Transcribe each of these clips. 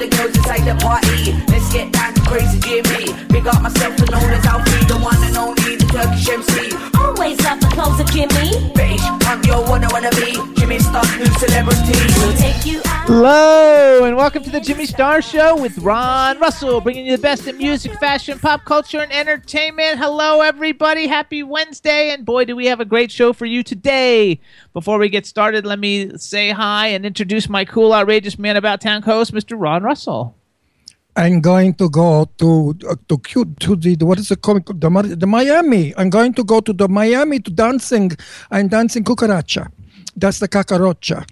The girls inside the party. Let's get down to crazy Jimmy. Big up myself and known as Alfie, the one and only, the Turkish MC. Always love the clothes of Jimmy. Bitch, I'm your one I wanna be. Jimmy Star, new celebrity. We'll take you out. Hello, and welcome to the Jimmy Star Show with Ron Russell, bringing you the best in music, fashion, pop culture, and entertainment. Hello, everybody. Happy Wednesday, and boy, do we have a great show for you today. Before we get started, let me say hi and introduce my cool, outrageous man about town host, Mr. Ron Russell. I'm going to go to uh, to Q, to the what is it called the, the Miami. I'm going to go to the Miami to dancing. I'm dancing cucaracha. That's the cacaroccia.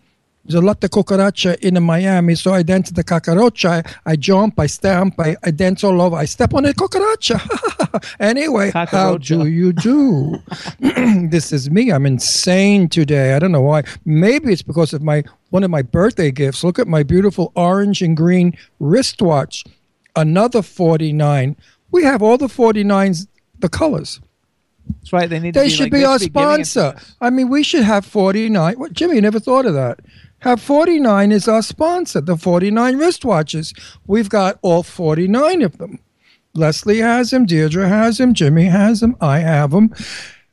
There's a lot of cucaracha in Miami, so I dance the cacaroccia. I, I jump, I stamp, I, I dance all over. I step on the cucaracha. anyway, how do you do? this is me. I'm insane today. I don't know why. Maybe it's because of my one of my birthday gifts. Look at my beautiful orange and green wristwatch. Another 49. We have all the 49s, the colors. That's right. They need to They be should like be our to giving it to sponsor. I mean, we should have 49. What, Jimmy, you never thought of that. Have 49 is our sponsor, the 49 wristwatches. We've got all 49 of them. Leslie has them, Deirdre has them, Jimmy has them, I have them.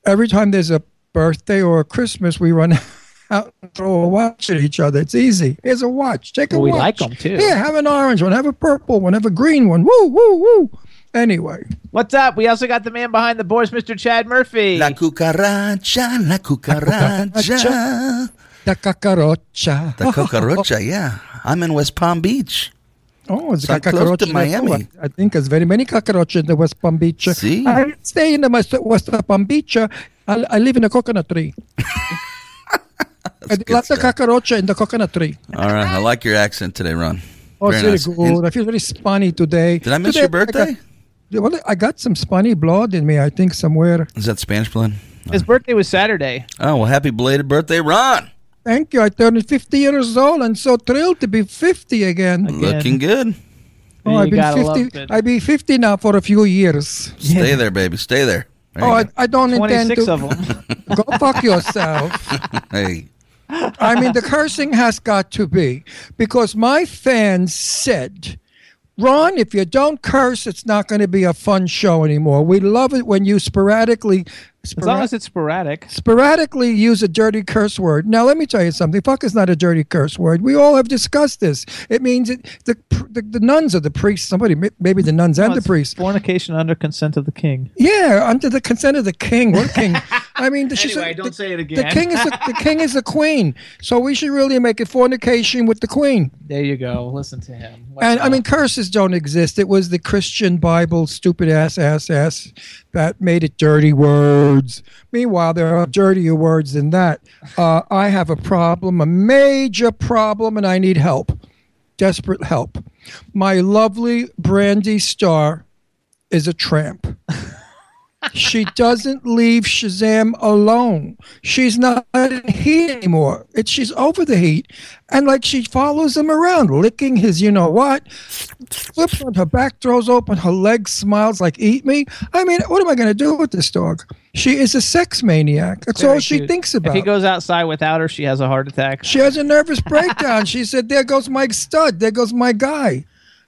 Every time there's a birthday or a Christmas, we run out and throw a watch at each other. It's easy. Here's a watch. Take a Well, we watch. them too. Yeah, have an orange one, have a purple one, have a green one. Woo, woo, woo. Anyway, What's up? We also got the man behind the boards, Mr. Chad Murphy. La cucaracha, la cucaracha. the cacaroccia. The cucaracha, yeah. I'm in West Palm Beach. Oh, it's So got I'm close to cockroaches. Miami. I think there's very many cockroaches in the West Palm Beach. See? I stay in the West West Palm Beach. I, I live in a coconut tree. I good lots of stuff. cockroach in the coconut tree. All right. I like your accent today, Ron. Oh, Very it's very nice. good. I feel very spunny today. Did I miss Today, your birthday? Got- well, I got some spunny blood in me, I think, somewhere. Is that Spanish blood? His uh. birthday was Saturday. Oh, well, happy belated birthday, Ron. Thank you. I turned 50 years old and so thrilled to be 50 again. Again. Looking good. Oh, I've been 50. I've been 50 now for a few years. Stay there, baby. Stay there. There Oh, I. I don't intend 26 to. of them. Go fuck yourself. hey. I mean, the cursing has got to be because my fans said, Ron, if you don't curse, it's not going to be a fun show anymore. We love it when you sporadically, As long as it's sporadic. sporadically use a dirty curse word. Now, let me tell you something. Fuck is not a dirty curse word. We all have discussed this. It means it, the, the the nuns or the priests. Somebody, maybe the nuns and the priests. Fornication under consent of the king. Yeah, under the consent of the king. What king? I mean, the, she's a- Anyway, don't the- say it again. The king is the, the king is the queen, so we should really make it fornication with the queen. There you go. Listen to him. Watch And I mean, curses don't exist. It was the Christian Bible, stupid ass ass ass, that made it dirty words. Meanwhile, there are dirtier words than that. Uh, I have a problem, a major problem, and I need help, desperate help. My lovely Brandy Star is a tramp. she doesn't leave Shazam alone. She's not in heat anymore. It's she's over the heat, and like she follows him around, licking his you know what, flips on her back, throws open her legs, smiles like "Eat me." I mean, what am I going to do with this dog? She is a sex maniac. That's Very all she cute. thinks If about. he goes outside without her, she has a heart attack. She has a nervous breakdown. she said, There goes my stud. There goes my guy.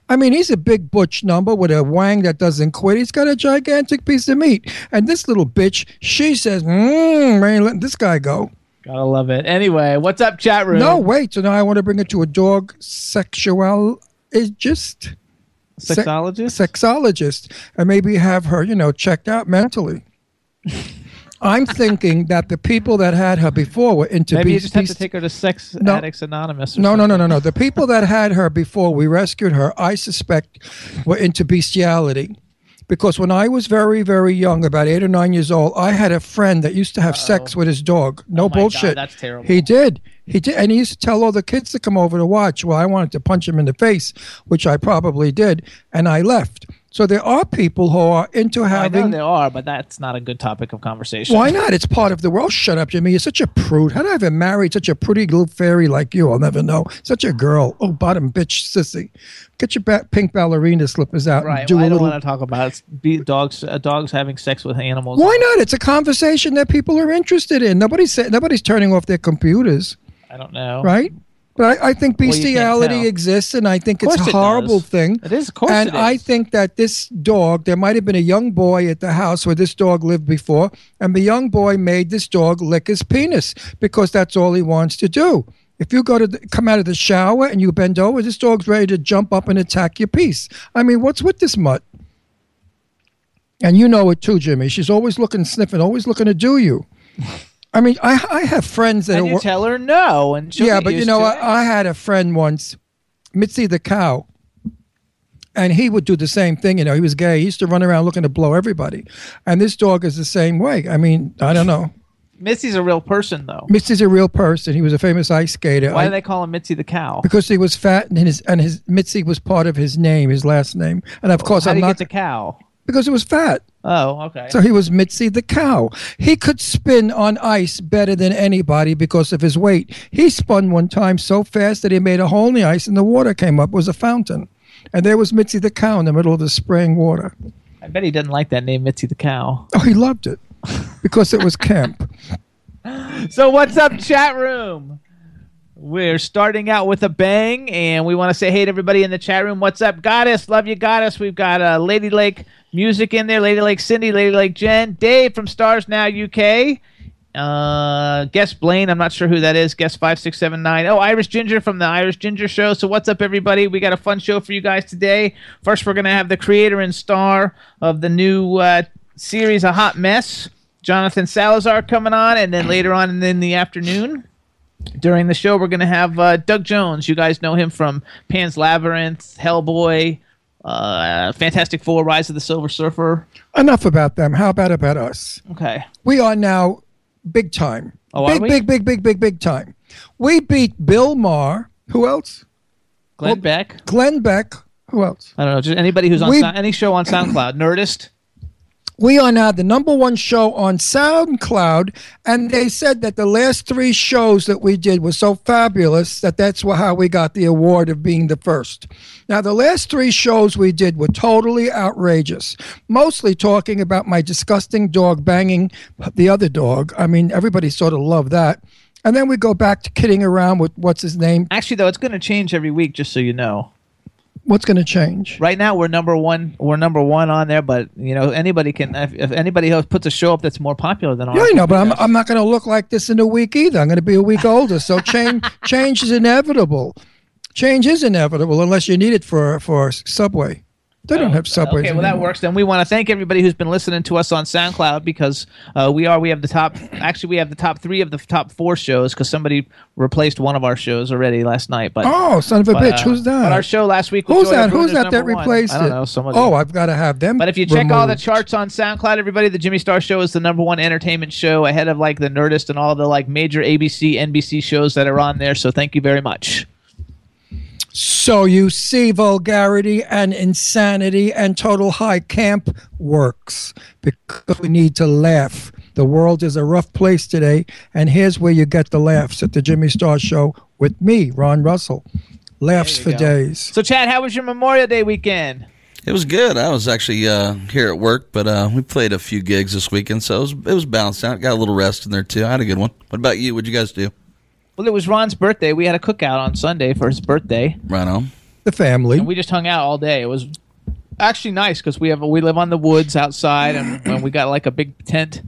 I mean, he's a big butch number with a wang that doesn't quit. He's got a gigantic piece of meat. And this little bitch, she says, Mmm, ain't letting this guy go. Gotta love it. Anyway, what's up, chat room? No, wait. So now I want to bring it to a dog eh, just sec- Sexologist? sexologist and maybe have her, you know, checked out mentally. I'm thinking that the people that had her before were into Maybe you just have to take her to Sex No. Addicts Anonymous. Or No, no, something. no, no, no. The people that had her before we rescued her, I suspect, were into bestiality. Because when I was very, very young, about eight or nine years old, I had a friend that used to have sex with his dog. Oh no Oh my God, bullshit. that's terrible. He did. He did. And he used to tell all the kids to come over to watch. Well, I wanted to punch him in the face, which I probably did. And I left. So there are people who are into having. I know there are, but that's not a good topic of conversation. Why not? It's part of the world. Shut up, Jimmy. You're such a prude. How did I ever marry such a pretty little fairy like you? I'll never know. Such a girl. Oh, bottom bitch sissy. Get your ba- pink ballerina slippers out Right. and do well, I don't little. want to talk about it. Be dogs. Uh, dogs having sex with animals. Why not? It's a conversation that people are interested in. Nobody's nobody's turning off their computers, I don't know. right? But I, I think Well, bestiality tell. exists, and I think it's a horrible does. thing. It is. Of course and it I think that this dog, there might have been a young boy at the house where this dog lived before, and the young boy made this dog lick his penis because that's all he wants to do. If you go to the, come out of the shower and you bend over, this dog's ready to jump up and attack your piece. I mean, what's with this mutt? And you know it too, Jimmy. She's always looking, sniffing, always looking to do you. I mean, I I have friends that And you wor- tell her no, and she'll yeah, but you know, I. I had a friend once, Mitzi the cow, and he would do the same thing. You know, he was gay. He used to run around looking to blow everybody, and this dog is the same way. I mean, I don't know. Mitzi's a real person, though. Mitzi's a real person. He was a famous ice skater. Why do they call him Mitzi the cow? because he was fat, and his and his Mitzi was part of his name, his last name, and of course How do I'm not get the cow? Because it was fat. Oh, okay. So he was Mitzi the cow. He could spin on ice better than anybody because of his weight. He spun one time so fast that he made a hole in the ice and the water came up. It was a fountain. And there was Mitzi the cow in the middle of the spraying water. I bet he didn't like that name, Mitzi the cow. Oh, he loved it because it was camp. So what's up, chat room? We're starting out with a bang, and we want to say hey to everybody in the chat room. What's up, Goddess? Love you, Goddess. We've got uh, Lady Lake music in there. Lady Lake Cindy, Lady Lake Jen, Dave from Stars Now UK. Uh, guest Blaine, I'm not sure who that is. Guest five six seven nine. Oh, Irish Ginger from the Irish Ginger Show. So what's up, everybody? We got a fun show for you guys today. First, we're gonna have the creator and star of the new uh, series, A Hot Mess, Jonathan Salazar, coming on, and then later on in the afternoon, during the show, we're going to have uh, Doug Jones. You guys know him from Pan's Labyrinth, Hellboy, uh, Fantastic Four, Rise of the Silver Surfer. Enough about them. How about about us? Okay. We are now big time. Oh, are big, we? big, big, big, big, big time. We beat Bill Maher. Who else? Glenn Well- Beck. Glenn Beck. Who else? I don't know. Just anybody who's on We- Sou- any show on SoundCloud. Nerdist. We are now the number one show on SoundCloud, and they said that the last three shows that we did were so fabulous that that's how we got the award of being the first. Now, the last three shows we did were totally outrageous, mostly talking about my disgusting dog banging the other dog. I mean, everybody sort of loved that. And then we go back to kidding around with what's his name? Actually, though, it's going to change every week, just so you know. What's going to change? Right now, we're number one. We're number one on there, but you know, anybody can. If, if anybody else puts a show up that's more popular than ours, Yeah, I know, but I'm, I'm not going to look like this in a week either. I'm going to be a week older. So change change is inevitable. Change is inevitable unless you need it for for Subway. They don't have subways. Okay, well that works. Then we want to thank everybody who's been listening to us on SoundCloud because uh, we are we have the top. Actually, we have the top three of the top four shows because somebody replaced one of our shows already last night. But Oh, son of a but, bitch! uh, Who's that? But our show last week. Who's Joy that? Who's that that number one. replaced I don't it? know. Somebody. Oh, I've got to have them. But if you check all the charts on SoundCloud, everybody, the Jimmy Star Show is the number one entertainment show ahead of like the Nerdist and all the like major ABC, NBC shows that are on there. So thank you very much. So you see, vulgarity and insanity and total high camp works because we need to laugh. The world is a rough place today, and here's where you get the laughs at the Jimmy Star Show with me, Ron Russell. Laughs for go. days. So, Chad, how was your Memorial Day weekend? It was good. I was actually uh, here at work, but uh, we played a few gigs this weekend, so it was, it was balanced out. Got a little rest in there too. I had a good one. What about you? What'd you guys do? Well, it was Ron's birthday. We had a cookout on Sunday for his birthday, Right on. The family. and we just hung out all day. It was actually nice because we have we live on the woods outside, and, and we got like a big tent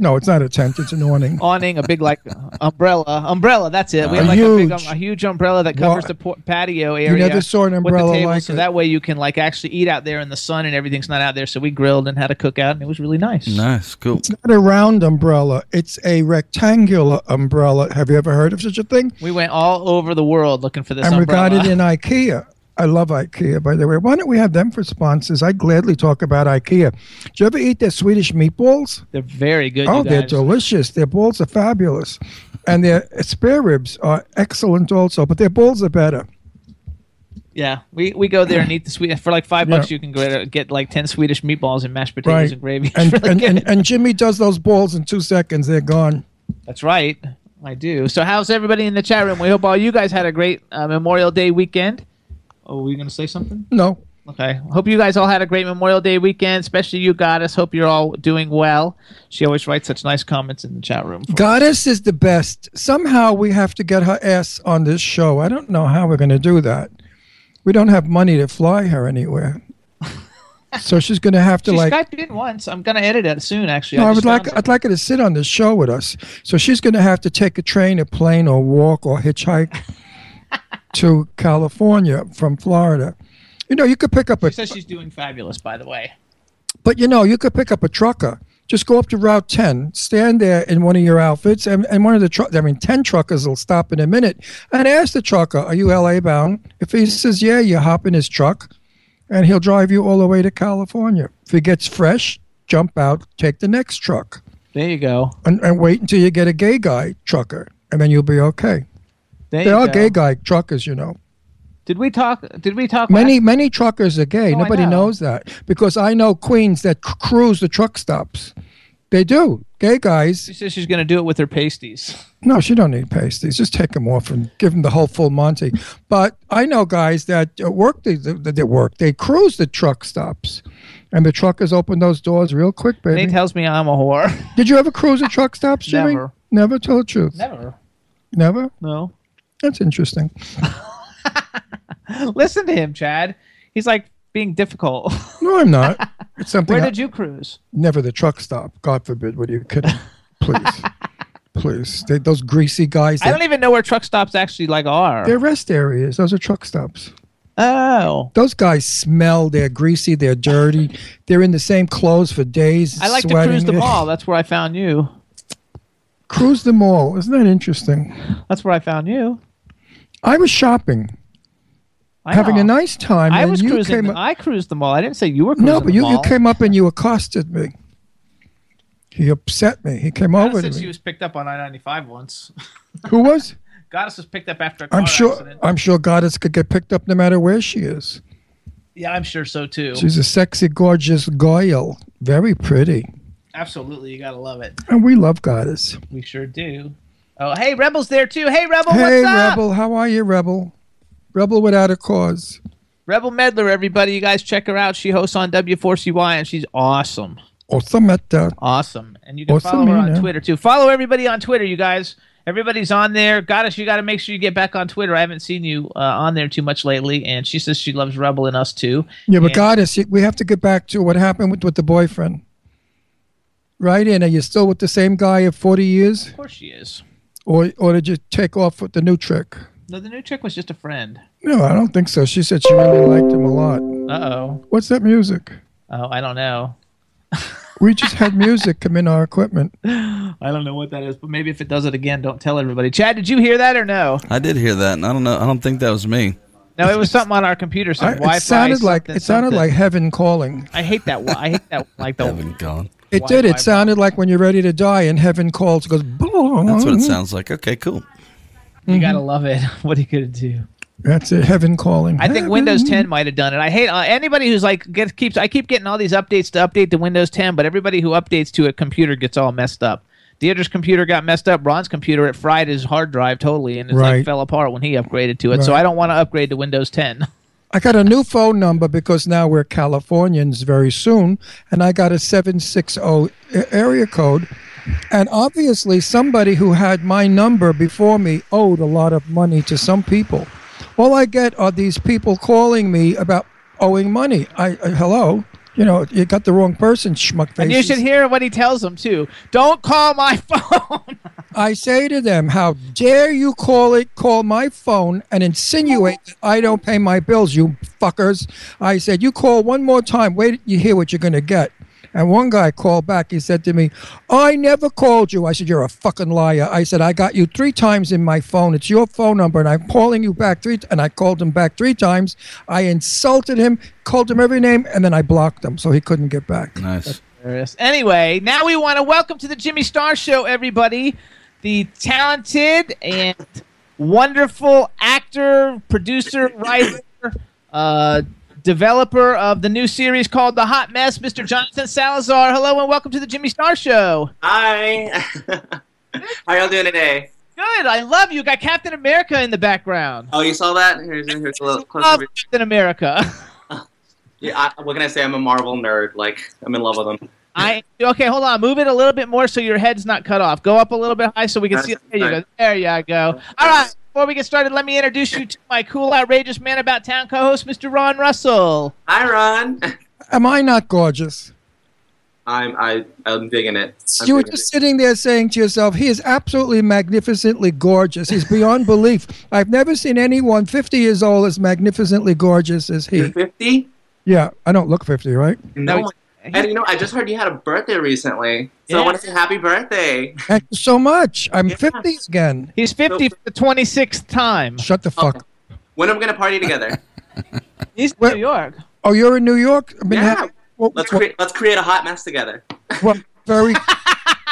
No, it's not a tent, it's an awning. awning, a big like umbrella. Umbrella, that's it. We A have like a big, um, huge- a huge umbrella that covers Well, the por- patio area. never saw an with the umbrella table, like so it. that way you can like actually eat out there in the sun and everything's not out there. So we grilled and had a cookout, and it was really nice. Nice, cool. It's not a round umbrella, it's a rectangular umbrella. Have you ever heard of such a thing? We went all over the world looking for this and we got it in IKEA. I love IKEA, by the way. Why don't we have them for sponsors? I'd gladly talk about IKEA. Do you ever eat their Swedish meatballs? They're very good. Oh, they're delicious. Their balls are fabulous. And their spare ribs are excellent also, but their balls are better. Yeah, we, we go there and eat the sweet for like five bucks. Yeah. You can get, get like ten Swedish meatballs and mashed potatoes Right. and gravy. And, really and, and, and Jimmy does those balls in two seconds. They're gone. That's right, I do. So how's everybody in the chat room? We hope all you guys had a great uh, Memorial Day weekend. Oh, were you gonna say something? No. Okay. Hope you guys all had a great Memorial Day weekend, especially you, Goddess. Hope you're all doing well. She always writes such nice comments in the chat room. for us. Goddess is the best. Somehow we have to get her ass on this show. I don't know how we're going to do that. We don't have money to fly her anywhere. so she's going to have to She like Skyped in once. I'm gonna edit it soon. Actually, No, I just would like found I'd like her to sit on this show with us. So she's going to have to take a train, a plane, or walk, or hitchhike to California from Florida. You know, you could pick up a, She says she's doing fabulous. By the way, but you know, you could pick up a trucker. Just go up to Route 10, stand there in one of your outfits, and, and one of the truck. I mean, ten truckers will stop in a minute and ask the trucker, "Are you LA bound?" If he says, "Yeah," you hop in his truck, and he'll drive you all the way to California. If he gets fresh, jump out, take the next truck. there you go. and, and wait until you get a gay guy trucker, and then you'll be okay. There you are go. gay guy truckers, you know. Did we talk? Did we talk? Many many truckers are gay. Oh, Nobody know. knows that because I know queens that c- cruise the truck stops. They do. Gay guys. She says she's gonna do it with her pasties. No, she don't need pasties. Just take them off and give them the whole full Monty. But I know guys that uh, work the, the, they work. They cruise the truck stops, and the truckers open those doors real quick, And he tells me I'm a whore. Did you ever cruise the truck stops, Jimmy? Never. Never. Tell the truth. Never. Never. No. That's interesting. Listen to him, Chad. He's like being difficult. No, I'm not. It's something. Where I- did you cruise? Never the truck stop. God forbid. What are you kidding? Please, please. They, those greasy guys. I don't even know where truck stops actually like are. they're rest areas. Those are truck stops. oh. Those guys smell. They're greasy. They're dirty. They're in the same clothes for days. I like to sweating. cruise the mall. That's where I found you. Cruise the mall. Isn't that interesting? That's where I found you. I was shopping, I having know. a nice time. I was cruising. Up, I cruised the mall. I didn't say you were cruising no, but you, you came up and you accosted me. He upset me. He came Goddess over to me. was picked up on I-95 once. Who was? Goddess was picked up after a car I'm sure. accident. I'm sure Goddess could get picked up no matter where she is. Yeah, I'm sure so too. She's a sexy, gorgeous goyle. Very pretty. Absolutely, you gotta love it. And we love Goddess. We sure do. Oh, hey, Rebel's there too. Hey, Rebel, hey, what's up? Rebel. How are you, Rebel? Rebel without a cause. Rebel Medler, everybody, you guys check her out. She hosts on W4CY and she's awesome. Awesome at that. Awesome. And you can Awesome, follow her on. Twitter too. Follow everybody on Twitter, you guys. Everybody's on there. Goddess, you got to make sure you get back on Twitter. I haven't seen you uh, on there too much lately. And she says she loves Rebel and us too. Yeah, but And- Goddess, we have to get back to what happened with, with the boyfriend. Right in. Are you still with the same guy of 40 years? Of course she is. Or, or did you take off with the new trick? No, the new trick was just a friend. No, I don't think so. She said she really liked him a lot. Uh oh. What's that music? Oh, I don't know. We just had music come in our equipment. I don't know what that is, but maybe if it does it again, don't tell everybody. Chad, did you hear that or no? I did hear that, and I don't know. I don't think that was me. No, it was something on our computer. Some I, Wi-Fi. it sounded like it sounded something. like heaven calling. I hate that. I hate that. Like the. Heaven gone. It did. Wi-Fi It sounded like when you're ready to die and heaven calls. It goes. Boom. That's what it sounds like. Okay, cool. You gotta love it. What are you gonna do? That's it. Heaven calling. I think Windows 10 might have done it. I hate uh, anybody who's like gets keeps. I keep getting all these updates to update to Windows 10, but everybody who updates to a computer gets all messed up. Deirdre's computer got messed up. Ron's computer it fried his hard drive totally, and it like fell apart when he upgraded to it. So I don't want to upgrade to Windows 10. I got a new phone number because now we're Californians very soon, and I got a 760 area code. And obviously, somebody who had my number before me owed a lot of money to some people. All I get are these people calling me about owing money. I, I hello, you know, you got the wrong person, schmuck and you should hear what he tells them too. Don't call my phone. I say to them, "How dare you call it? Call my phone and insinuate that I don't pay my bills, you fuckers!" I said, "You call one more time. Wait, you hear what you're gonna get." And one guy called back. He said to me, "I never called you." I said, "You're a fucking liar." I said, "I got you three times in my phone. It's your phone number, and I'm calling you back three. three." And I called him back three times. I insulted him, called him every name, and then I blocked him so he couldn't get back. Nice. Anyway, now we want to welcome to the Jimmy Star Show, everybody, the talented and wonderful actor, producer, writer, uh, developer of the new series called The Hot Mess, Mr. Jonathan Salazar. Hello and welcome to the Jimmy Star Show. Hi. How y'all doing today? Good. I love you. Got Captain America in the background. Oh, you saw that? Here's, here's a little closer. Captain America. Yeah, I, what can I say? I'm a Marvel nerd. Like, I'm in love with them. I okay. Hold on. Move it a little bit more so your head's not cut off. Go up a little bit high so we can see. There you go. There you go. All right. Before we get started, let me introduce you to my cool, outrageous man about town co-host, Mr. Ron Russell. Hi, Ron. Am I not gorgeous? I'm I I'm digging it. I'm you were digging just sitting there saying to yourself, he is absolutely magnificently gorgeous. He's beyond belief. I've never seen anyone 50 years old as magnificently gorgeous as it. You're he. 50? Yeah, I don't look 50, right? No. he's- and you know, I just heard you had a birthday recently, so Yeah. I want to say happy birthday. Thank you so much. I'm Yeah. 50 again. He's 50 for the 26th time. Shut the fuck up. When are we gonna party together? He's in Where- New York. Oh, you're in New York? I've Yeah. having- well, Let's well, create let's create a hot mess together. well, very,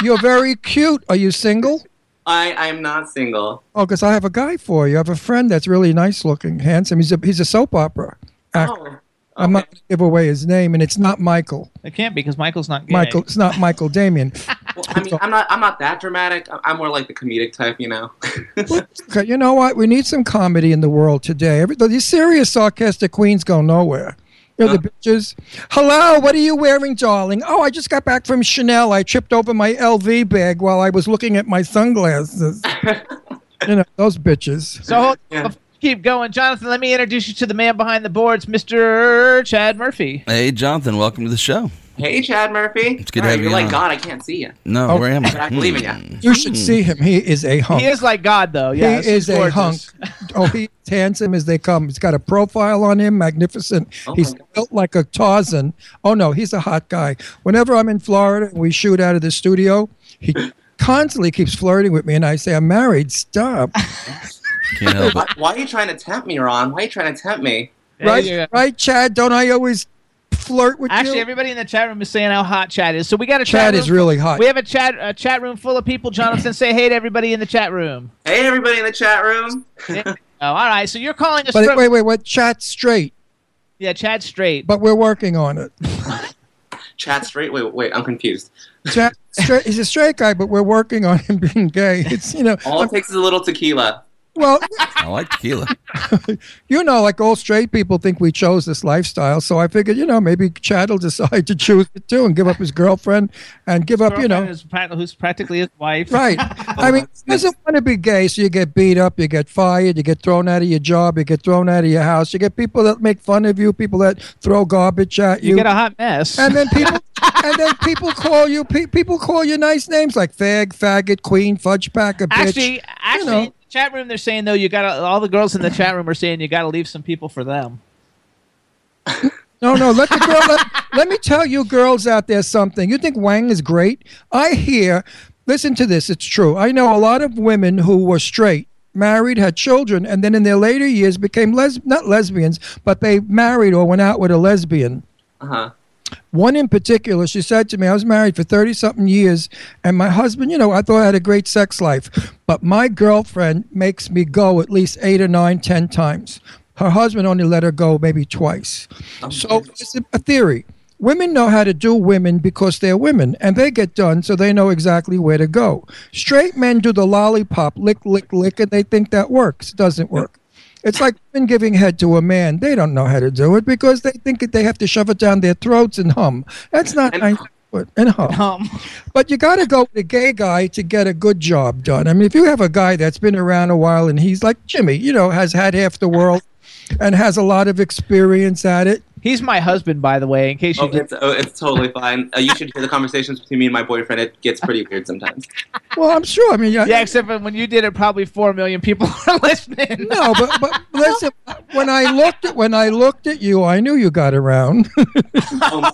you're very cute. Are you single? I I am not single. Oh, because I have a guy for you. I have a friend that's really nice looking, handsome. He's a, he's a soap opera oh. actor. Oh. I'm not going to give away his name, and it's not Michael. It can't be because Michael's not gay. Michael, it's not Michael Damian. Well, I mean, I'm not I'm not that dramatic. I'm- I'm more like the comedic type, you know. Okay, you know what? We need some comedy in the world today. Every, these serious, sarcastic queens go nowhere. You know, the bitches. Hello, what are you wearing, darling? Oh, I just got back from Chanel. I tripped over my LV bag while I was looking at my sunglasses. you know, those bitches. So Yeah. Before we keep going, Jonathan. Let me introduce you to the man behind the boards, Mr. Chad Murphy. Hey, Jonathan, welcome to the show. hey, Chad Murphy. It's good to All have you're you like on. God. I can't see you. No, Oh, where am I? I believe in ya. Hmm. You should see him. He is a hunk. He is like God, though. He Yes, is he's a hunk. Oh, he's handsome as they come. He's got a profile on him, magnificent. Oh he's built like a Tarzan. Oh no, he's a hot guy. Whenever I'm in Florida and we shoot out of the studio, he constantly keeps flirting with me, and I say, "I'm married. Stop." Can't help it. Why, why are you trying to tempt me, Ron? Why are you trying to tempt me? There right, you right, Chad. Don't I always flirt with Chad? Actually, you? everybody in the chat room is saying how hot Chad is. So we got a Chad chat is really hot. We have a chat a chat room full of people. Jonathan, say hey to everybody in the chat room. Hey, everybody in the chat room. Oh, all right. So you're calling us But from wait, wait, wait. Chat straight. yeah, Chad straight. But we're working on it. chat straight. Wait, wait. I'm confused. Chat straight. He's a straight guy, but we're working on him being gay. It's you know. All it takes is a little tequila. Well, I like tequila. you know, like all straight people think we chose this lifestyle. So I figured, you know, maybe Chad will decide to choose it too and give up his girlfriend and give up, you know. Is who's practically his wife. Right. I mean, he doesn't want to be gay, so you get beat up, you get fired, you get thrown out of your job, you get thrown out of your house, you get people that make fun of you, people that throw garbage at you. You get a hot mess. and then people and then people call you pe- people call you nice names like fag, faggot, queen, fudge packer, bitch. actually, actually, know. In the chat room they're saying though you got to all the girls in the chat room are saying you got to leave some people for them. No, no, let the girl. Let, let me tell you, girls out there, something. You think Wang is great? I hear. Listen to this. It's true. I know a lot of women who were straight, married, had children, and then in their later years became les not lesbians, but they married or went out with a lesbian. Uh huh. One in particular, she said to me, I was married for 30 something years, and my husband, you know, I thought I had a great sex life, but my girlfriend makes me go at least eight or nine, ten times. Her husband only let her go maybe twice. Oh, so it's a- a theory. Women know how to do women because they're women, and they get done, so they know exactly where to go. Straight men do the lollipop, lick, lick, lick, and they think that works. Doesn't work. It's like women giving head to a man. They don't know how to do it because they think that they have to shove it down their throats and hum. That's not And nice. But, and hum. Um, But you got to go with a gay guy to get a good job done. I mean, if you have a guy that's been around a while and he's like Jimmy, you know, has had half the world and has a lot of experience at it. He's my husband, by the way. In case you Oh, didn't. it's, oh, it's totally fine. Uh, you should hear the conversations between me and my boyfriend. It gets pretty weird sometimes. Well, I'm sure. I mean, yeah, Yeah, except for when you did it, probably four million people were listening. no, but, but listen, when I looked at when I looked at you, I knew you got around. Um,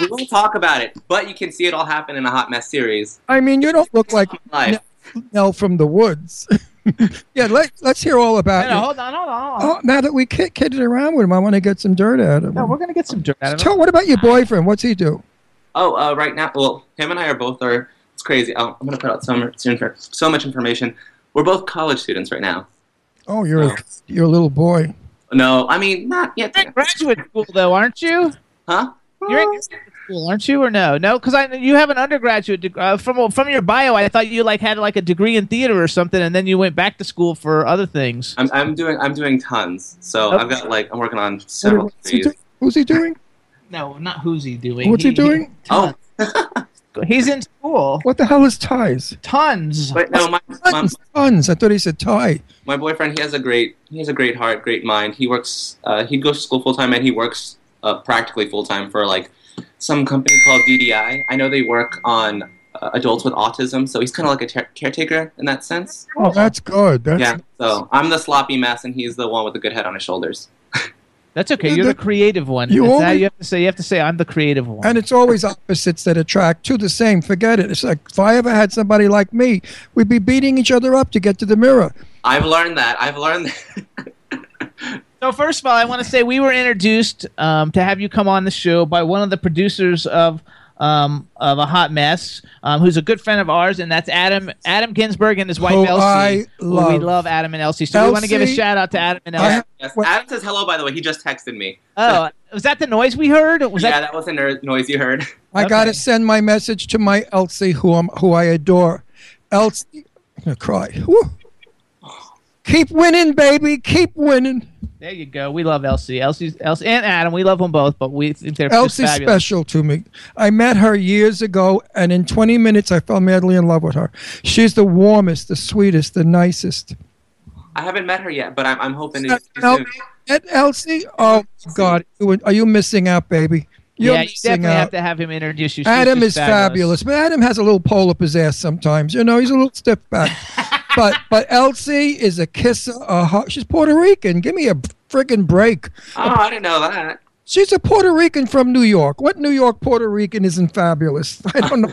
we won't talk about it, but you can see it all happen in a hot mess series. I mean, you don't look like Live. Nell from the woods. yeah, let, let's hear all about No, no, hold on, hold on. Hold on. Oh, now that we kid, kidded around with him, I want to get some dirt out of him. No, we're gonna get some dirt out of it. Tell, what about your boyfriend? What's he do? Oh, uh, right now, well, him and I are both are. It's crazy. Oh, I'm gonna put out so much, so much information. We're both college students right now. Oh, you're a, you're a little boy. No, I mean not yet. You're in graduate school, though, aren't you? Huh? You're in graduate school, aren't you, or no? No, because I you have an undergraduate degree. Uh, from from your bio, I thought you like had like a degree in theater or something, and then you went back to school for other things. I'm, I'm doing I'm doing tons. So Okay. I've got like I'm working on several What's he, degrees. do- who's he doing? No, not who's he doing. What's he doing? Oh, he's in school. What the hell is ties? Tons. but no, my, my Tons, tons. I thought he said tie. my boyfriend he has a great he has a great heart, great mind. He works uh, he goes to school full time and he works uh, practically full time for like some company called DDI. I know they work on uh, adults with autism, so he's kind of like a tar- caretaker in that sense. Oh, that's good. That's Yeah. So I'm the sloppy mess, and he's the one with the good head on his shoulders. That's okay. You're the that- creative one. You That's how always- you have to say. You have to say I'm the creative one. and it's always opposites that attract to the same. Forget it. It's like if I ever had somebody like me, we'd be beating each other up to get to the mirror. I've learned that. I've learned that. So first of all, I want to say we were introduced um, to have you come on the show by one of the producers of um, of a hot mess, um, who's a good friend of ours, and that's Adam Adam Ginsberg and his wife Who Elsie. I who we love. love Adam and Elsie. So we want to give a shout out to Adam and I- Elsie. yes. Adam says hello. By the way, he just texted me. oh, was that the noise we heard? Was yeah, that that was the ner- noise you heard. I got to send my message to my Elsie, who I'm, who I adore. Elsie, I'm gonna cry. Woo. Keep winning, baby. Keep winning. there? You go. We love Elsie. Elsie's Elsie and Adam. We love them both, but we think they're just Elsie's fabulous. special to me. I met her years ago, and in 20 minutes, I fell madly in love with her. She's the warmest, the sweetest, the nicest. I haven't met her yet, but I'm, I'm hoping to no, soon. At Elsie? Oh, God. Are you missing out, baby? You're yeah, you missing definitely out. have to have him introduce you. She's Adam is fabulous. but Adam has a little pull up his ass sometimes. You know, he's a little stiff back. but but Elsie is a kisser. A hu- she's Puerto Rican. Give me a friggin' break. Oh, I didn't know that. She's a Puerto Rican from New York. What New York Puerto Rican isn't fabulous? I don't know.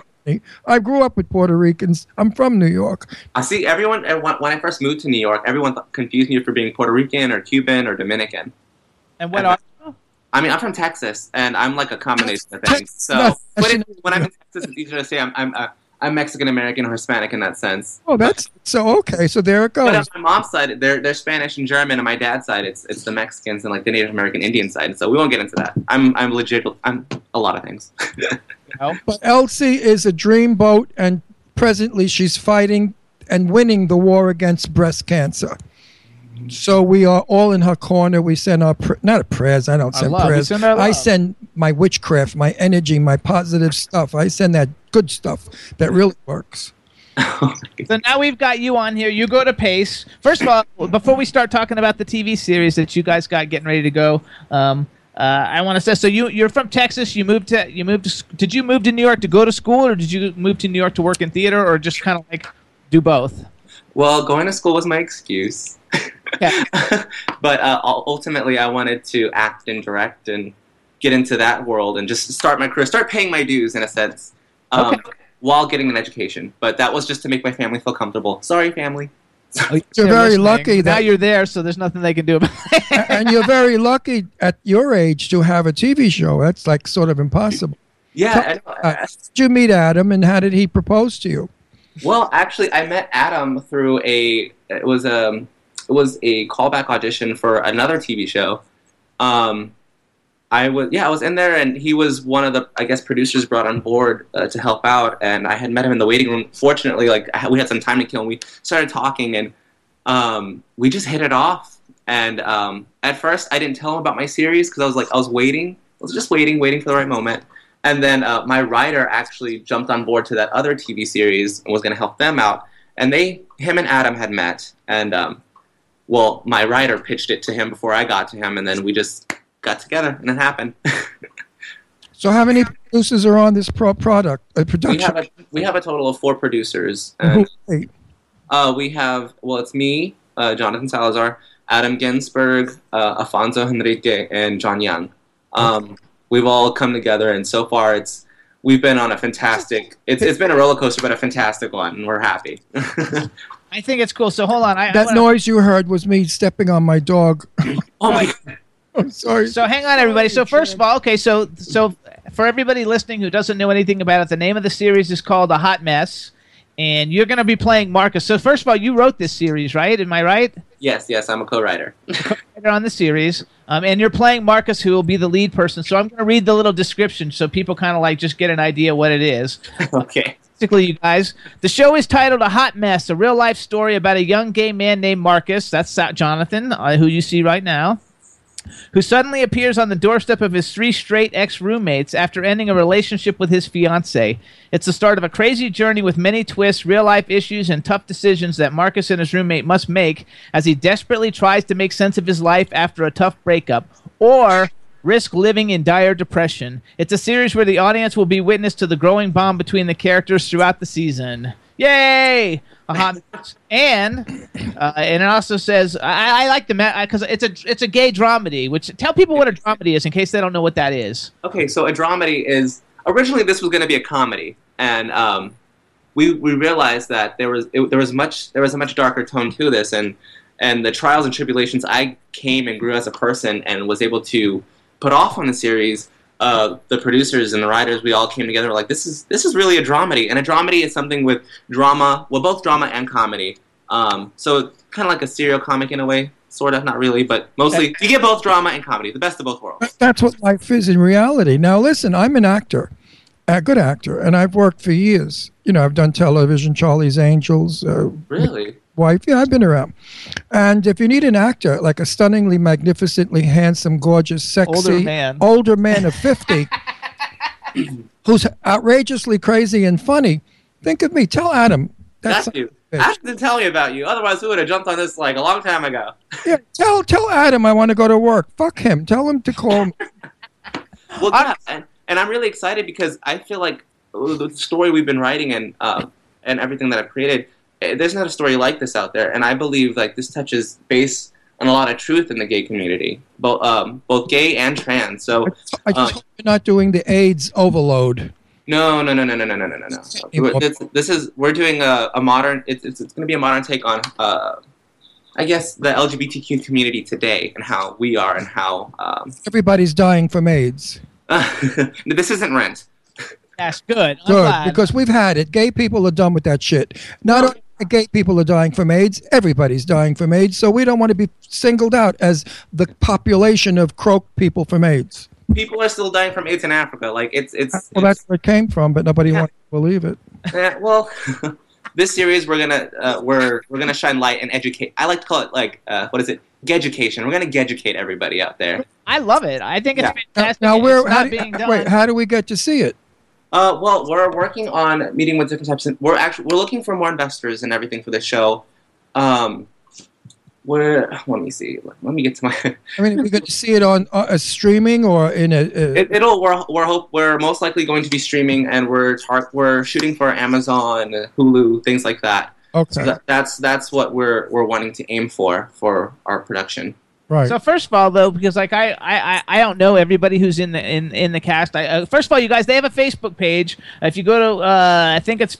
I grew up with Puerto Ricans. I'm from New York. I see everyone. uh, When when I first moved to New York, everyone confused me for being Puerto Rican or Cuban or Dominican. And what are I mean, I'm from Texas, and I'm like a combination of things. So That's- but it, when I'm in Texas, it's easier to say I'm I'm uh, I'm Mexican American or Hispanic in that sense. Oh, that's so okay. So there it goes. But on my mom's side, they're they're Spanish and German, and my dad's side, it's it's the Mexicans and like the Native American Indian side. So we won't get into that. I'm I'm legit. I'm a lot of things. But Elsie is a dreamboat, and presently she's fighting and winning the war against breast cancer. So we are all in her corner. We send our pr- not prayers. I don't send love. Prayers. send I send my witchcraft, my energy, my positive stuff. I send that good stuff that really works. So now we've got you on here. You go to Pace. First of all, before we start talking about the TV series that you guys got getting ready to go, um, uh, I want to say so. You you're from Texas. You moved to you moved to. Did you move to New York to go to school, or did you move to New York to work in theater, or just kind of like do both? Well, going to school was my excuse. Yeah. but uh, ultimately, I wanted to act and direct and get into that world and just start my career, start paying my dues in a sense, um, Okay. while getting an education. But that was just to make my family feel comfortable. Sorry, family. You're They're very listening. lucky now you're there, so there's nothing they can do about it. and you're very lucky at your age to have a TV show. That's like sort of impossible. Yeah. Uh, Did you meet Adam, and how did he propose to you? Well, actually, I met Adam through a it was a it was a callback audition for another TV show. Um, I was yeah, I was in there, and he was one of the I guess producers brought on board uh, to help out, and I had met him in the waiting room. Fortunately, like we had some time to kill, and we started talking, and um, we just hit it off. And um, at first, I didn't tell him about my series because I was like I was waiting, I was just waiting, waiting for the right moment. And then uh, my writer actually jumped on board to that other TV series and was going to help them out. And they, him and Adam had met, and um, well, my writer pitched it to him before I got to him, and then we just got together, and it happened. So, how many producers are on this pro- product uh, we production? have a we have a total of four producers, and uh, we have well, it's me, uh, Jonathan Salazar, Adam Ginsberg, uh, Afonso Henrique, and John Young. Um, we've all come together, and so far, it's we've been on a fantastic. It's it's been a roller coaster, but a fantastic one, and we're happy. I think it's cool. So hold on. I, I that wanna- noise you heard was me stepping on my dog. oh my! I'm sorry. So hang on, everybody. So first of all, okay, so so for everybody listening who doesn't know anything about it, the name of the series is called A Hot Mess, and you're going to be playing Marcus. So first of all, you wrote this series, right? Am I right? Yes, yes, I'm a co-writer. Writer on the series, um, and you're playing Marcus, who will be the lead person. So I'm going to read the little description so people kind of like just get an idea what it is. okay. Basically, you guys, the show is titled "A Hot Mess," a real life story about a young gay man named Marcus. That's Jonathan, uh, who you see right now who suddenly appears on the doorstep of his three straight ex roommates after ending a relationship with his fiancee. It's the start of a crazy journey with many twists, real life issues, and tough decisions that Marcus and his roommate must make as he desperately tries to make sense of his life after a tough breakup or risk living in dire depression. It's a series where the audience will be witness to the growing bond between the characters throughout the season. Yay! A and uh, and it also says I, I like the because it's a it's a gay dramedy. Which tell people what a dramedy is in case they don't know what that is. Okay, so a dramedy is originally this was going to be a comedy, and um, we we realized that there was it, there was much there was a much darker tone to this, and and the trials and tribulations I came and grew as a person and was able to put off on the series. Uh, the producers and the writers, we all came together. Like this is this is really a dramedy, and a dramedy is something with drama. Well, both drama and comedy. Um, so kind of like a serial comic in a way, sort of, not really, but mostly you get both drama and comedy, the best of both worlds. That's what life is in reality. Now, listen, I'm an actor, a good actor, and I've worked for years. You know, I've done television, Charlie's Angels, uh, Really? Wife. Yeah, I've been around. And if you need an actor, like a stunningly, magnificently handsome, gorgeous, sexy, Older man. older man of 50 who's outrageously crazy and funny, think of me. Tell Adam. That's, That's, you. Ask to tell me about you. Otherwise, we would have jumped on this like a long time ago. yeah, tell, tell Adam I want to go to work. Fuck him. Tell him to call me. Well, yeah, and, and I'm really excited because I feel like the story we've been writing and uh, and everything that I've created, there's not a story like this out there, and I believe like this touches base on a lot of truth in the gay community, both um, both gay and trans. So I just Uh. hope you're not doing the AIDS overload. no, no, no, no, no, no, no, no, no, no. This, this is we're doing a, a modern. It's, it's, it's going to be a modern take on. Uh, I guess the LGBTQ community today and how we are and how um, Everybody's dying from AIDS. this isn't rent. That's good. I'm Good, glad. because we've had it. Gay people are done with that shit. Not only the gay people are dying from AIDS, everybody's dying from AIDS. So we don't want to be singled out as the population of croak people from AIDS. People are still dying from AIDS in Africa. Like it's it's. Well, that's where it came from, but nobody Yeah. wants to believe it. Eh, well, this series we're gonna uh, we're we're gonna shine light and educate. I like to call it like uh, what is it? Geducation. We're gonna educate everybody out there. I love it. I think it's Yeah. Fantastic. now and where? it's How not do, being done. wait, how do we get to see it? Uh, well, we're working on meeting with different types. Of, we're actually we're looking for more investors and everything for the show. Um, we're let me see. Let me get to my. I mean, we going to see it on uh, a streaming or in a? a It, it'll we're we're hope we're most likely going to be streaming and we're tar- we're shooting for Amazon, Hulu, things like that. okay, So that, that's that's what we're we're wanting to aim for for our production. Right. So first of all, though, because like I, I, I- I don't know everybody who's in the in, in the cast. I, uh, first of all, you guys, they have a Facebook page. If you go to, uh, I think it's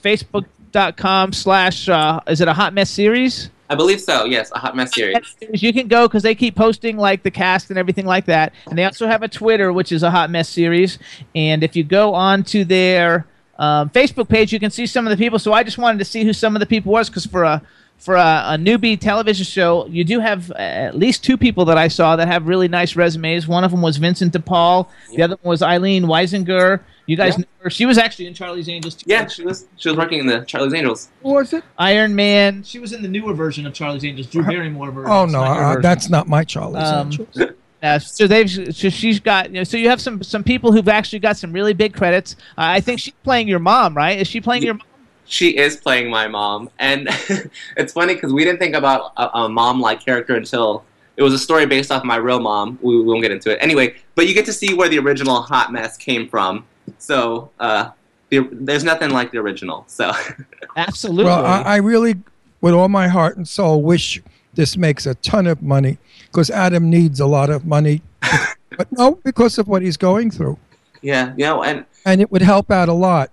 facebook.com slash. Uh, is it a hot mess series? I believe so. Yes, a hot mess series. You can go because they keep posting like the cast and everything like that. And they also have a Twitter, which is a hot mess series. And if you go onto their um, Facebook page, you can see some of the people. So I just wanted to see who some of the people was because for a for a, a newbie television show, you do have uh, at least two people that I saw that have really nice resumes. One of them was Vincent DePaul. The other one was Eileen Weisinger. You guys Yeah. know her. She was actually in Charlie's Angels. too. Yeah, she was she was working in the Charlie's Angels. Who was it? Iron Man. She was in the newer version of Charlie's Angels, Drew Barrymore version. Oh no, uh, version. that's not my Charlie's Um, Angels. Uh, so they've so she's got you know, so you have some some people who've actually got some really big credits. Uh, I think she's playing your mom, right? Is she playing your mom? She is playing my mom, and it's funny because we didn't think about a, a mom-like character until it was a story based off my real mom. We, we won't get into it anyway. But you get to see where the original hot mess came from. So uh, the, there's nothing like the original. So Absolutely. Well, I, I really, with all my heart and soul, wish this makes a ton of money because Adam needs a lot of money, but no, because of what he's going through, yeah, you know, and and it would help out a lot,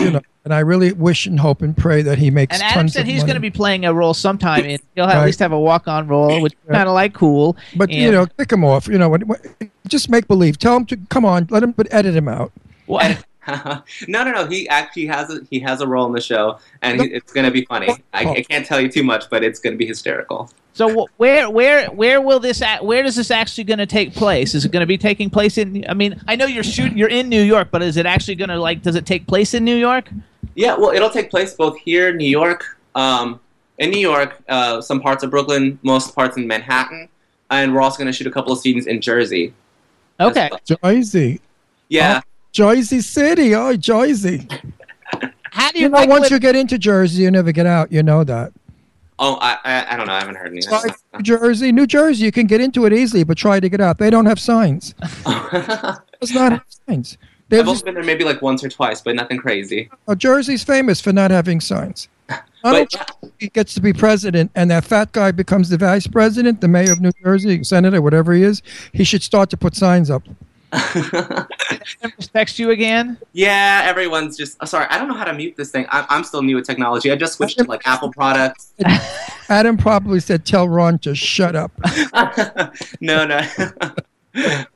you know. And I really wish and hope and pray that he makes and Adam tons said of he's going to be playing a role sometime, and he'll at least have a walk-on role, which is Yeah. kind of like cool. But you know, kick him off. You know, when, when, just make believe. Tell him to come on. Let him, but edit him out. Well, no, no, no. He actually has a he has a role in the show, and he, it's going to be funny. I, I oh. can't tell you too much, but it's going to be hysterical. So where where where will this at, where is this actually going to take place? Is it going to be taking place in? I mean, I know you're shooting, you're in New York, but is it actually going to like? Does it take place in New York? Yeah, well, it'll take place both here, New York, um, in New York, uh, some parts of Brooklyn, most parts in Manhattan, and we're also going to shoot a couple of scenes in Jersey. Okay. well. Jersey, Yeah, Jersey City. Oh, Jersey. How do you, You know, like once li- you get into Jersey, you never get out. You know that. Oh, I, I, I don't know. I haven't heard any. Try New Jersey, New Jersey, you can get into it easily, but try to get out. They don't have signs. I've It's not have signs. There's only been there maybe like once or twice, but nothing crazy. uh, Jersey's famous for not having signs. Donald But he gets to be president, and that fat guy becomes the vice president, the mayor of New Jersey, senator, whatever he is. He should start to put signs up. text you again? yeah, everyone's just oh, sorry. I don't know how to mute this thing. I'm, I'm still new with technology. I just switched to like Apple products. Adam probably said, "Tell Ron to shut up." no, no.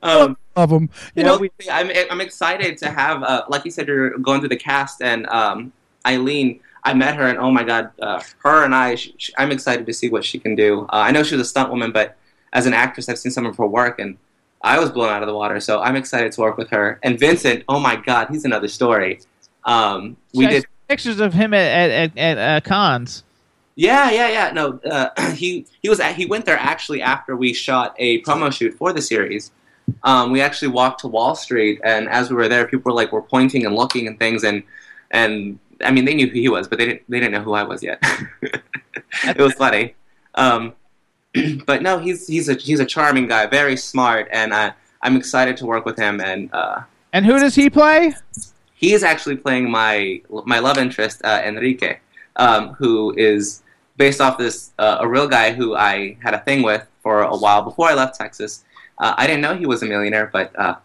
um, Of him, you know, I'm I'm excited to have, uh, like you said, you're going through the cast, and um, Eileen. I met her, and oh my god, uh, her and I. Sh sh I'm excited to see what she can do. Uh, I know she was a stunt woman, but as an actress, I've seen some of her work, and I was blown out of the water. So I'm excited to work with her. And Vincent, oh my god, he's another story. Um, we I did. pictures of him at at, at, at uh, cons. Yeah, yeah, yeah. No, uh, he he was at, he went there actually after we shot a promo shoot for the series. Um, we actually walked to Wall Street, and as we were there, people were like were pointing and looking and things, and and I mean they knew who he was, but they didn't they didn't know who I was yet. it was funny. Um, but no, he's he's a he's a charming guy, very smart, and I I'm excited to work with him. And uh, And who does he play? he is actually playing my my love interest uh, Enrique, um, who is based off this uh, a real guy who I had a thing with for a while before I left Texas. Uh, I didn't know he was a millionaire, but uh,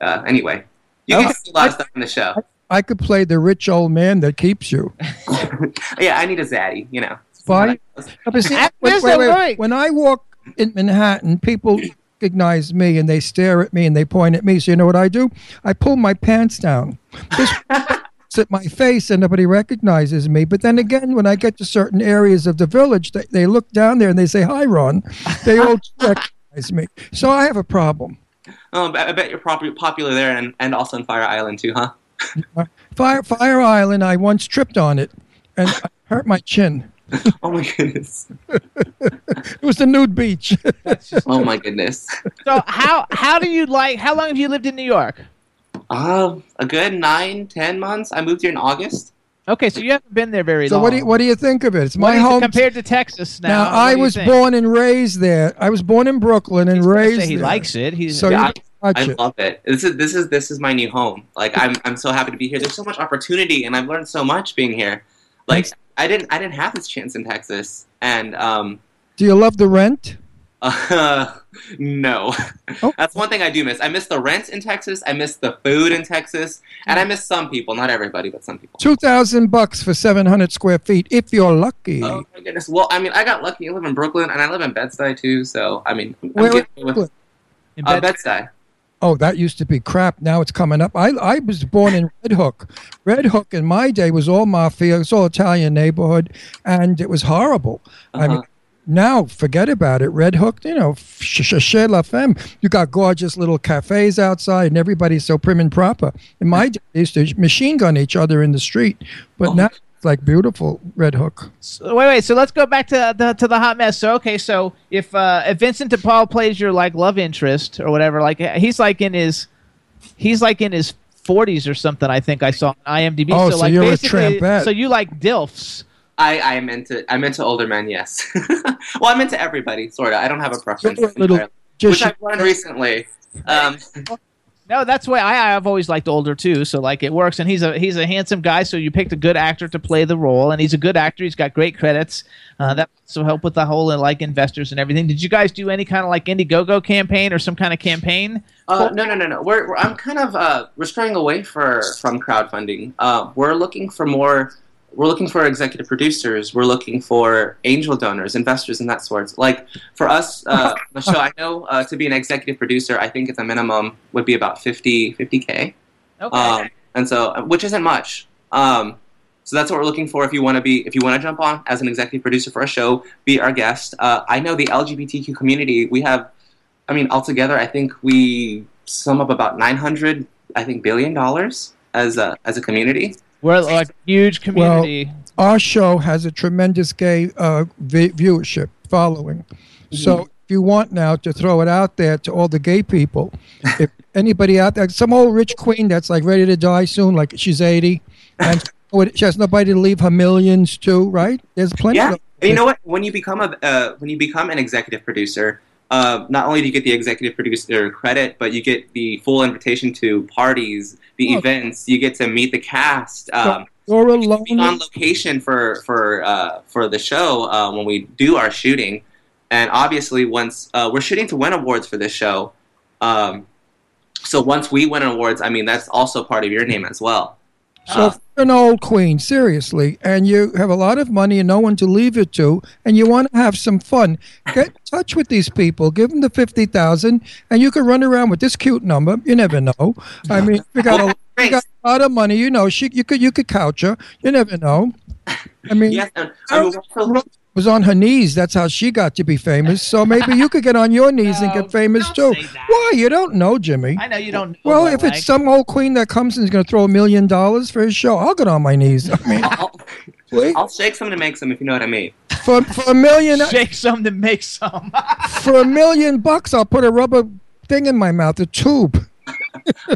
uh, anyway, you Oh. to see a lot of stuff in the show. I could play the rich old man that keeps you. yeah, I need a zaddy, you know. Why? But see, That wait, wait, a wait. right. When I walk in Manhattan, people recognize me and they stare at me and they point at me. So you know what I do? I pull my pants down. This at my face and nobody recognizes me. But then again, when I get to certain areas of the village, they, they look down there and they say, "Hi, Ron." They all recognize me. So I have a problem. Oh, I I bet you're popular there, and, and also in Fire Island too, huh? Fire Fire Island. I once tripped on it and I hurt my chin. Oh my goodness. It was the nude beach. Oh my goodness. So how how do you like? How long have you lived in New York? Uh, a good nine, ten months. I moved here in August. Okay, so you haven't been there very so long. So what do you, what do you think of it? It's my is it home. compared to Texas now. Now, I was think? born and raised there. I was born in Brooklyn and He's raised say he there. likes it. He's So Yeah, you can watch I love it. This is this is this is my new home. Like I'm I'm so happy to be here. There's so much opportunity, and I've learned so much being here. Like I didn't I didn't have this chance in Texas, and um, Do you love the rent? Uh, no. Oh. That's one thing I do miss. I miss the rent in Texas. I miss the food in Texas, and. I miss some people. Not everybody, but some people. Two thousand bucks for seven hundred square feet, if you're lucky. Oh my goodness. Well, I mean, I got lucky. I live in Brooklyn, and I live in Bed-Stuy too. So, I mean, I'm Where in getting with In uh, Bed-Stuy. Oh, that used to be crap. Now it's coming up. I I was born in Red Hook. Red Hook in my day was all mafia. It was all Italian neighborhood, and it was horrible. I mean, Uh-huh. now forget about it. Red Hook, you know, ch- ch- chez la femme. You got gorgeous little cafes outside, and everybody's so prim and proper. In my day, they used to machine gun each other in the street, but Oh. now like beautiful Red Hook. So, wait, wait. So let's go back to the to the hot mess. So okay, so if uh, if Vincent DePaul plays your like love interest or whatever, like he's like in his he's like in his forties or something. I think I saw on IMDb. Oh, so, so like you're a basically, trampette. so you like dilfs. I, I'm into I'm into older men. Yes. well, I'm into everybody, sort of. I don't have a preference. A little entirely, which I've learned recently. Um, No, that's why I I've always liked older too. So like it works, and he's a he's a handsome guy. So you picked a good actor to play the role, and he's a good actor. He's got great credits. Uh, that also help with the whole uh, like investors and everything. Did you guys do any kind of like Indiegogo campaign or some kind of campaign? Uh, no, no, no, no. We're, we're I'm kind of uh, we're straying away for from crowdfunding. Uh, we're looking for more. We're looking for executive producers. We're looking for angel donors, investors, and that sort. Like for us, uh, the show. I know uh, to be an executive producer, I think at the minimum would be about 50 k. Okay. Um, and so, which isn't much. Um, so that's what we're looking for. If you want to be, if you want to jump on as an executive producer for a show, be our guest. Uh, I know the LGBTQ community. We have, I mean, altogether, I think we sum up about nine hundred, I think, billion dollars as a as a community. We're like a huge community. our show has a tremendous gay uh, vi- viewership following. So if you want now to throw it out there to all the gay people, if anybody out there, some old rich queen that's like ready to die soon, like she's 80, and she has nobody to leave her millions to, right? There's plenty Yeah, of and you know what? When you become a uh, when you become an executive producer, uh, not only do you get the executive producer credit, but you get the full invitation to parties, the events. You get to meet the cast. Um, You're being on location for for uh, for the show uh, when we do our shooting, and obviously once uh, we're shooting to win awards for this show. Um, so once we win awards, I mean that's also part of your name as well. So ah. if you're an old queen, seriously, and you have a lot of money and no one to leave it to, and you want to have some fun, get in touch with these people. Give them the fifty thousand, and you can run around with this cute number. You never know. I mean, we got a, got a lot of money. You know, she you could you could couch her. You never know. I mean, Yes, and I mean, was on her knees. That's how she got to be famous. So maybe you could get on your knees and get famous don't too. say that. Why? You don't know, Jimmy. I know you don't. Know Well, that, if like. it's some old queen that comes and is going to throw a million dollars for his show, I'll get on my knees. I mean, I'll, please. I'll shake some to make some if you know what I mean. for for a million shake some to make some. for a million bucks, I'll put a rubber thing in my mouth, a tube.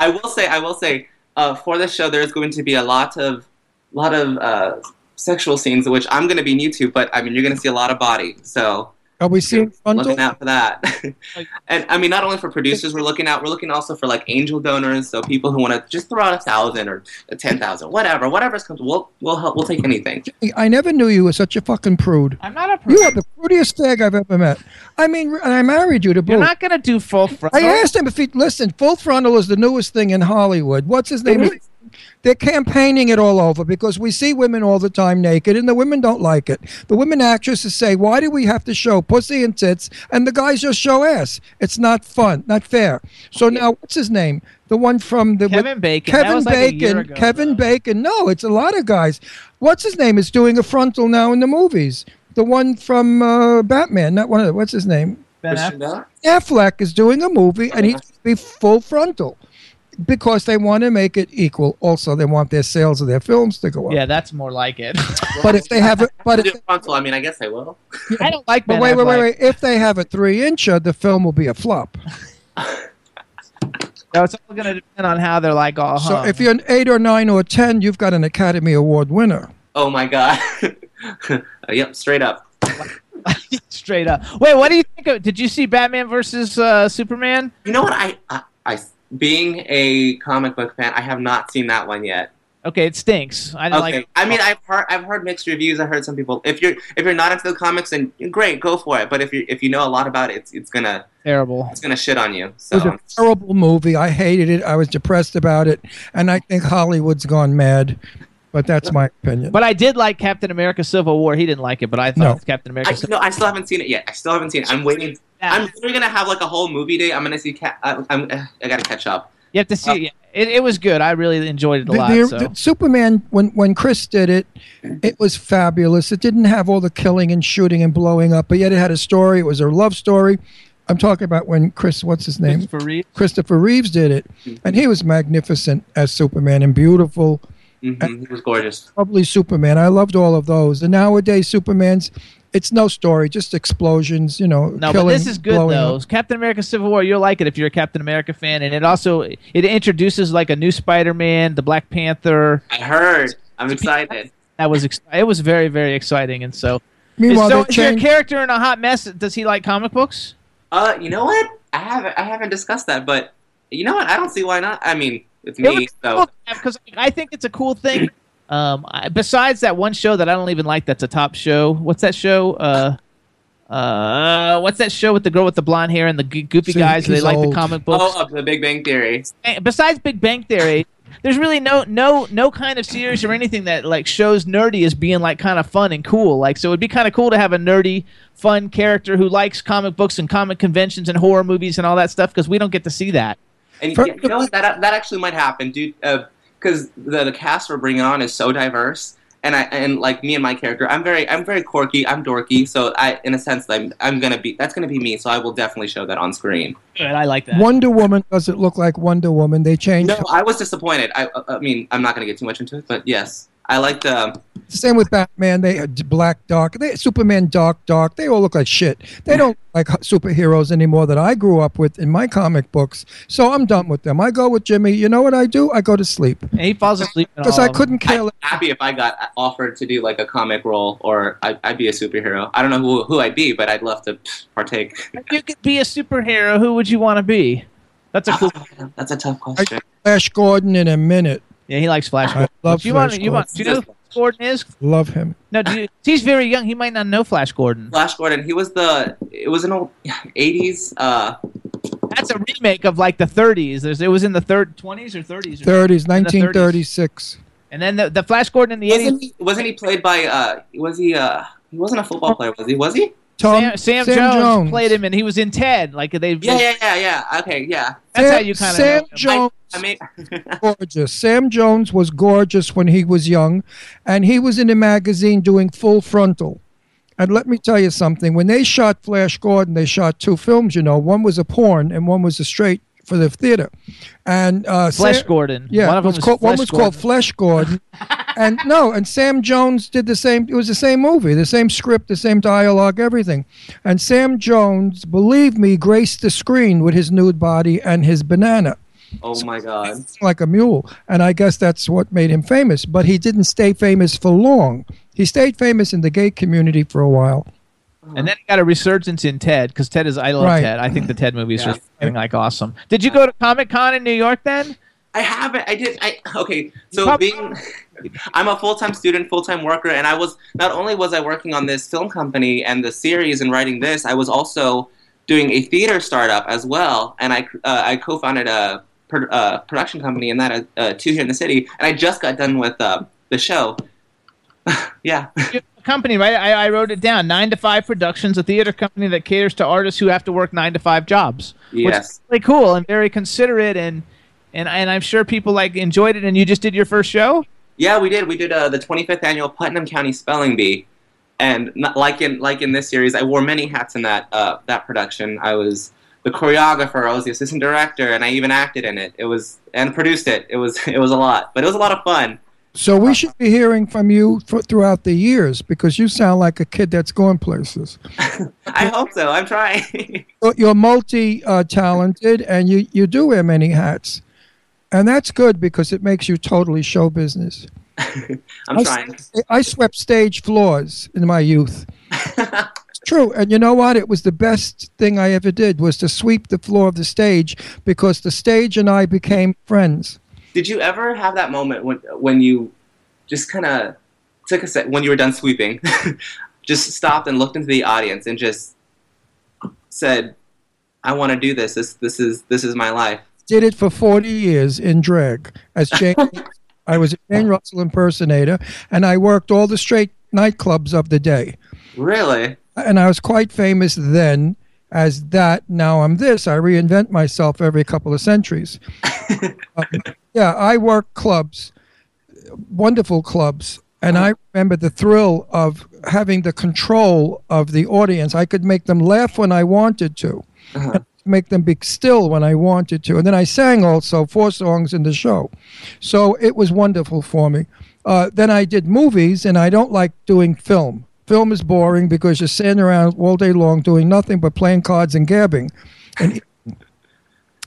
I will say, I will say, uh, for this show, there's going to be a lot of, lot of uh, sexual scenes, which I'm going to be new to. But I mean, you're going to see a lot of body, so Are we seeing looking out for that. and I mean, not only for producers, we're looking out. We're looking also for like angel donors, so people who want to just throw out a thousand or a ten thousand, whatever, whatever's comfortable. We'll we'll help. We'll take anything. I never knew you were such a fucking prude. I'm not a. Prude. You are the prudiest fag I've ever met. I mean, and I married you to boot. You're not gonna do full frontal. I asked him if he listen. Full frontal is the newest thing in Hollywood. What's his name? They're campaigning it all over because we see women all the time naked, and the women don't like it. The women actresses say, "Why do we have to show pussy and tits?" And the guys just show ass. It's not fun, not fair. So now, what's his name? The one from the Kevin Bacon. That Kevin was like a year Bacon. ago, Kevin though. Bacon. No, it's a lot of guys. What's his name is doing a frontal now in the movies. The one from uh, Batman, not one of the. What's his name? Ben Affleck. Affleck is doing a movie and he's to be full frontal because they want to make it equal. Also, they want their sales of their films to go up. Yeah, that's more like it. But if they have a but Do if, frontal. I mean, I guess they will. I don't like but Ben wait, wait, wait, wait. If they have a three incher, the film will be a flop. No, it's all gonna depend on how they're like all So hung. if you're an eight or nine or ten, you've got an Academy Award winner. Oh my god. uh, yep, straight up. straight up. Wait, what do you think of? Did you see Batman versus uh, Superman? You know what? I, I, I, being a comic book fan, I have not seen that one yet. Okay, it stinks. I Okay. like. I mean, I've heard I've heard mixed reviews. I heard some people. If you're if you're not into the comics, then great, go for it. But if you if you know a lot about it, it's it's gonna Terrible. it's gonna shit on you. It was a terrible movie. I hated it. I was depressed about it, and I think Hollywood's gone mad. But that's my opinion. But I did like Captain America: Civil War. He didn't like it, but I thought No. Captain America. I Civil no, I still haven't seen it yet. I still haven't seen it. I'm waiting. I'm literally gonna have like a whole movie day. I'm gonna see. Ca- I, I'm I gotta catch up. You have to see. Uh, it, it was good. I really enjoyed it a The- lot. the- so. the Superman, when when Chris did it, it was fabulous. It didn't have all the killing and shooting and blowing up, but yet it had a story. It was a love story. I'm talking about when Chris, what's his name? Christopher Reeve. Christopher Reeves did it, and he was magnificent as Superman and beautiful, hmm It was gorgeous. Probably Superman. I loved all of those. And nowadays, Superman's, it's no story, just explosions. You know, No, killing, but this is good though. up. Captain America: Civil War. You'll like it if you're a Captain America fan, and it also it introduces like a new Spider-Man, the Black Panther. I heard. I'm excited. That was ex- it was very very exciting, and so. Meanwhile, so they is your character in a hot mess? Does he like comic books? Uh, you know what? I haven't I haven't discussed that, but you know what? I don't see why not. I mean, it's me. would be So cool because I think it's a cool thing. Um, I, besides that one show that I don't even like, that's a top show. What's that show? Uh, uh, what's that show with the girl with the blonde hair and the g- goofy See, guys? They he's like the comic books. oh, The Big Bang Theory. Besides Big Bang Theory, there's really no no no kind of series or anything that like shows nerdy as being like kind of fun and cool. Like so, it'd be kind of cool to have a nerdy, fun character who likes comic books and comic conventions and horror movies and all that stuff because we don't get to see that. And For- yeah, you know what? That that actually might happen, dude. Because uh, the the cast we're bringing on is so diverse, and I and like me and my character, I'm very I'm very quirky. I'm dorky, so I in a sense I'm I'm gonna be that's gonna be me. So I will definitely show that on screen. Good, I like that. Wonder Woman doesn't look like Wonder Woman. They changed. No, I was disappointed. I I mean I'm not gonna get too much into it, but yes, I like Um, Same with Batman. They had black dark. They Superman dark dark. They all look like shit. They don't like superheroes anymore that I grew up with in my comic books. So I'm done with them. I go with Jimmy. You know what I do? I go to sleep And he falls asleep because I couldn't care. I'm less. happy if I got offered to do like a comic role, or I'd, I'd be a superhero. I don't know who who I'd be, but I'd love to partake. If you could be a superhero, who would you want to be? That's a cool. That's a tough question. Flash Gordon in a minute. Yeah, he likes Flash. I Gordon. love you want? Flash You want? Do you know who Flash Gordon is? Love him. No, do you, he's very young. He might not know Flash Gordon. Flash Gordon. He was the. It was an old '80s. Uh, That's a remake of like the 30s. There's, it was in the third 20s or 30s. Or 30s, in 30s. 1936. And then the, the Flash Gordon in the 80s. wasn't he, wasn't he played by? Uh, was he? Uh, he wasn't a football player, was he? Was he? Tom, Sam, Sam, Jones, played him, and he was in Ted. Like they. Yeah, yeah, yeah, yeah. Okay, yeah. That's how you kind of. Sam Jones. I mean, gorgeous. Sam Jones was gorgeous when he was young, and he was in a magazine doing full frontal. And let me tell you something. When they shot Flash Gordon, they shot two films. You know, one was a porn and one was a straight for the theater. And uh, Flesh Sam- Gordon. Yeah, One of them was was called, one Flesh was called Flesh Gordon, and no, and Sam Jones did the same. It was the same movie, the same script, the same dialogue, everything. And Sam Jones, believe me, graced the screen with his nude body and his banana oh my god. like a mule. And I guess that's what made him famous. But he didn't stay famous for long. He stayed famous in the gay community for a while. And then he got a resurgence in Ted because Ted is. I love Right. Ted. I think the Ted movies Yeah. are fucking, like awesome. Did you go to Comic Con in New York then? I haven't. I did. I okay. So Probably- being, I'm a full time student, full time worker, and I was not only was I working on this film company and the series and writing this, I was also doing a theater startup as well, and I uh, I co-founded a pro- uh, production company and that uh, two here in the city, and I just got done with uh, the show. yeah. Company, right? I, I wrote it down. Nine to Five Productions, a theater company that caters to artists who have to work nine to five jobs. Which Yes. is really cool and very considerate, and and and I'm sure people like enjoyed it. And you just did your first show. Yeah, we did. We did uh, the 25th annual Putnam County Spelling Bee, and not, like in like in this series, I wore many hats in that uh, that production. I was the choreographer, I was the assistant director, and I even acted in it. It was and produced it. It was it was a lot, but it was a lot of fun. So we should be hearing from you for, throughout the years because you sound like a kid that's going places. I hope so. I'm trying. You're- You're multi uh, talented and you, you do wear many hats. And that's good because it makes you totally show business. I'm I, trying. I swept stage floors in my youth. It's true. And you know what? It was the best thing I ever did was to sweep the floor of the stage because the stage and I became friends. Did you ever have that moment when when you just kind of took a sec when you were done sweeping, just stopped and looked into the audience and just said, "I want to do this. This this is this is my life." Did it for 40 years in drag as Jane. I was a Jane Russell impersonator, and I worked all the straight nightclubs of the day. Really? And I was quite famous then as that. Now I'm this. I reinvent myself every couple of centuries. Uh, yeah, I work clubs, wonderful clubs. And I remember the thrill of having the control of the audience. I could make them laugh when I wanted to, and make them be still when I wanted to. And then I sang also four songs in the show. So it was wonderful for me. Uh, then I did movies, and I don't like doing film. Film is boring because you're sitting around all day long doing nothing but playing cards and gabbing. And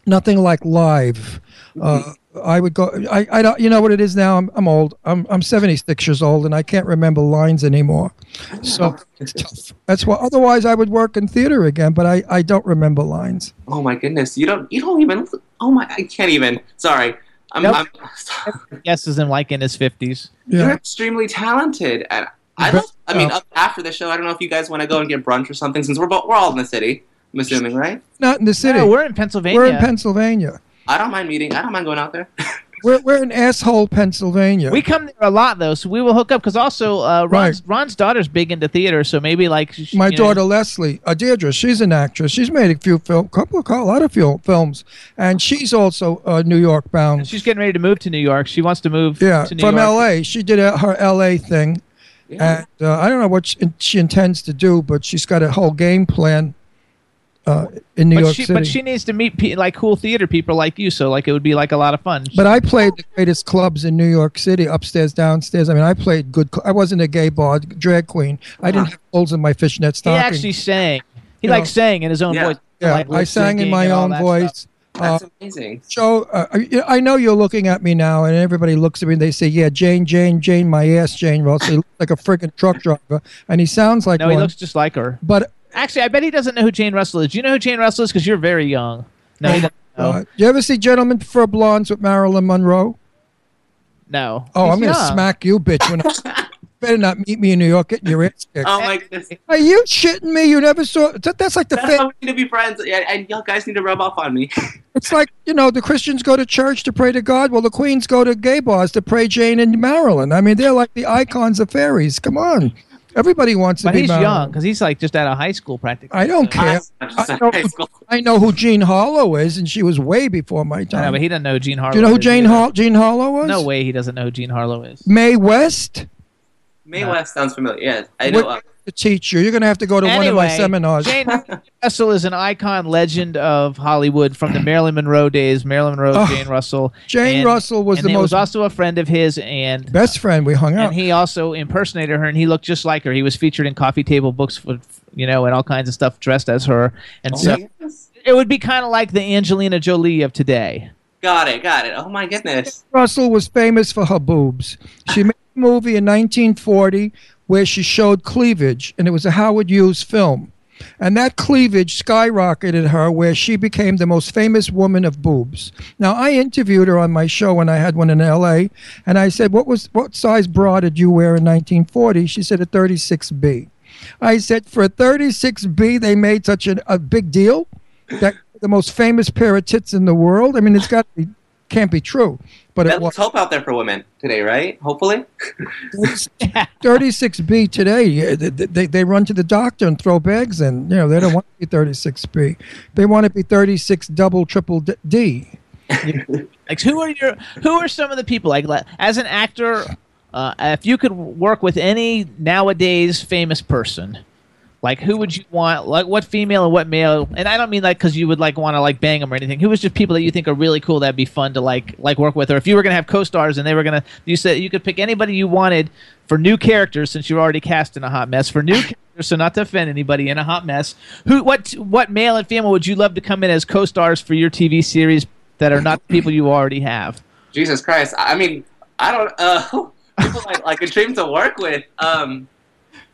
nothing like live. Uh, I would go. I, I don't. You know what it is now. I'm, I'm old. I'm I'm 76 years old, and I can't remember lines anymore. So it's tough. That's why. Otherwise, I would work in theater again. But I, I don't remember lines. Oh my goodness! You don't you don't even. Oh my! I can't even. Sorry. I'm, Nope. I'm Yes, is in like in his fifties. You're extremely talented, and I. Love, I mean, uh, up after the show, I don't know if you guys want to go and get brunch or something, since we're both, we're all in the city. I'm assuming, right? Not in the city. No, we're in Pennsylvania. We're in Pennsylvania. I don't mind meeting. I don't mind going out there. We're we're in asshole Pennsylvania. We come there a lot though, so we will hook up. Because also, uh, Ron's, Ron's daughter's big into theater, so maybe like sh- My you know- daughter Leslie, uh, Deirdre, she's an actress. She's made a few film, couple, a lot of few films, and she's also uh, New York bound. She's getting ready to move to New York. She wants to move. Yeah, to New from York. L.A. She did uh, her L.A. thing, Yeah. and uh, I don't know what she, she intends to do, but she's got a whole game plan uh, in New But York she, City. but she needs to meet pe- like cool theater people like you, so like it would be like a lot of fun. But I played the greatest clubs in New York City, upstairs, downstairs. I mean, I played good. Cl- I wasn't a gay bar drag queen. I didn't have holes in my fishnet he actually sang. He You likes know. saying in his own Yeah. voice. yeah, like I sang in my own voice. stuff. That's Uh, amazing. Joe, uh, I- I know you're looking at me now, and everybody looks at me and they say, "Yeah, Jane, Jane, Jane, my ass, Jane Russell." He looks like a freaking truck driver, and he sounds like No, one. he looks just like her. but Actually, I bet he doesn't know who Jane Russell is. Do you know who Jane Russell is? Because you're very young. No, he doesn't know. uh, you ever see Gentlemen Prefer Blondes with Marilyn Monroe? no. Oh, He's I'm gonna young. smack you, bitch! When I, better not meet me in New York getting your ass kicked. Oh my goodness. Are you shitting me? You never saw that, that's like the That's fa- why we need to be friends. And y'all guys need to rub off on me. it's like you know the Christians go to church to pray to God. Well, the Queens go to gay bars to pray Jane and Marilyn. I mean, they're like the icons of fairies. Come on, everybody wants to But be he's Marilyn. young because he's like just out of high school practically. I don't So- care. I'm just I in know, high school. I know who Jean Harlow is, and she was way before my I know, time. but he doesn't know who Jean Harlow. Do you know who is Jane either. Har- Jean Harlow was? No way he doesn't know who Jean Harlow is. Mae West, Mae West sounds familiar. Yeah, I know. What- Uh, the teacher. You're going to have to go to one of my seminars. Jane Russell is an icon legend of Hollywood from the Marilyn Monroe days. Marilyn Monroe, Oh, Jane Russell. Jane and- Russell was and the most was also a friend of his, and best friend. We hung out. and he also impersonated her, and he looked just like her. He was featured in coffee table books, with, you know, and all kinds of stuff, dressed as her. And oh so my goodness. it would be kind of like the Angelina Jolie of today. Got it, got it. Oh my goodness. Russell was famous for her boobs. She made a movie in 1940 where she showed cleavage, and it was a Howard Hughes film. And that cleavage skyrocketed her where she became the most famous woman of boobs. Now I interviewed her on my show when I had one in LA, and I said, What was what size bra did you wear in 1940? She said a 36B. I said, for a 36B, they made such an, a big deal that the most famous pair of tits in the world. I mean, it's got to be, can't be true, but it That was. hope out there for women today, right? Hopefully. 36B today, they, they, they run to the doctor and throw bags in. You know, they don't want to be 36B. They want to be 36 double triple D- D. Like who are your who are some of the people like as an actor uh, if you could work with any nowadays famous person like who would you want like what female and what male and I don't mean like because you would like want to like bang them or anything who was just people that you think are really cool that'd be fun to like like work with or if you were gonna have co-stars and they were gonna you said you could pick anybody you wanted for new characters since you're already cast in a hot mess for new characters so not to offend anybody in a hot mess who what what male and female would you love to come in as co-stars for your TV series that are not the people you already have Jesus Christ. I I mean, I don't. Uh, people like like a dream to work with. Um,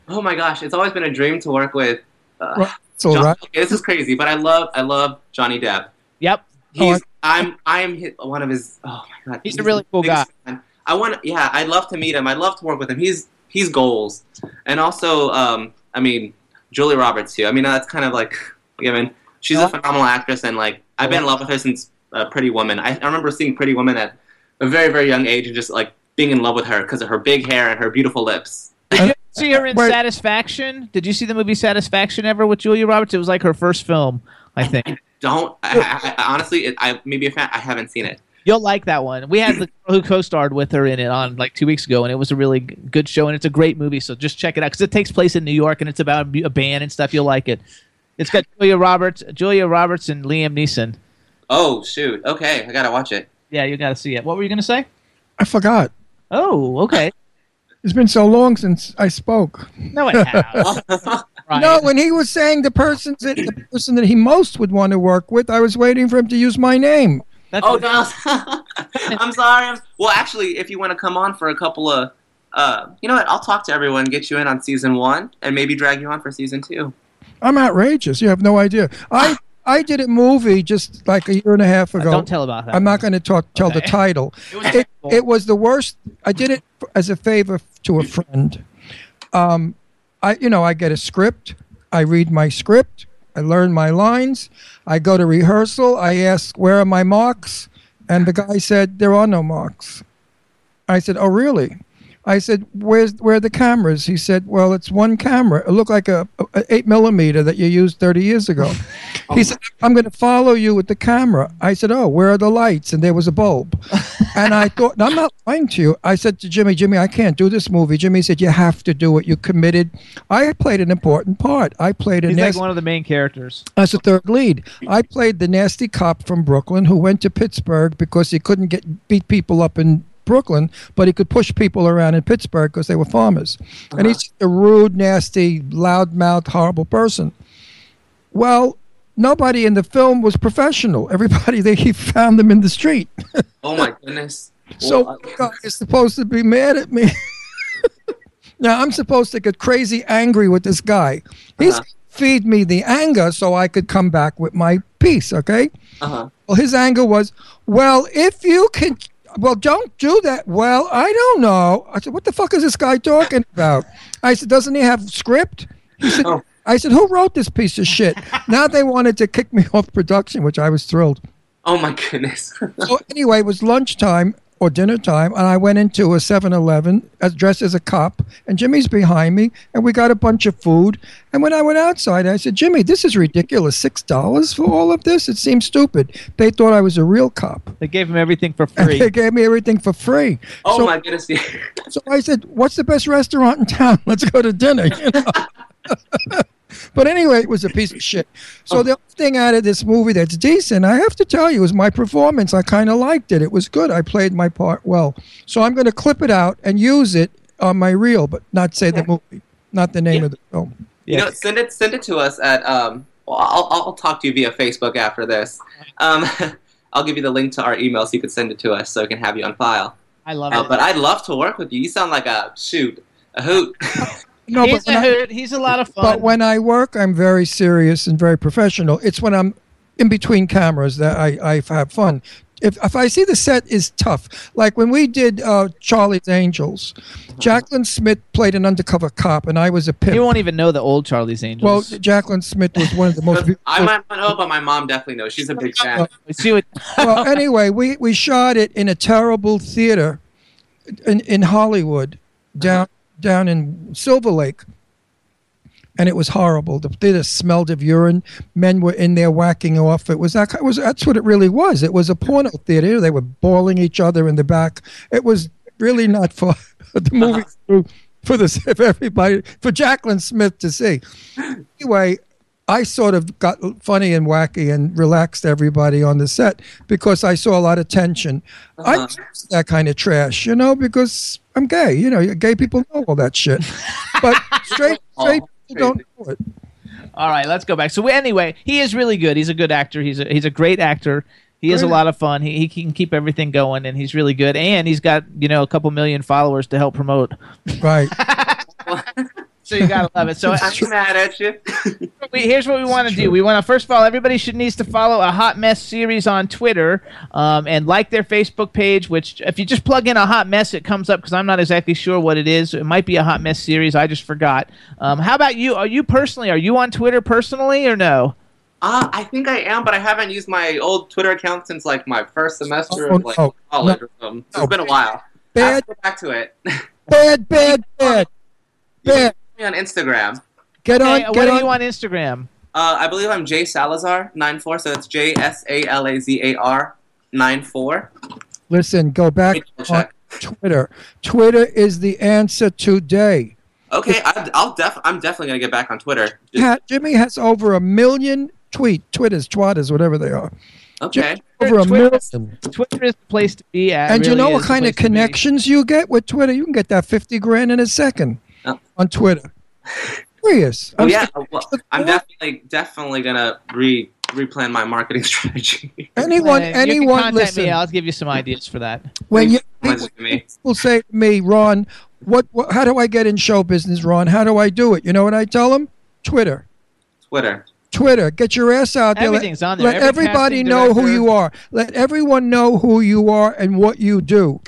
oh my gosh, it's always been a dream to work with. Uh, Well, John- right. okay, this is crazy, but I love I love Johnny Depp. yep Oh, He's I'm I'm hi- one of his. Oh my god, He's a really cool guy. fan. I want. Yeah, I'd love to meet him. I'd love to work with him. He's he's goals, and also, um, I mean, Julie Roberts too. I mean, that's kind of like given. She's a phenomenal actress, and like I've been in love with her since uh, Pretty Woman. I, I remember seeing Pretty Woman at a very very young age, and just like being in love with her because of her big hair and her beautiful lips. Did you see her in Wait. Satisfaction? Did you see the movie Satisfaction ever with Julia Roberts? It was like her first film, I think. Don't I, I, I, honestly, it, I maybe a fan. I haven't seen it. You'll like that one. We had the girl who co-starred with her in it on like two weeks ago, and it was a really good show, and it's a great movie. So just check it out because it takes place in New York, and it's about a band and stuff. You'll like it. It's got Julia Roberts, Julia Roberts, and Liam Neeson. Oh shoot! Okay, I gotta watch it. Yeah, you got to see it. What were you going to say? I forgot. Oh, okay. It's been so long since I spoke. No, it has. Right. No, when he was saying the person that the person that he most would want to work with, I was waiting for him to use my name. That's Oh no, I'm sorry. I'm, well, actually, if you want to come on for a couple of, uh, you know what? I'll talk to everyone, get you in on season one, and maybe drag you on for season two. I'm outrageous. You have no idea. I I did a movie just like a year and a half ago. Don't tell about that. I'm not going to talk tell the title. It was It, it was the worst. I did it as a favor to a friend. Um, I you know I get a script. I read my script. I learn my lines. I go to rehearsal. I ask where are my marks, and the guy said there are no marks. I said, oh really? I said, "Where's where are the cameras?" He said, "Well, it's one camera. It looked like a, a eight millimeter that you used thirty years ago." he said, "I'm going to follow you with the camera." I said, "Oh, where are the lights?" And there was a bulb. and I thought, "I'm not lying to you." I said to Jimmy, "Jimmy, I can't do this movie." Jimmy said, "You have to do it. You committed." I played an important part. I played a He's like one of the main characters. as a third lead. I played the nasty cop from Brooklyn who went to Pittsburgh because he couldn't get beat people up in Brooklyn, but he could push people around in Pittsburgh because they were farmers. And he's a rude, nasty, loudmouth, horrible person. Well, nobody in the film was professional. Everybody they he found them in the street. Oh my goodness. So Well, guy is supposed to be mad at me. now I'm supposed to get crazy angry with this guy. He's Uh-huh. feed me the anger so I could come back with my peace. Okay. uh-huh. Well, his anger was, well, if you can, well, don't do that. Well, I don't know. I said, what the fuck is this guy talking about? I said, doesn't he have script? He said, Oh. I said, who wrote this piece of shit? now they wanted to kick me off production, which I was thrilled. Oh my goodness. So anyway, it was lunchtime or dinner time, and I went into a 7-Eleven uh, dressed as a cop, and Jimmy's behind me, and we got a bunch of food. And when I went outside, I said, Jimmy, this is ridiculous. Six dollars for all of this? It seems stupid. They thought I was a real cop. They gave him everything for free. they gave me everything for free. oh so, my goodness. so I said, "What's the best restaurant in town? Let's go to dinner." You know? But anyway, it was a piece of shit. So the only thing out of this movie that's decent, I have to tell you, is my performance. I kind of liked it. It was good. I played my part well. So I'm going to clip it out and use it on my reel, but not say the movie, not the name of the film. You know, send it send it to us at um. Well, I'll I'll talk to you via Facebook after this. Um, I'll give you the link to our email so you can send it to us so we can have you on file. I love Uh, it. but I'd love to work with you. You sound like a shoot, a hoot. No, he's but a when I- He's a lot of fun. But when I work, I'm very serious and very professional. It's when I'm in between cameras that I, I have fun. If, if I see the set is tough, like when we did uh, Charlie's Angels, Jaclyn Smith played an undercover cop, and I was a pimp. you won't even know the old Charlie's Angels. Well, Jaclyn Smith was one of the most. I might not know, but my mom definitely knows. She's a big fan. See what? well, anyway, we, we shot it in a terrible theater in, in Hollywood, down down in Silver Lake, and it was horrible. The theater smelled of urine. Men were in there whacking off. It was that. It was that's what it really was. It was a porno theater. They were bawling each other in the back. It was really not for the movie uh-huh. crew, for the for everybody for Jaclyn Smith to see. Anyway, I sort of got funny and wacky and relaxed everybody on the set because I saw a lot of tension. I'm Uh-huh. used to that kind of trash, you know, because I'm gay. You know, gay people know all that shit, but straight straight people don't know it. All right, let's go back. So anyway, he is really good. He's a good actor. He's a he's a great actor. He has a lot of fun. He, he can keep everything going, and he's really good. And he's got you know a couple million followers to help promote. Right. So you gotta love it. So I'm mad at you. we, here's what we want to do. We want to first of all, everybody should needs to follow a hot mess series on Twitter, um, and like their Facebook page. Which, if you just plug in a hot mess, it comes up because I'm not exactly sure what it is. It might be a hot mess series. I just forgot. Um, how about you? Are you personally? Are you on Twitter personally or no? Uh, I think I am, but I haven't used my old Twitter account since like my first semester Oh, of like no. college No. or something. No. It's been a while. I Bad, have to go back to it. bad, bad, bad, You bad. Find me on Instagram. Get on, Okay, get what are on. you on Instagram? Uh, I believe I'm Jay Salazar nine four, so it's J S A L A Z A R nine four. Listen, go back Double on. Twitter. Twitter is the answer today. Okay, I, I'll def. I'm definitely gonna get back on Twitter. Just- Pat, Jimmy has over a million tweet, Twitters, twatters, whatever they are. okay. Over a Twitter- million. Twitter is the place to be at. And you know what kind of place to be. connections you get with Twitter? You can get that 50 grand in a second. On Twitter. Serious. Oh I'm yeah, well, I'm definitely definitely gonna re replan my marketing strategy. Anyone, Uh, you can anyone contact listen. me. I'll give you some ideas for that. when you Thanks people, people say to me, Ron, what, what? How do I get in show business, Ron? How do I do it? You know what I tell them? Twitter. Twitter. Twitter. Get your ass out there. Let- on there. Let Every everybody casting know who you are. Let everyone know who you are and what you do.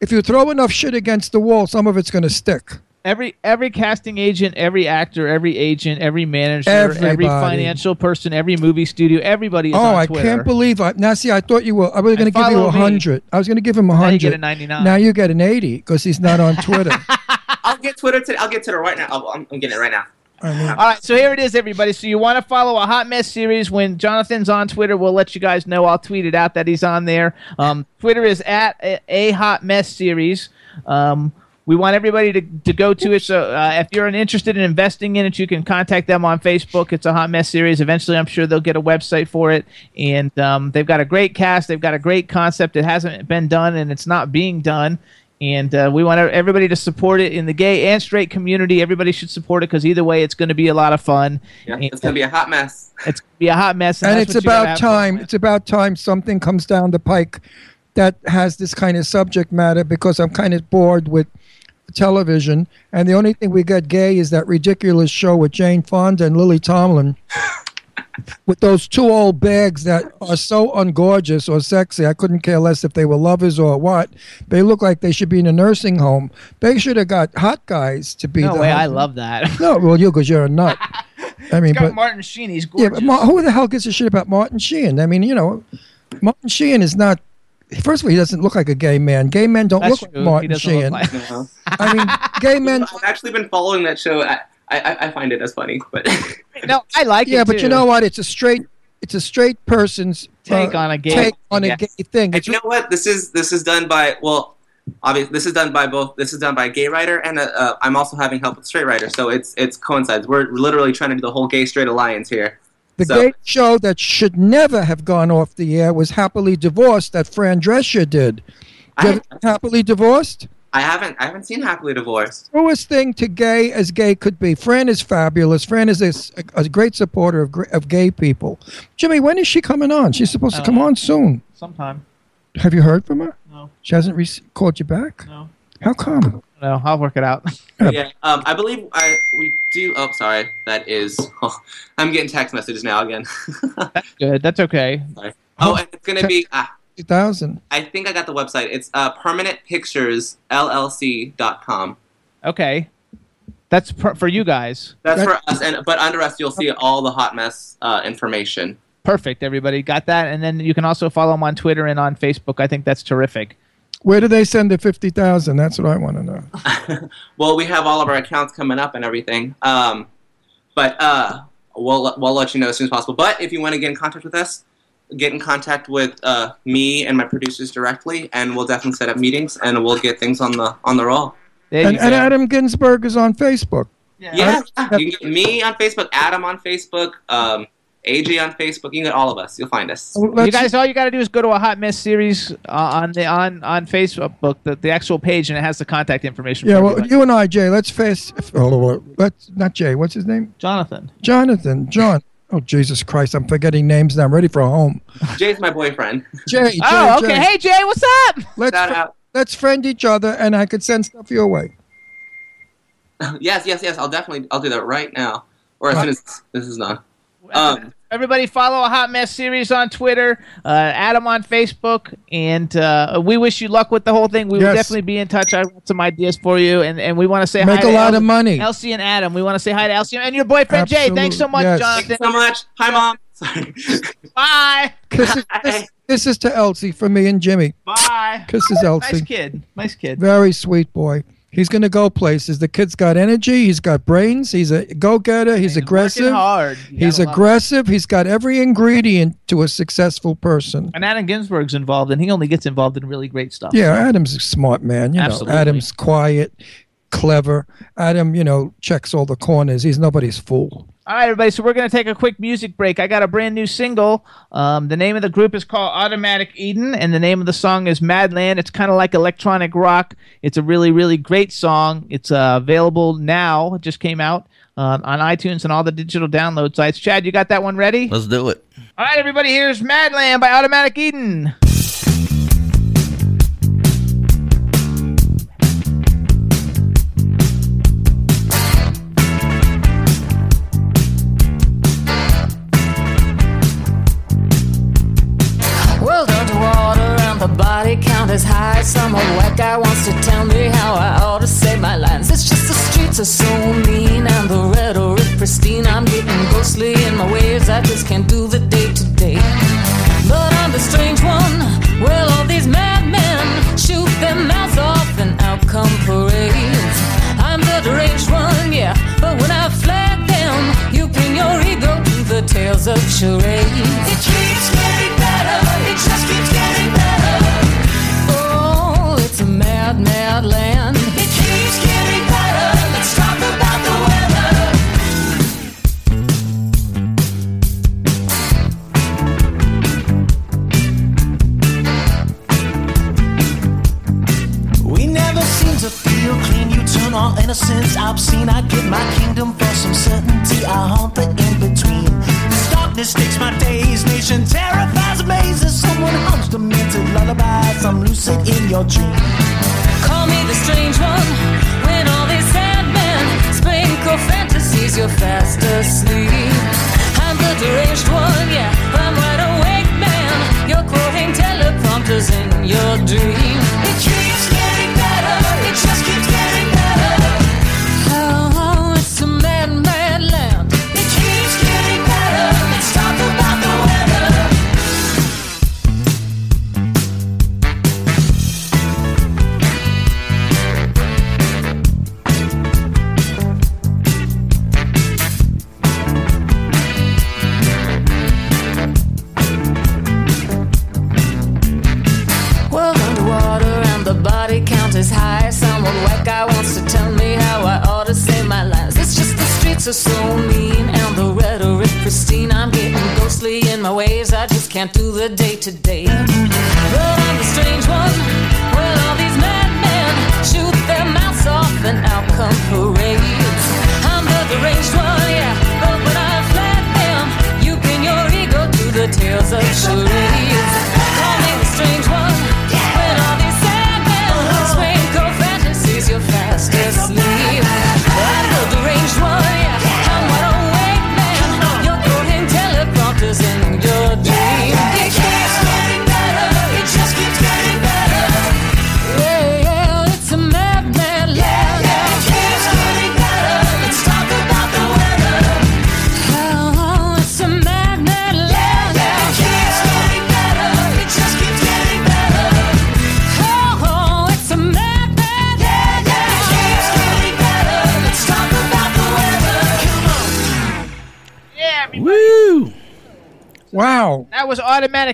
If you throw enough shit against the wall, some of it's going to stick. Every every casting agent, every actor, every agent, every manager, every financial person, every movie studio, everybody is oh, on I can't believe I. Now, see, I thought you were. I was going to give you a hundred. I was going to give him a hundred. Now you get a 99. Now you get an eighty because he's not on Twitter. I'll get Twitter today. I'll get Twitter right now. I'll, I'm, I'm getting it right now. I mean, All right, so here it is, everybody. So you want to follow a hot mess series? When Jonathan's on Twitter, we'll let you guys know. I'll tweet it out that he's on there. Um, Twitter is at a, a hot mess series. Um, we want everybody to, to go to it. So uh, if you're interested in investing in it, you can contact them on Facebook. It's a hot mess series. Eventually, I'm sure they'll get a website for it, and um, they've got a great cast. They've got a great concept. It hasn't been done, and it's not being done. And uh, we want everybody to support it in the gay and straight community. Everybody should support it because either way, it's going to be a lot of fun. Yeah, And it's gonna be a hot mess. it's gonna be a hot mess, and that's it's what you gotta about time. It's about time something comes down the pike that has this kind of subject matter because I'm kind of bored with television, and the only thing we get gay is that ridiculous show with Jane Fonda and Lily Tomlin. With those two old bags that are so ungorgeous or sexy, I couldn't care less if they were lovers or what. They look like they should be in a nursing home. They should have got hot guys to be No the way, I love that. No, well, you because you're a nut. I mean, It's got but Martin Sheen. He's yeah, gorgeous. but Ma- who the hell gives a shit about Martin Sheen? I mean, you know, Martin Sheen is not. First of all, he doesn't look like a gay man. Gay men don't That's look true. like Martin he Sheen. look like. You? I mean, gay men. I've actually been following that show. I, I, I find it as funny, but No, I like Yeah, it. Yeah, but you know what? It's a straight. It's a straight person's Take uh, on a gay. take on a Yes. gay thing. And you know what? This is this is done by well, obviously this is done by both. This is done by a gay writer, and a, uh, I'm also having help with straight writer. So it's it's coincides. We're literally trying to do the whole gay straight alliance here. The so- gay show that should never have gone off the air was happily divorced. That Fran Drescher did. I, happily divorced. I haven't I haven't seen Happily Divorced. truest thing to gay as gay could be. Fran is fabulous. Fran is a great supporter of, of gay people. Jimmy, when is she coming on? She's supposed to come know. on soon. Sometime. Have you heard from her? No. She hasn't re- called you back? No. How come? No, I'll work it out. Yeah, um, I believe I we do. Oh, sorry, that is. Oh, I'm getting text messages now again. Good. That's okay. oh, and it's gonna be. Ah, 2000. I think I got the website. It's uh, permanentpicturesllc.com. Okay. That's per- for you guys. That's That- for us, and but under us, you'll see all the hot mess uh, information. Perfect. Everybody got that, and then you can also follow them on Twitter and on Facebook. I think that's terrific. Where do they send the 50,000? That's what I want to know. well, we have all of our accounts coming up and everything. Um, but uh, we'll we'll let you know as soon as possible. But if you want to get in contact with us, get in contact with uh, me and my producers directly, and we'll definitely set up meetings and we'll get things on the on the roll. And, and. Adam Ginsberg is on Facebook. Yeah, yeah, you can get me on Facebook, Adam on Facebook, um, AJ on Facebook. You can get all of us. You'll find us. Well, you let's- guys, all you got to do is go to a hot mess series uh, on the on on Facebook, the, the actual page, and it has the contact information. yeah, for well, everybody. you and I, Jay, let's face. Oh, let's not Jay. What's his name? Jonathan. Jonathan. John. Oh Jesus Christ! I'm forgetting names now. I'm ready for a home. Jay's my boyfriend. Jay. Jay Oh, okay. Jay. Hey, Jay, what's up? Let's Shout fr- out. let's friend each other, and I could send stuff your way. yes, yes, yes. I'll definitely I'll do that right now, or as soon as this is done. Um, Everybody follow a Hot Mess series on Twitter, uh, Adam on Facebook, and uh, we wish you luck with the whole thing. We will definitely be in touch. I have some ideas for you, and, and we want to say Make hi a to lot El- of money. Elsie and Adam. We want to say hi to Elsie and your boyfriend Jay. Thanks so much, Absolute- yes. Jonathan. thanks so much. Hi, mom. Sorry. Bye. Kisses, this, this is to Elsie for me and Jimmy. Bye. Kisses, Elsie. Nice kid. Nice kid. Very sweet boy. He's going to go places. The kid's got energy. He's got brains. He's a go-getter. He's aggressive. hard. You He's gotta love it. aggressive. He's got every ingredient to a successful person. And Adam Ginsburg's involved, and he only gets involved in really great stuff. Yeah, Adam's a smart man. You Absolutely. know, Adam's quiet, clever. Adam, you know, checks all the corners. He's nobody's fool. All right, everybody. So we're going to take a quick music break. I got a brand new single. Um, the name of the group is called Automatic Eden, and the name of the song is Madland. It's kind of like electronic rock. It's a really, really great song. It's uh, available now. It just came out uh, on iTunes and all the digital download sites. Chad, you got that one ready? Let's do it. All right, everybody. Here's Madland by Automatic Eden. The are so mean and the rhetoric pristine. I'm getting ghostly in my ways. I just can't do the day to day. But I'm the strange one. Well, all these madmen shoot their mouths off and out come parades. I'm the deranged one, yeah. But when I flag them, you bring your ego to the tales of charades. Fantasies,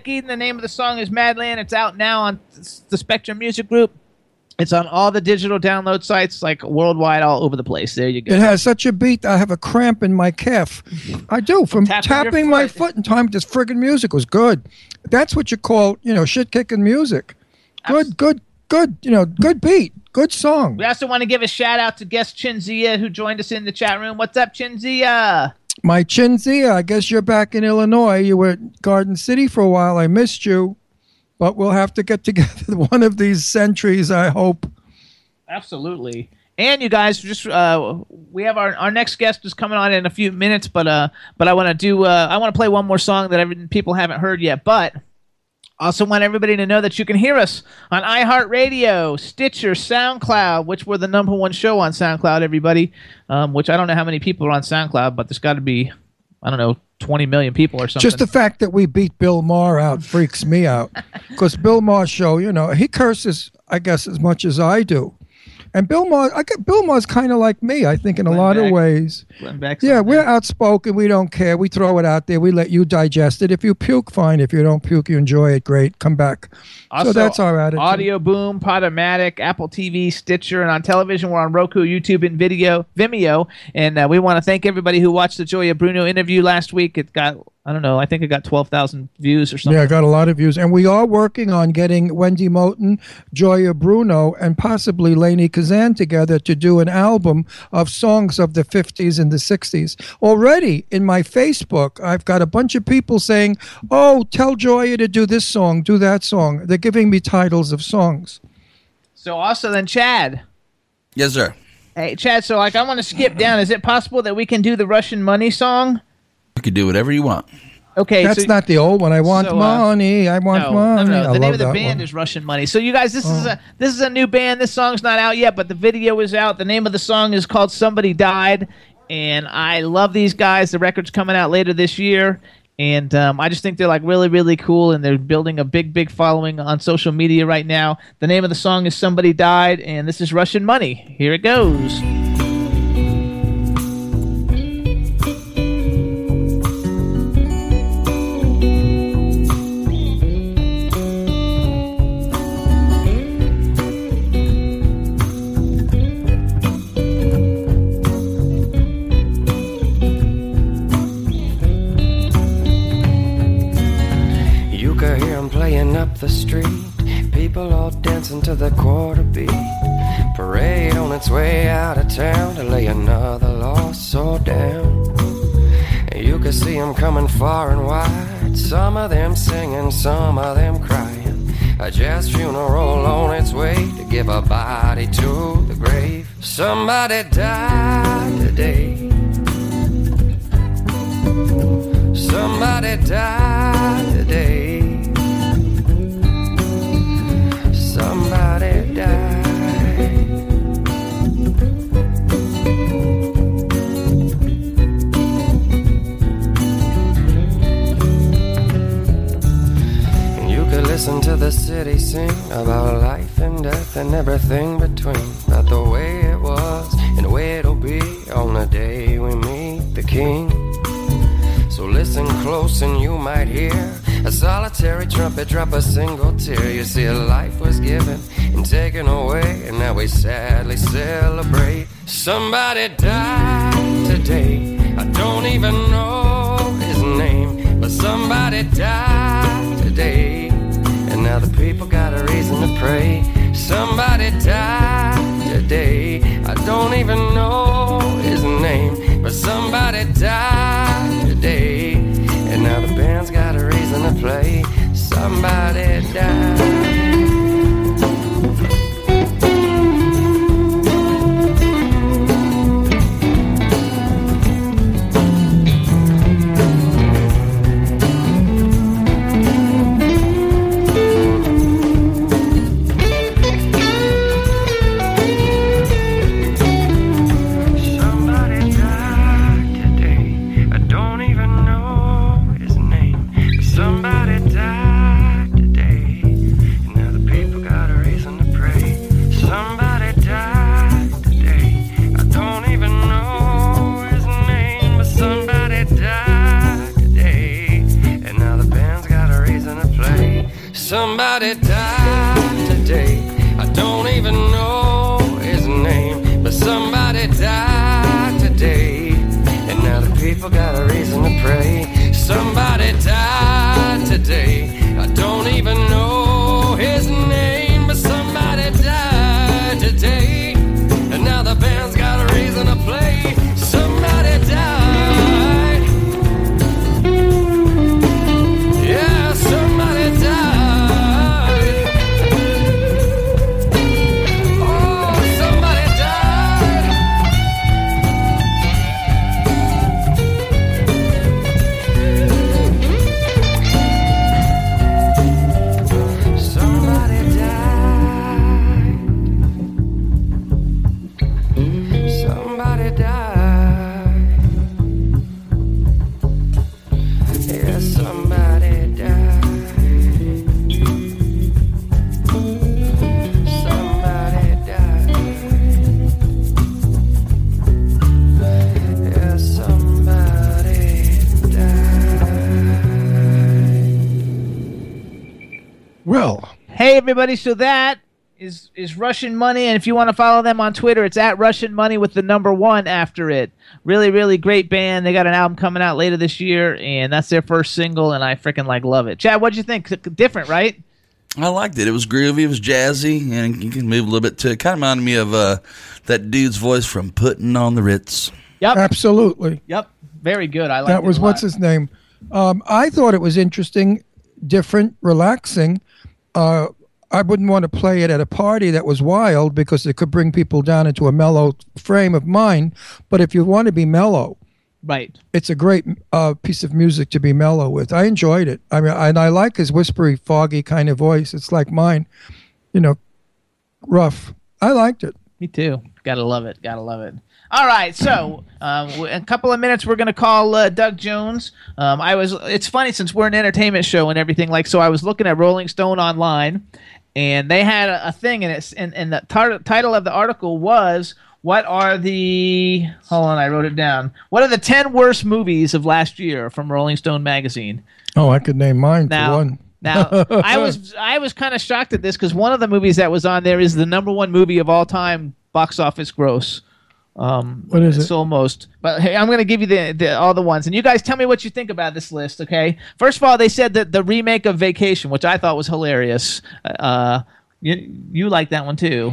Eden. The name of the song is Madland. It's out now on the Spectrum Music Group. It's on all the digital download sites, like worldwide, all over the place. There you go. It has such a beat. I have a cramp in my calf. I do from Tapping tapping, my foot. foot in time. This friggin' music was good. That's what you call, you know, shit kicking music. Good, good, good. You know, good beat, good song. We also want to give a shout out to guest Chinzia who joined us in the chat room. What's up, Chinzia? My Chinzia, I guess you're back in Illinois. You were at Garden City for a while. I missed you, but we'll have to get together one of these centuries. I hope. Absolutely. And you guys, just uh, we have our, our next guest is coming on in a few minutes, but uh, but I want to do uh, I want to play one more song that people haven't heard yet, but also want everybody to know that you can hear us on iHeartRadio, Stitcher, SoundCloud, which we're the number one show on SoundCloud. Everybody, um, which I don't know how many people are on SoundCloud, but there's got to be I don't know 20 million people or something. Just the fact that we beat Bill Maher out freaks me out. Because Bill Maher's show, you know, he curses, I guess, as much as I do. And Bill Maher, I get, Bill Maher's kind of like me, I think, in a Glenn lot Beck. of ways. Yeah, we're there. outspoken. We don't care. We throw it out there. We let you digest it. If you puke, fine. If you don't puke, you enjoy it. Great. Come back. Also, so that's our attitude. Audio Boom, Podomatic, Apple TV, Stitcher, and on television we're on Roku, YouTube, and video, Vimeo. And uh, we want to thank everybody who watched the Joya Bruno interview last week. It got I don't know, I think it got twelve thousand views or something. Yeah, I got a lot of views. And we are working on getting Wendy Moten, Joya Bruno, and possibly Lainie Kazan together to do an album of songs of the 50s and the 60s. Already in my Facebook, I've got a bunch of people saying, Oh, tell Joya to do this song, do that song. They're giving me titles of songs. So also then Chad. Yes, sir. Hey Chad, so like I want to skip down. Is it possible that we can do the Russian money song? You can do whatever you want. Okay, That's so, not the old one. I want so, uh, money. I want no, money. No, no, I The name love of the that band one. is Russian Money. So you guys, this is Oh. a this is a new band. This song's not out yet, but the video is out. The name of the song is called Somebody Died, and I love these guys. The record's coming out later this year. And um, I just think they're like really, really cool, and they're building a big, big following on social media right now. The name of the song is "Somebody Died," and this is Russian Money. Here it goes. The street. People all dancing to the quarter beat. Parade on its way out of town to lay another lost soul down. You can see 'em coming far and wide. Some of them singing, some of them crying. A jazz funeral on its way to give a body to the grave. Somebody died today. Somebody died today. Listen to the city sing about life and death and everything between. About the way it was and the way it'll be on the day we meet the king. So listen close and you might hear a solitary trumpet drop a single tear. You see, life was given and taken away, and now we sadly celebrate. Somebody died today. I don't even know his name, but somebody died today. Now the people got a reason to pray. Somebody died today. I don't even know his name, but somebody died today. And now the band's got a reason to play. Somebody died. Everybody, so that is is Russian Money, and if you want to follow them on Twitter, it's at Russian Money with the number one after it. Really, really great band. They got an album coming out later this year, and that's their first single, and I freaking like love it. Chad, what'd you think? Different, right? I liked it. It was groovy. It was jazzy, and you can move a little bit to it. Kind of reminded me of uh, that dude's voice from Putting on the Ritz. Yep. Absolutely. Yep. Very good. I like that was what's his name. Um, I thought it was interesting, different, relaxing. Uh, I wouldn't want to play it at a party that was wild because it could bring people down into a mellow frame of mind. But if you want to be mellow, Right. it's a great uh, piece of music to be mellow with. I enjoyed it. I mean, and I like his whispery, foggy kind of voice. It's like mine, you know, rough. I liked it. Me too. Gotta love it. Gotta love it. All right, so um, in a couple of minutes we're gonna call uh, Doug Jones. Um, I was. It's funny since we're an entertainment show and everything. Like, so I was looking at Rolling Stone online, and they had a, a thing, and it's and, and the tar- title of the article was "What are the?" Hold on, I wrote it down. What are the ten worst movies of last year from Rolling Stone magazine? Oh, I could name mine for Now, one. now I was I was kind of shocked at this because one of the movies that was on there is the number one movie of all time box office gross. Um, What is it's it? almost, but hey, I'm going to give you the, the all the ones, and you guys tell me what you think about this list. Okay, first of all, they said that the remake of Vacation, which I thought was hilarious. Uh, you you like that one too,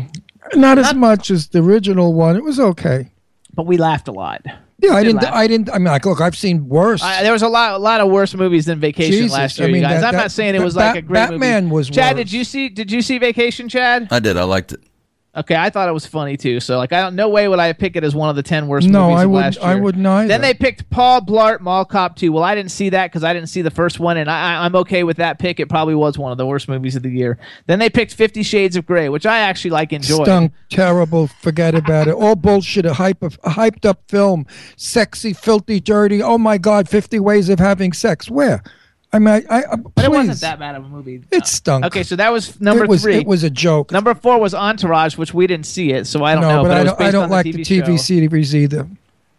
Not as much as the original one. It was okay. but we laughed a lot. Yeah, I did didn't. laugh. I didn't. I mean, like, look, I've seen worse. Uh, there was a lot, a lot of worse movies than Vacation Jesus, last I year, mean, you guys. that- I'm that- not saying it that was like a great Batman movie. was Chad, worse. did you see? Did you see Vacation, Chad? I did. I liked it. Okay, I thought it was funny too. So like, I don't. No way would I pick it as one of the ten worst No, movies I of wouldn't- last year. I wouldn't. Then they picked Paul Blart Mall Cop 2. Well, I didn't see that because I didn't see the first one, and I, I'm okay with that pick. It probably was one of the worst movies of the year. Then they picked Fifty Shades of Grey, which I actually like enjoyed. Stunk, terrible. Forget about it. All bullshit. A hype, of, a hyped up film, sexy, filthy, dirty. Oh my God, Fifty Ways of Having Sex. Where? I mean, I, I But it wasn't that bad of a movie. It stunk. Okay, so that was number it was, three. It was a joke. Number four was Entourage, which we didn't see it, so I don't no, know. but, it I don't. I don't on like the TV, TV series either.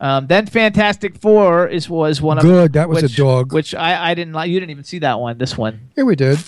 Um, then Fantastic Four is was one of Good, that was a dog. Which I, I didn't like. You didn't even see that one. This one. Yeah, we did.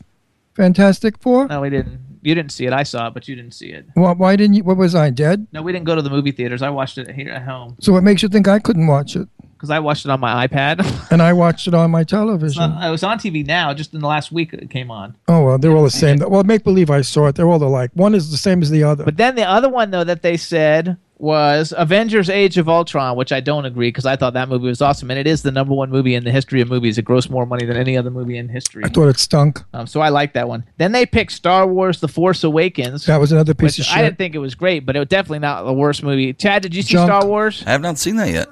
Fantastic Four. No, we didn't. You didn't see it. I saw it, but you didn't see it. Why, why didn't you? What was I dead? No, we didn't go to the movie theaters. I watched it here at home So what makes you think I couldn't watch it? Because I watched it on my iPad. And I watched it on my television. not- it was on TV now. Just in the last week, it came on. oh well, they're all the same. Well, make believe I saw it. They're all alike. One is the same as the other. But then the other one though that they said was Avengers: Age of Ultron, which I don't agree because I thought that movie was awesome, and it is the number one movie in the history of movies. It grossed more money than any other movie in history. I thought it stunk. Um, so I like that one. Then they picked Star Wars: The Force Awakens. That was another piece which of I didn't think it was great, but it was definitely not the worst movie. Chad, did you see Junk. Star Wars? I have not seen that yet.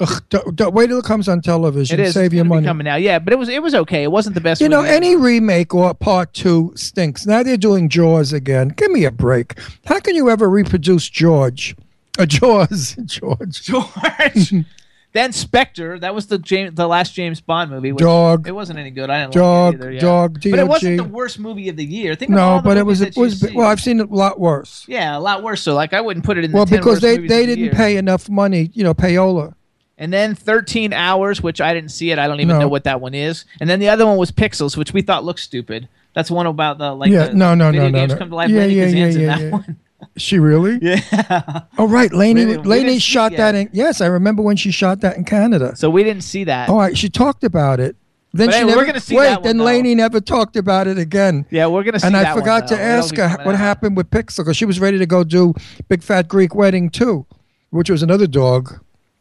Ugh, don't- don't- wait till it comes on television. It is Save your money. coming out. Yeah, but it was it was okay. It wasn't the best. You know, movie. any remake or part two stinks. Now they're doing Jaws again. Give me a break. How can you ever reproduce George? Uh, Jaws, George. George. then Spectre. That was the James, the last James Bond movie. Which Dog. It wasn't any good. I didn't Dog, like it either. Yeah. dog, But it wasn't the worst movie of the year. Think No, but it was it was well. I've seen it a lot worse. Yeah, a lot worse. So like I wouldn't put it in the Well, because they they the didn't year. pay enough money. You know, payola. And then 13 Hours, which I didn't see it. I don't even No. know what that one is. And then the other one was Pixels, which we thought looked stupid. That's one about the like yeah, the no, no, video no, no, games no. come to life. Yeah, yeah, yeah, Kazan's in yeah, that yeah. one. She really? Yeah. Oh, right. Lainie, We we Lainie shot that in. Yes, I remember when she shot that in Canada. So we didn't see that. All right, she talked about it. Then But she we're never. gonna see wait, that one, then though. Lainie never talked about it again. Yeah, we're gonna see And I forgot though. to ask her what out. happened with Pixel because she was ready to go do Big Fat Greek Wedding too, which was another dog.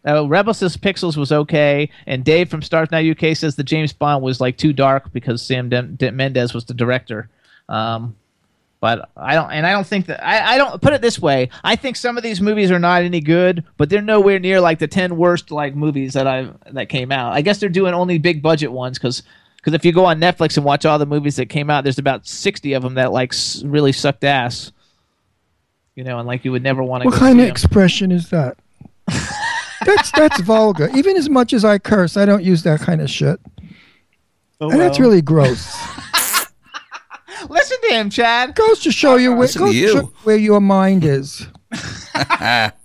Uh, Rebel says Pixels was okay, and Dave from Stars Now UK says the James Bond was like too dark because Sam Den- Den- Mendes was the director. Um, but I don't, and I don't think that I, I don't put it this way. I think some of these movies are not any good, but they're nowhere near like the ten worst like movies that I that came out. I guess they're doing only big budget ones because. Because if you go on Netflix and watch all the movies that came out, there's about sixty of them that like s- really sucked ass. You know, and like you would never want to. What go kind of 'em. expression is that? that's that's vulgar. Even as much as I curse, I don't use that kind of shit. Oh, and that's really gross. Listen to him, Chad. Goes to show you where, Listen goes to you. show where your mind is.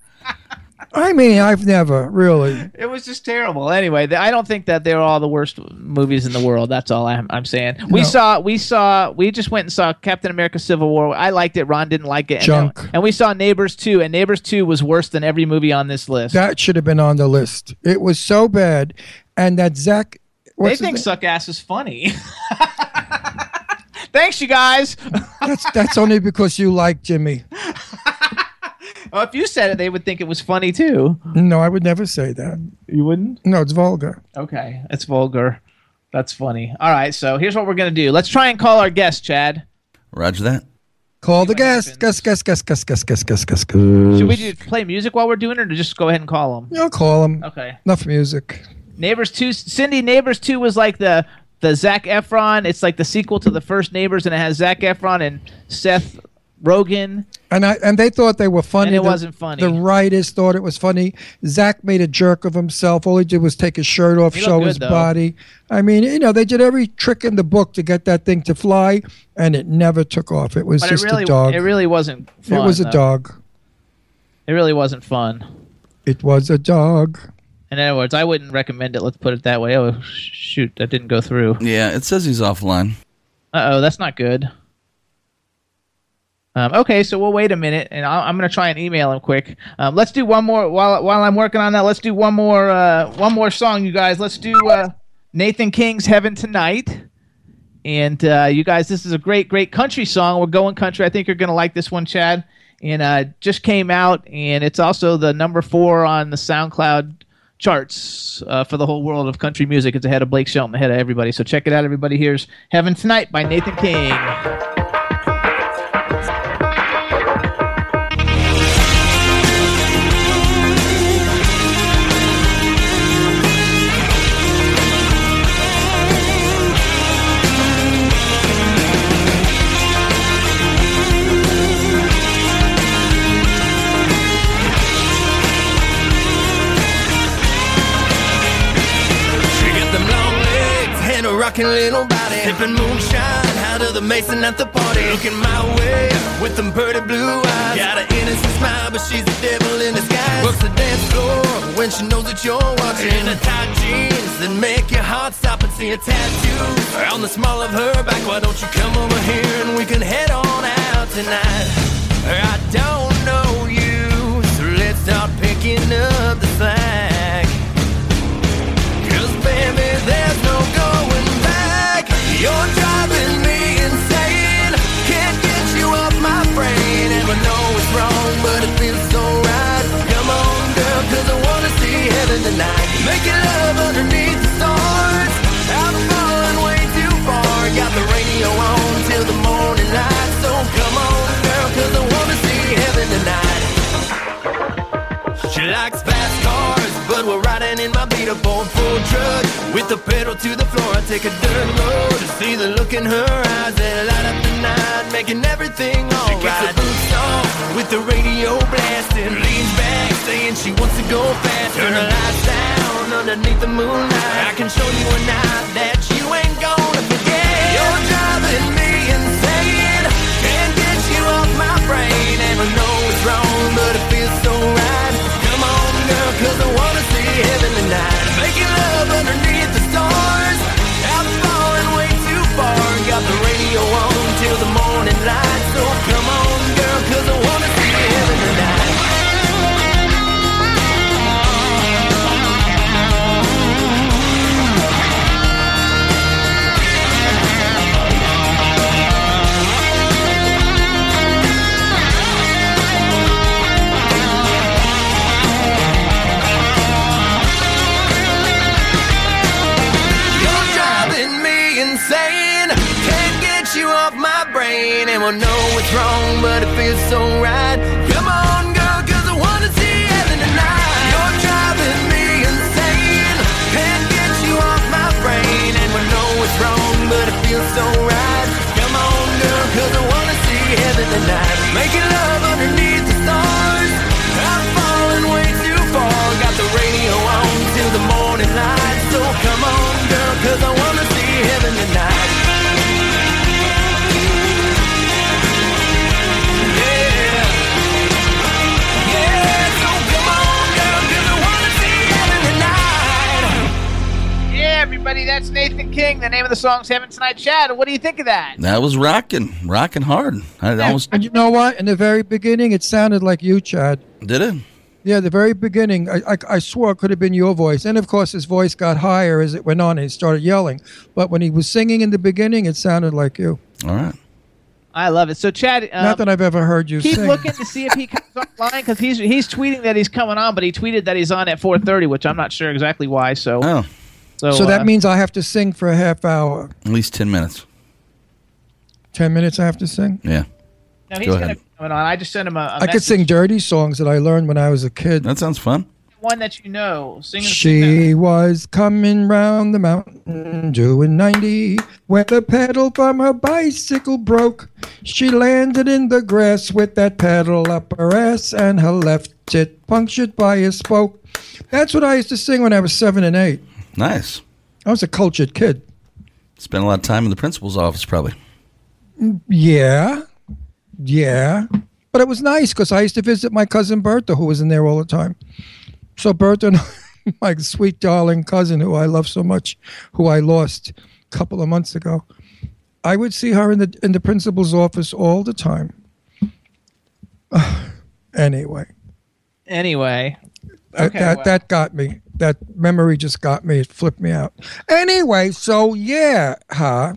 I mean, I've never really. It was just terrible. Anyway, I don't think that they're all the worst movies in the world. That's all I'm, I'm saying. We No. saw, we saw, we just went and saw Captain America: Civil War. I liked it. Ron didn't like it. And Junk. then- And we saw Neighbors 2, and Neighbors 2 was worse than every movie on this list. That should have been on the list. It was so bad, and that Zac. they think name? Suck Ass is funny. Thanks, you guys. That's that's only because you like Jimmy. well, if you said it, they would think it was funny too. No, I would never say that. You wouldn't? No, it's vulgar. Okay, that's vulgar. That's funny. All right, so here's what we're gonna do. Let's try and call our guest, Chad. Roger that. Call the guest. Guest, guest, guest, guest, guest, guest, guest, guest. guest. Should we do, play music while we're doing it, or just go ahead and call them? I'll call him. Okay. Enough music. Neighbors two, Cindy. Neighbors two was like the the Zac Efron. It's like the sequel to the first Neighbors, and it has Zac Efron and Seth Rogen. And I and they thought they were funny. And it The- wasn't funny. The writers thought it was funny. Zac made a jerk of himself. All he did was take his shirt off, show good, his though. body. I mean, you know, they did every trick in the book to get that thing to fly, and it never took off. It was But just it really, a dog. it really wasn't. Fun, it was a though. dog. It really wasn't fun. It was a dog. In other words, I wouldn't recommend it. Let's put it that way. Oh shoot, that didn't go through. Yeah, it says he's offline. Uh oh, that's not good. Um, okay, so we'll wait a minute, and I'll, I'm going to try and email him quick. Um, let's do one more while while I'm working on that. Let's do one more uh, one more song, you guys. Let's do uh, Nathan King's "Heaven Tonight." And uh, you guys, this is a great, great country song. We're going country. I think you're going to like this one, Chad. And uh, just came out, and it's also the number four on the SoundCloud charts uh, for the whole world of country music. It's ahead of Blake Shelton, ahead of everybody. So check it out, everybody. Here's "Heaven Tonight" by Nathan King. Rocking little body. Sipping moonshine out of the mason at the party. Looking my way with them pretty blue eyes. Got an innocent smile, but she's a devil in disguise. Works the dance floor when she knows that you're watching. In the tight jeans that make your heart stop and see a tattoo on the small of her back. Why don't you come over here and we can head on out tonight? I don't know you, so let's start picking up the slack. Tonight. Making love underneath in my beat up on full truck. With the pedal to the floor, I take a dirt road to see the look in her eyes that light up the night, making everything alright. She keeps her boots off with the radio blasting, leans back, saying she wants to go fast. Turn the lights down underneath the moonlight. I can show you a night that you ain't gonna forget. You're driving me insane, can't get you off my brain, and I know it's wrong, but it feels so right. Come on, girl, cause I wanna see heaven tonight. Making love underneath the stars. I'm falling way too far. Got the radio on And know it's wrong, but it feels so right. Come on, girl, cause I wanna see heaven tonight. You're driving me insane. Can't get you off my brain. And we know it's wrong, but it feels so right. Come on, girl, cause I wanna see heaven tonight. Making love underneath That's Nathan King. The name of the song's Heaven Tonight. Chad, what do you think of that? That was rocking, rocking hard. I almost And you know what? In the very beginning, it sounded like you, Chad. did it. Yeah, the very beginning, I, I, I swore it could have been your voice. And of course, his voice got higher as it went on and he started yelling. But when he was singing in the beginning, it sounded like you. All right. I love it. So, Chad, um, Not that I've ever heard you keep sing. looking to see if he comes online because he's he's tweeting that he's coming on, but he tweeted that he's on at 4:30, which I'm not sure exactly why. So, Oh, so, so uh, that means I have to sing for a half hour. at least 10 minutes. 10 minutes I have to sing? Yeah. no, he's go gonna ahead. be coming on. I just sent him a, a I could sing dirty songs that I learned when I was a kid. That sounds fun. one that you know. Sing, sing. She was coming round the mountain doing 90 when the pedal from her bicycle broke. She landed in the grass with that pedal up her ass and her left tit punctured by a spoke. That's what I used to sing when I was seven and eight. Nice. I was a cultured kid. Spent a lot of time in the principal's office, probably. Yeah. Yeah. But it was nice because I used to visit my cousin Bertha, who was in there all the time. So Bertha, and my sweet darling cousin, who I love so much, who I lost a couple of months ago, I would see her in the in the principal's office all the time. anyway, Anyway, that Okay, that, well. that got me. That memory just got me. It flipped me out. Anyway, so yeah, huh?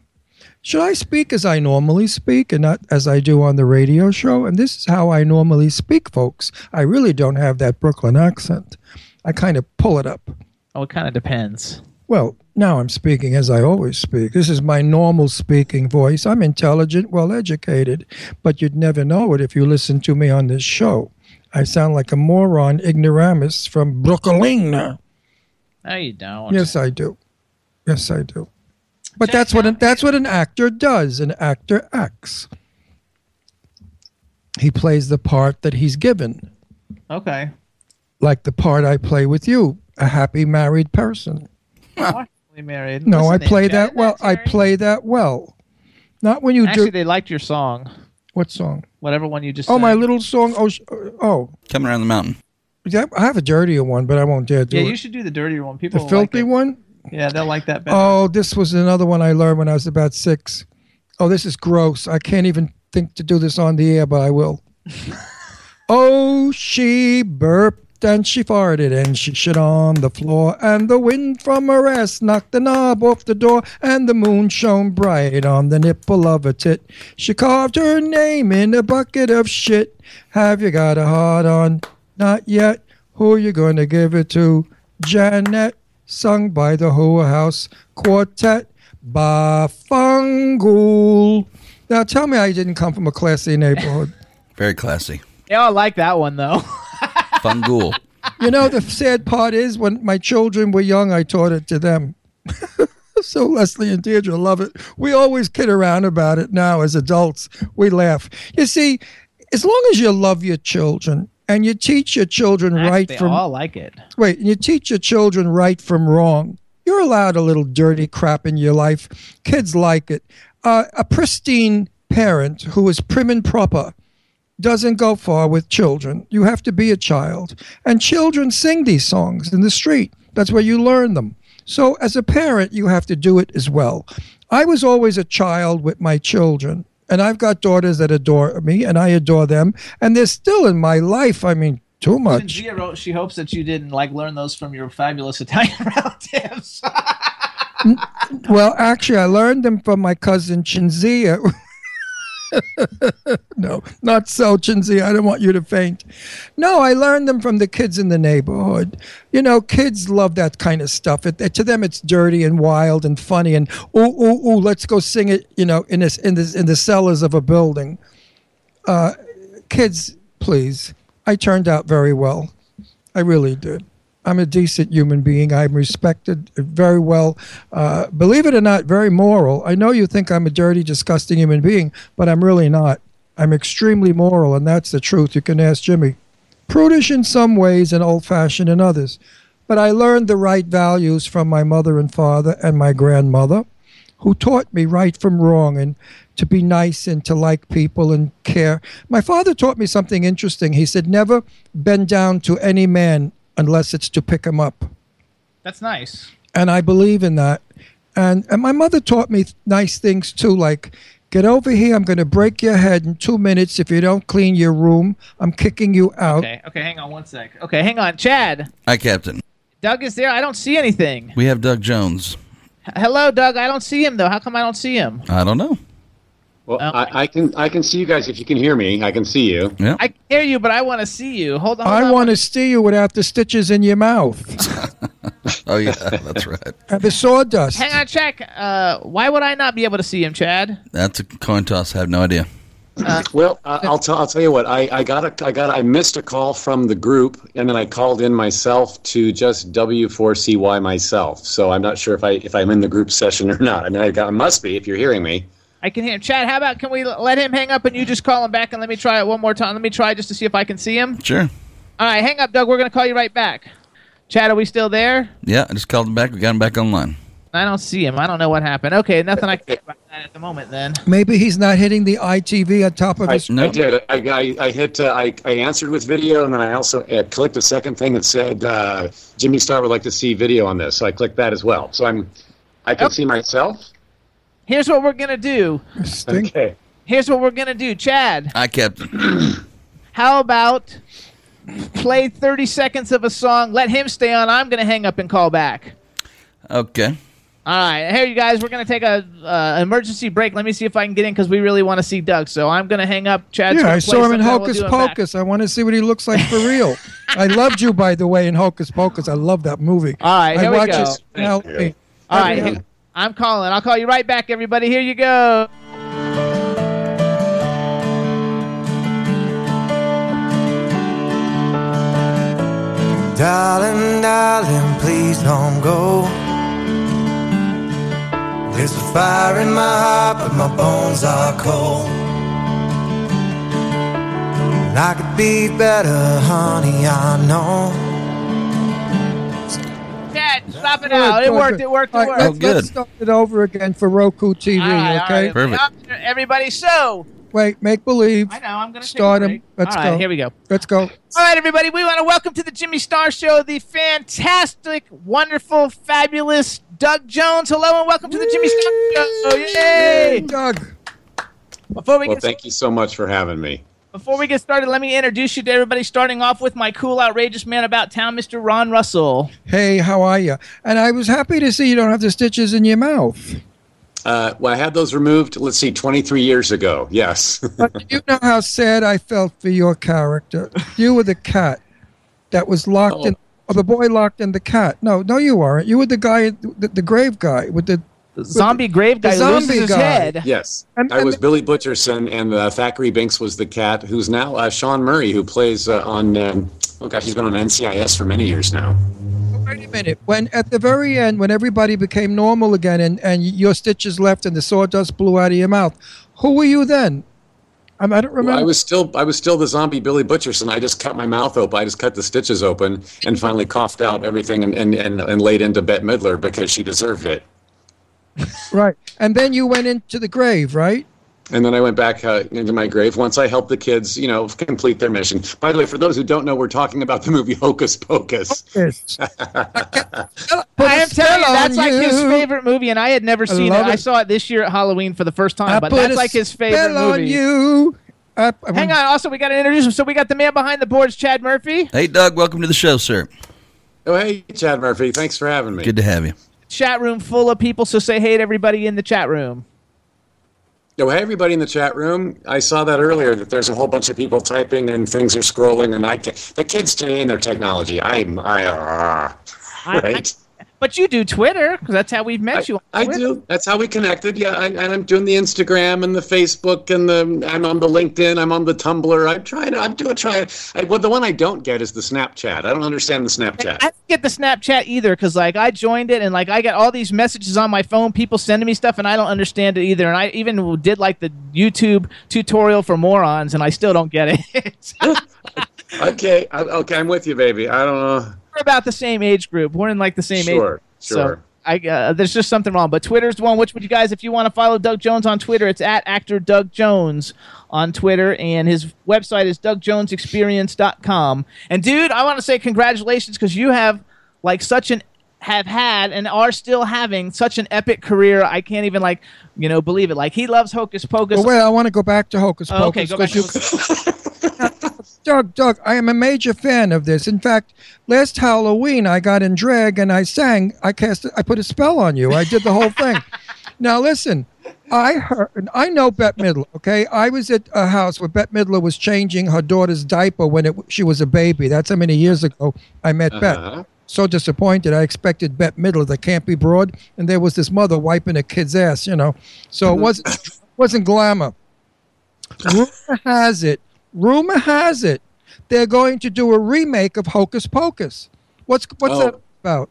Should I speak as I normally speak and not as I do on the radio show? And this is how I normally speak, folks. I really don't have that Brooklyn accent. I kind of pull it up. oh, it kind of depends. Well, now I'm speaking as I always speak. This is my normal speaking voice. I'm intelligent, well educated, but you'd never know it if you listened to me on this show. I sound like a moron ignoramus from Brooklyn. No, you don't. Yes, I do. Yes, I do. But that's what an, that's what an actor does. An actor acts. He plays the part that he's given, Okay. like the part I play with you, a happy married person. Happily married. No, Listen I play him, Chad. that well. I play that well. Not when you do. Actually, do they liked your song. what song? Whatever one you just. Oh, my little song. Oh, sh- oh. Coming around the mountain. Yeah, I have a dirtier one, but I won't dare do Yeah, it. you should do the dirtier one. the People filthy like it. one. Yeah, they'll like that better. Oh, this was another one I learned when I was about six. Oh, this is gross. I can't even think to do this on the air, but I will. oh, she burped and she farted and she shit on the floor, and the wind from her ass knocked the knob off the door, and the moon shone bright on the nipple of her tit. She carved her name in a bucket of shit. Have you got a heart on? Not yet. Who you gonna give it to? Janet, sung by the Hoa House Quartet. Bafangul. Now tell me I didn't come from a classy neighborhood. Very classy. Yeah, I like that one though. Fungul. you know, the sad part is when my children were young, I taught it to them. so Leslie and Deirdre love it. We always kid around about it now as adults. We laugh. You see, as long as you love your children and you teach your children right from they from all like it. wait, you teach your children right from wrong. You're allowed a little dirty crap in your life. Kids like it. Uh, a pristine parent who is prim and proper doesn't go far with children. You have to be a child. And children sing these songs in the street. That's where you learn them. So, as a parent, you have to do it as well. I was always a child with my children, and I've got daughters that adore me, and I adore them, and they're still in my life. I mean, too much. Wrote she hopes that you didn't like learn those from your fabulous Italian relatives. Well, actually, I learned them from my cousin Chinzia. no, not so. I don't want you to faint. No, I learned them from the kids in the neighborhood. You know, kids love that kind of stuff. It, it- to them, it's dirty and wild and funny. And ooh, ooh, ooh, let's go sing it. You know, in this, in this, in the cellars of a building. Uh, kids, please. I turned out very well. I really did. I'm a decent human being. I'm respected very well. Uh, believe it or not, very moral. I know you think I'm a dirty, disgusting human being, but I'm really not. I'm extremely moral, and that's the truth. You can ask Jimmy. Prudish in some ways and old fashioned in others. But I learned the right values from my mother and father and my grandmother, who taught me right from wrong and to be nice and to like people and care. My father taught me something interesting. He said, Never bend down to any man unless it's to pick him up. That's nice. And I believe in that. And and my mother taught me nice things too, like get over here. I'm going to break your head in two minutes if you don't clean your room. I'm kicking you out. Okay, okay, hang on one sec. Okay, hang on, Chad. Hi, Captain. Doug is there. I don't see anything. We have Doug Jones. H- Hello, Doug. I don't see him though. How come I don't see him? I don't know. Well, I, I can I can see you guys if you can hear me. I can see you. Yeah. I can hear you, but I want to see you. Hold on. Hold I on. want to see you without the stitches in your mouth Oh yeah, that's right. and the sawdust. Hang on, check. Uh, why would I not be able to see him, Chad? That's a coin toss. I have no idea. Well, uh, I'll tell I'll tell you what. I, I got a I got I missed a call from the group, and then I called in myself to just W4CY myself. So I'm not sure if I if I'm in the group session or not. I mean, I, got, I must be if you're hearing me. I can hear him. Chad, how about can we l- let him hang up and you just call him back and let me try it one more time? Let me try just to see if I can see him. Sure. All right, hang up, Doug. We're gonna call you right back. Chad, are we still there? Yeah, I just called him back. We got him back online. I don't see him. I don't know what happened. Okay, nothing I can do about that at the moment. Then Maybe he's not hitting the ITV on top of I, his. I did. I, I, I hit. Uh, I, I answered with video, and then I also uh, clicked a second thing that said uh, Jimmy Star would like to see video on this. So I clicked that as well. So I'm I can see myself. Here's what we're gonna do. Stink. Okay. Here's what we're gonna do, Chad. I kept. How about play 30 seconds of a song? Let him stay on. I'm gonna hang up and call back. Okay. All right, here you guys. We're gonna take a uh, emergency break. Let me see if I can get in because we really want to see Doug. So I'm gonna hang up. Chad's Yeah, gonna I saw him in something, we'll Hocus do him back. Pocus. I want to see what he looks like for real. I loved you, by the way, in Hocus Pocus. I love that movie. All right, I here we watch go. it now. Hey, All right, every- here- I'm calling. I'll call you right back, everybody. Here you go. Darling, darling, please don't go. There's a fire in my heart, but my bones are cold. And I could be better, honey, I know. Chad, stop it Good, out. It worked. It worked. It All right, worked. let's, oh, good. let's start it over again for Roku TV, All right, okay? right. Perfect. Everybody, so Wait, make believe. I know I'm gonna Start take him. Let's All right, go. Here we go. Let's go. All right, everybody, we want to welcome to the Jimmy Star Show the fantastic, wonderful, fabulous Doug Jones. Hello and welcome to the Jimmy Star Show. Yay! Doug. Before we Well, get thank you so much for having me. Before we get started, let me introduce you to everybody. Starting off with my cool, outrageous man about town, Mr. Ron Russell. Hey, how are you? And I was happy to see you don't have the stitches in your mouth. Uh, well, I had those removed. Let's see, 23 years ago. Yes. But you know how sad I felt for your character. You were the cat that was locked Oh. in, or the boy locked in the cat. No, no, you weren't. You were the guy, the, the grave guy with the Zombie grave guy who loses zombie his guy. head. Yes, And- I and was the- Billy Butcherson, and uh, Thackery Binx was the cat, who's now uh, Sean Murray, who plays uh, on. Um, oh gosh, he's been on NCIS for many years now. Wait a minute. When at the very end, when everybody became normal again, and, and your stitches left, and the sawdust blew out of your mouth, who were you then? I, I don't remember. Well, I was still, I was still the zombie Billy Butcherson. I just cut my mouth open. I just cut the stitches open, and finally coughed out everything, and and, and, and laid into Bette Midler because she deserved it. Right. And then you went into the grave, right? And then I went back uh, into my grave once I helped the kids, you know, complete their mission. By the way, for those who don't know, we're talking about the movie Hocus Pocus. Yes. I am telling you, that's like his favorite movie, and I had never seen it. love I saw it this year at Halloween for the first time, I but that's like his favorite spell on movie. you. I- I- Hang on. Also, we got to introduce him. So we got the man behind the boards, Chad Murphy. Hey, Doug. Welcome to the show, sir. Oh, hey, Chad Murphy, thanks for having me. Good to have you. Chat room full of people. So say hey to everybody in the chat room. Oh, hey, everybody in the chat room. I saw that earlier that there's a whole bunch of people typing and things are scrolling, and I can, the kids today and their technology. I'm, I, uh, I- right. But you do Twitter because that's how we've met you. on I do. That's how we connected. Yeah, I, and I'm doing the Instagram and the Facebook and the. I'm on the LinkedIn. I'm on the Tumblr. I'm trying to. I'm doing trying. I, well, the one I don't get is the Snapchat. I don't understand the Snapchat. I don't get the Snapchat either because like I joined it and like I got all these messages on my phone, people sending me stuff, and I don't understand it either. And I even did like the YouTube tutorial for morons, and I still don't get it. okay, I, okay, I'm with you, baby. I don't know. We're about the same age group. We're in like the same age. Sure, group. So sure. I uh, there's just something wrong. But Twitter's the one. Which would you guys, if you want to follow Doug Jones on Twitter, it's at actor Doug Jones on Twitter, and his website is DougJonesExperience.com. And dude, I want to say congratulations because you have like such an have had and are still having such an epic career. I can't even like, you know, believe it. Like he loves Hocus Pocus. Well, wait, I want to go back to Hocus Oh, Pocus. okay, go back 'cause to you- Doug, Doug, I am a major fan of this. In fact, last Halloween I got in drag and I sang. I cast. I put a spell on you. I did the whole thing. now listen, I heard. I know Bette Midler. Okay, I was at a house where Bette Midler was changing her daughter's diaper when it, she was a baby. That's how many years ago I met Uh-huh. Bette. So disappointed. I expected Bette Midler, the campy broad, and there was this mother wiping a kid's ass. You know, so it wasn't wasn't glamour. Rumor has it, rumor has it, they're going to do a remake of Hocus Pocus. What's what's Oh. that about?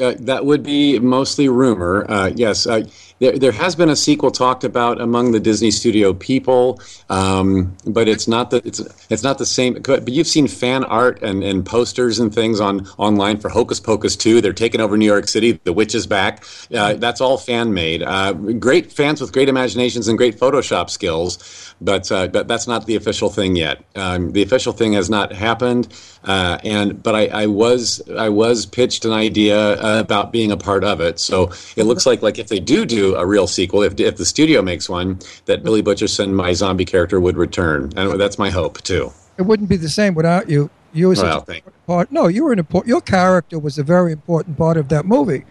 Uh, that would be mostly rumor. Uh, yes, uh, there, there has been a sequel talked about among the Disney studio people, um, but it's not the it's it's not the same. But you've seen fan art and, and posters and things on online for Hocus Pocus two. They're taking over New York City. The witch is back. Uh, that's all fan made. Uh, great fans with great imaginations and great Photoshop skills, but uh, but that's not the official thing yet. Um, the official thing has not happened. Uh, and but I, I was I was pitched an idea uh, about being a part of it. So it looks like like if they do do a real sequel, if if the studio makes one, that Billy Butcherson, my zombie character, would return, and that's my hope too. It wouldn't be the same without you. You were such Well, thank part. No, you were an important. Your character was a very important part of that movie.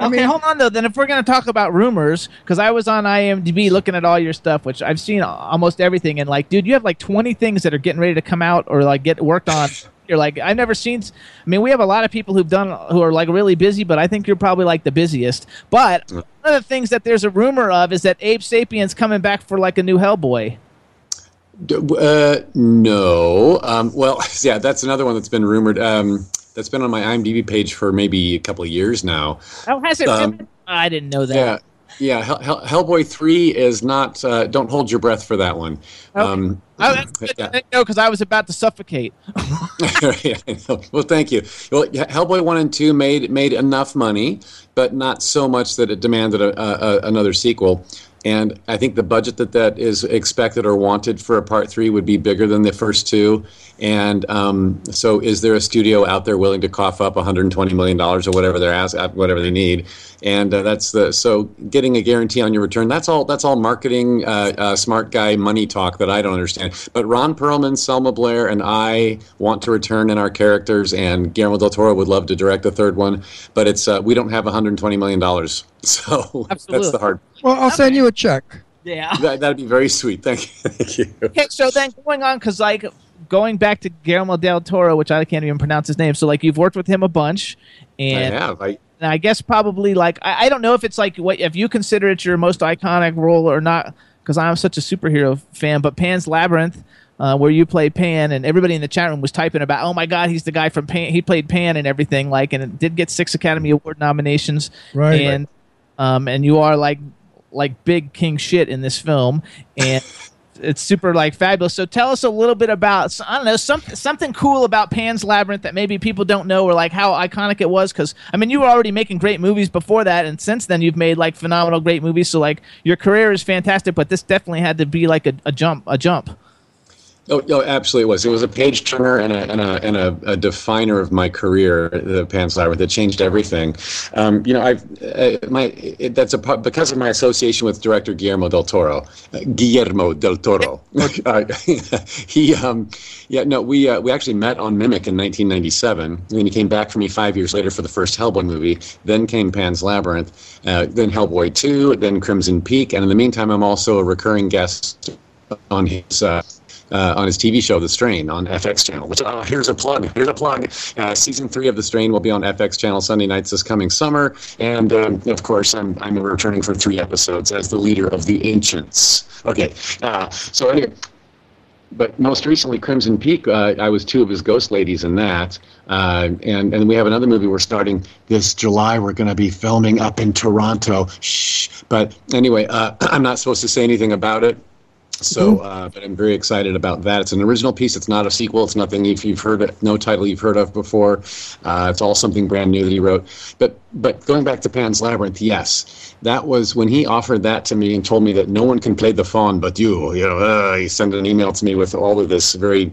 I okay, mean, hold on though. Then if we're gonna talk about rumors, because I was on IMDb looking at all your stuff, which I've seen almost everything, and like, dude, you have like 20 things that are getting ready to come out or like get worked on. You're like, I've never seen. I mean, we have a lot of people who've done who are like really busy, but I think you're probably like the busiest. But one of the things that there's a rumor of is that Abe Sapien's coming back for like a new Hellboy. Uh, no. Um, well, yeah, that's another one that's been rumored. Um, that's been on my IMDb page for maybe a couple of years now. Oh, has it? Um. I didn't know that. Yeah, yeah. Hell, Hell, Hellboy three is not. Uh, don't hold your breath for that one. Um, Good. yeah. No, because I was about to suffocate. Well, thank you. Well, Hellboy one and two made made enough money, but not so much that it demanded a, a, another sequel. And I think the budget that that is expected or wanted for a part three would be bigger than the first two. And um, so, is there a studio out there willing to cough up 120 million dollars or whatever they're ask, whatever they need? And uh, that's the so getting a guarantee on your return. That's all. That's all marketing, uh, uh, smart guy money talk that I don't understand. But Ron Perlman, Selma Blair, and I want to return in our characters, and Guillermo del Toro would love to direct the third one. But it's uh, we don't have 120 million dollars, so that's the hard. Well, I'll send you a check. Yeah. That, that'd be very sweet. Thank you. Thank you. Okay, so then going on, because like going back to Guillermo del Toro, which I can't even pronounce his name. So like you've worked with him a bunch, and I have. I, and I guess probably like I, I don't know if it's like what if you consider it your most iconic role or not, because I'm such a superhero fan. But Pan's Labyrinth, uh, where you play Pan, and everybody in the chat room was typing about, oh my God, he's the guy from Pan. He played Pan and everything, like, and it did get six Academy Award nominations, Right. And um, and you are like like big king shit in this film, and. It's super like fabulous. So tell us a little bit about I don't know something something cool about Pan's Labyrinth that maybe people don't know or like how iconic it was. Because I mean, you were already making great movies before that, and since then you've made like phenomenal great movies. So like your career is fantastic, but this definitely had to be like a, a jump, a jump. Oh, absolutely it was. It was a page turner and a and a and a, a definer of my career. The Pan's Labyrinth that changed everything. Um, you know, I've uh, my it, that's a part because of my association with director Guillermo del Toro. Uh, Guillermo del Toro. uh, he, um, yeah, no, we uh, we actually met on Mimic in 1997. And then he came back for me five years later for the first Hellboy movie. Then came Pan's Labyrinth. Uh, then Hellboy Two. Then Crimson Peak. And in the meantime, I'm also a recurring guest on his. Uh, on his TV show, The Strain, on FX channel. Which uh, here's a plug. Here's a plug. Uh, season three of The Strain will be on FX channel Sunday nights this coming summer, and um, of course, I'm I'm returning for three episodes as the leader of the Ancients. Okay, uh, so anyway. But most recently, Crimson Peak, uh, I was two of his ghost ladies in that. Uh, and, and we have another movie we're starting this July. We're going to be filming up in Toronto. Shh. But anyway, uh, I'm not supposed to say anything about it. So, uh, but I'm very excited about that. It's an original piece. It's not a sequel. It's nothing if you've heard it, no title you've heard of before. Uh, it's all something brand new that he wrote. But but going back to Pan's Labyrinth, yes, that was when he offered that to me and told me that no one can play the faun but you. You know, uh, he sent an email to me with all of this very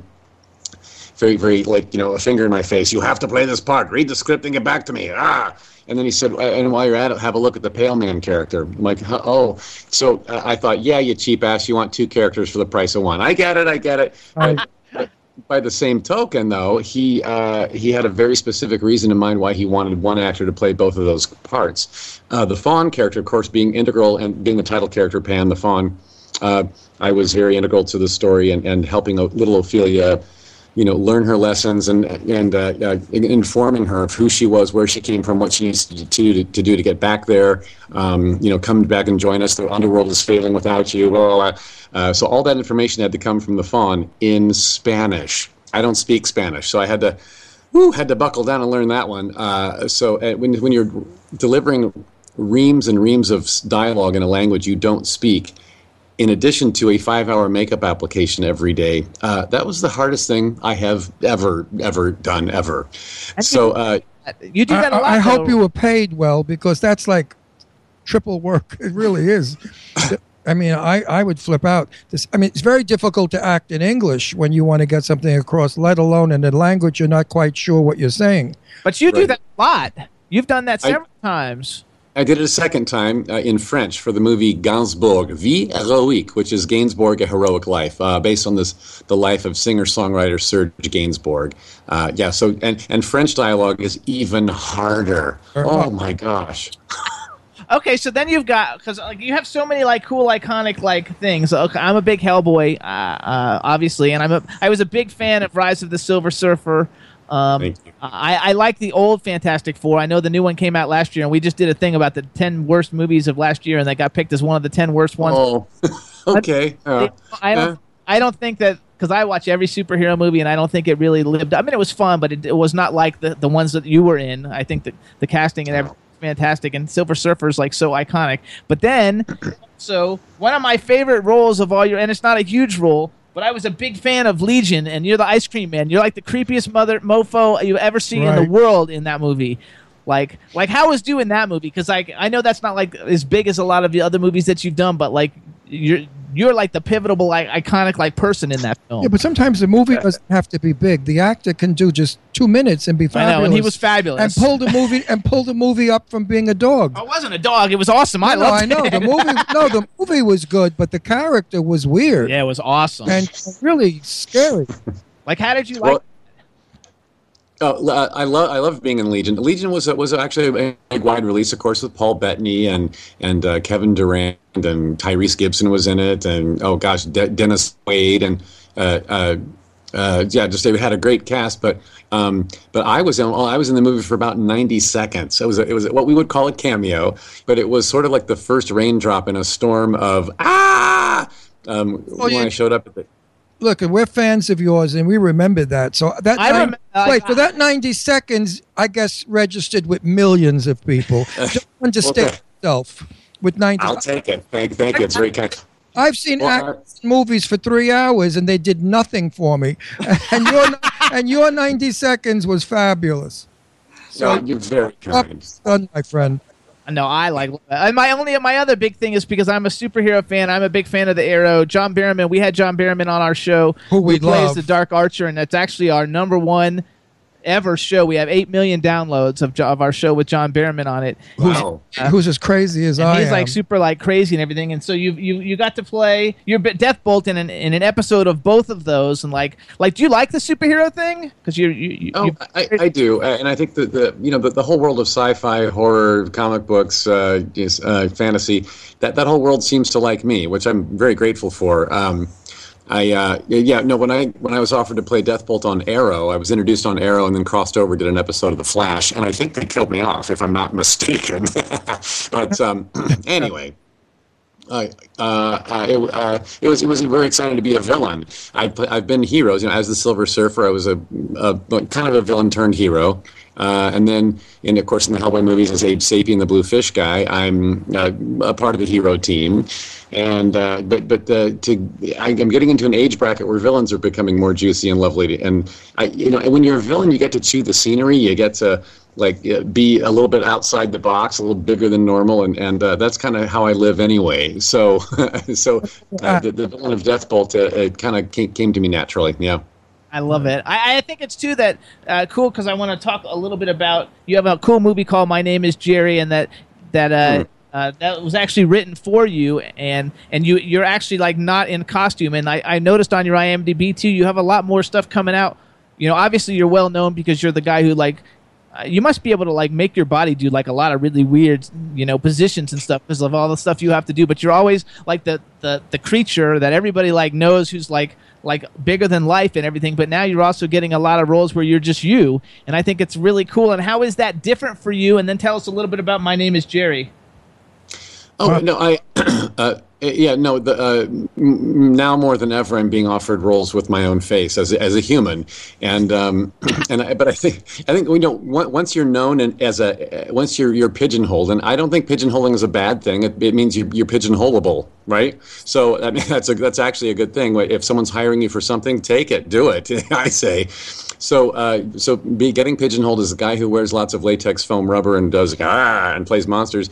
very, very like you know a finger in my face. You have to play this part. Read the script and get back to me. Ah. And then he said, and while you're at it, have a look at the Pale Man character. I'm like, oh. So uh, I thought, yeah, you cheap ass, you want two characters for the price of one. I get it, I get it. But- but by the same token, though, he uh, he had a very specific reason in mind why he wanted one actor to play both of those parts. Uh, the Faun character, of course, being integral and being the title character, Pan the Faun. Uh, I was very integral to the story and, and helping a little Ophelia you know, learn her lessons and and uh, uh, informing her of who she was, where she came from, what she needs to do to, to do to get back there. Um, you know, come back and join us. The underworld is failing without you. Blah, blah, blah. Uh, so all that information had to come from the faun in Spanish. I don't speak Spanish, so I had to. Woo, had to buckle down and learn that one. Uh, so uh, when when you're delivering reams and reams of dialogue in a language you don't speak, in addition to a five-hour makeup application every day, uh, that was the hardest thing I have ever ever done ever. So uh, you I, I- I hope you were paid well because that's like triple work. It really is. I mean, I, I would flip out. This, I mean, it's very difficult to act in English when you want to get something across, let alone in a language you're not quite sure what you're saying. But you do that a lot. You've done that I- several times. I did it a second time uh, in French for the movie Gainsbourg, Vie Heroique, which is Gainsbourg, A Heroic Life, uh, based on this the life of singer-songwriter Serge Gainsbourg. Uh, yeah, so and, and French dialogue is even harder. Oh my gosh. Okay, so then you've got because like you have so many like cool iconic like things. Okay, I'm a big Hellboy, uh, uh, obviously, and I'm a I was a big fan of Rise of the Silver Surfer. Um, I, I like the old Fantastic Four. I know the new one came out last year, and we just did a thing about the ten worst movies of last year, and that got picked as one of the ten worst ones. Oh, okay. Uh, I don't. uh, I don't think that because I watch every superhero movie, and I don't think it really lived. I mean, it was fun, but it, it was not like the the ones that you were in. I think that the casting and everything was fantastic, and Silver Surfer is like so iconic. But then, so one of my favorite roles of all your, and it's not a huge role. But I was a big fan of Legion, and you're the ice cream man. You're like the creepiest mother mofo you ever see in the world in that movie. Like, like how was doing that movie? Because like I know that's not like as big as a lot of the other movies that you've done, but like you're you're like the pivotal, like iconic, like person in that film. Yeah, but sometimes the movie doesn't have to be big. The actor can do just two minutes and be fabulous. I fabulous. know, and he was fabulous. And pull the movie and pull the movie up from being a dog. I wasn't a dog. It was awesome. I no, loved I know it. the movie. No, the movie was good, but the character was weird. Yeah, it was awesome and really scary. Like, how did you like? Well, Oh, uh, I love I love being in Legion. Legion was was actually a big wide release, of course, with Paul Bettany and and uh, Kevin Durand and Tyrese Gibson was in it, and oh gosh, De- Dennis Quaid and uh, uh, uh, yeah, just they had a great cast. But um, but I was in I was in the movie for about ninety seconds. It was a, it was what we would call a cameo, but it was sort of like the first raindrop in a storm of ah. Um, when you- I showed up at the Look, we're fans of yours, and we remember that. So that I nine- rem- uh, wait for that ninety seconds. I guess registered with millions of people. Don't understand Okay. yourself with ninety. I'll take it. Thank thank you. It's very kind. I've seen Well, act- movies for three hours, and they did nothing for me. And your and your ninety seconds was fabulous. So you're very kind. Done, my friend. No, I like. And my only my other big thing is because I'm a superhero fan. I'm a big fan of the Arrow. John Barrowman. We had John Barrowman on our show. Who we plays love. the Dark Archer, and that's actually our number one ever show. We have eight million downloads of, of our show with John Barrowman on it. Wow. Who's as crazy as and I he's am? like super like crazy and everything and so you you you got to play your Deathbolt in an in an episode of both of those and like like do you like the superhero thing because you you, you, Oh, you I, I do, uh, and I think that the you know the, the whole world of sci-fi, horror, comic books, uh, is, uh, fantasy, that that whole world seems to like me, which I'm very grateful for. Um, I uh, yeah no when I when I was offered to play Deathbolt on Arrow, I was introduced on Arrow and then crossed over did an episode of The Flash, and I think they killed me off if I'm not mistaken. but um, anyway. Uh, uh, it, uh, it was it was very exciting to be a villain. I I've been heroes. You know, as the Silver Surfer, I was a, a kind of a villain turned hero. Uh, and then, in of course, in the Hellboy movies, as Abe Sapien, the Blue Fish guy, I'm uh, a part of the hero team. And uh, but but uh, to I, I'm getting into an age bracket where villains are becoming more juicy and lovely. And I you know, when you're a villain, you get to chew the scenery. You get to like be a little bit outside the box, a little bigger than normal, and and uh, that's kind of how I live anyway. So so uh, the, the villain of Deathbolt uh, it kind of came, came to me naturally. Yeah. I love it. I, I think it's too that uh, cool because I want to talk a little bit about. You have a cool movie called My Name Is Jerry, and that that uh, uh, that was actually written for you, and and you you're actually like not in costume. And I, I noticed on your IMDb too, you have a lot more stuff coming out. You know, obviously you're well known because you're the guy who like. Uh, you must be able to like make your body do like a lot of really weird, you know, positions and stuff because of all the stuff you have to do. But you're always like the the the creature that everybody like knows who's like like bigger than life and everything. But now you're also getting a lot of roles where you're just you, and I think it's really cool. And how is that different for you? And then tell us a little bit about My Name Is Jerry. Oh no, I uh, yeah no. The, uh, now more than ever, I'm being offered roles with my own face as a, as a human, and um, and I, but I think I think we know once you're known and as a once you're you're pigeonholed, and I don't think pigeonholing is a bad thing. It, it means you, you're pigeonholable, right? So I mean that's a that's actually a good thing. If someone's hiring you for something, take it, do it. I say. So, uh, so be getting pigeonholed as a guy who wears lots of latex foam rubber and does ah and plays monsters.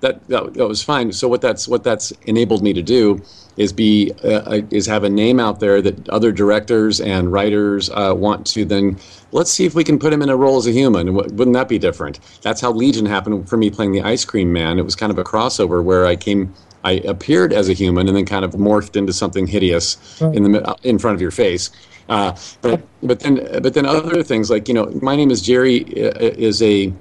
That, that that was fine. So what that's what that's enabled me to do is be uh, is have a name out there that other directors and writers uh, want to then let's see if we can put him in a role as a human. Wouldn't that be different? That's how Legion happened for me playing the Ice Cream Man. It was kind of a crossover where I came. I appeared as a human and then kind of morphed into something hideous in the in front of your face. Uh, but but then but then other things like you know my name is Jerry uh, is a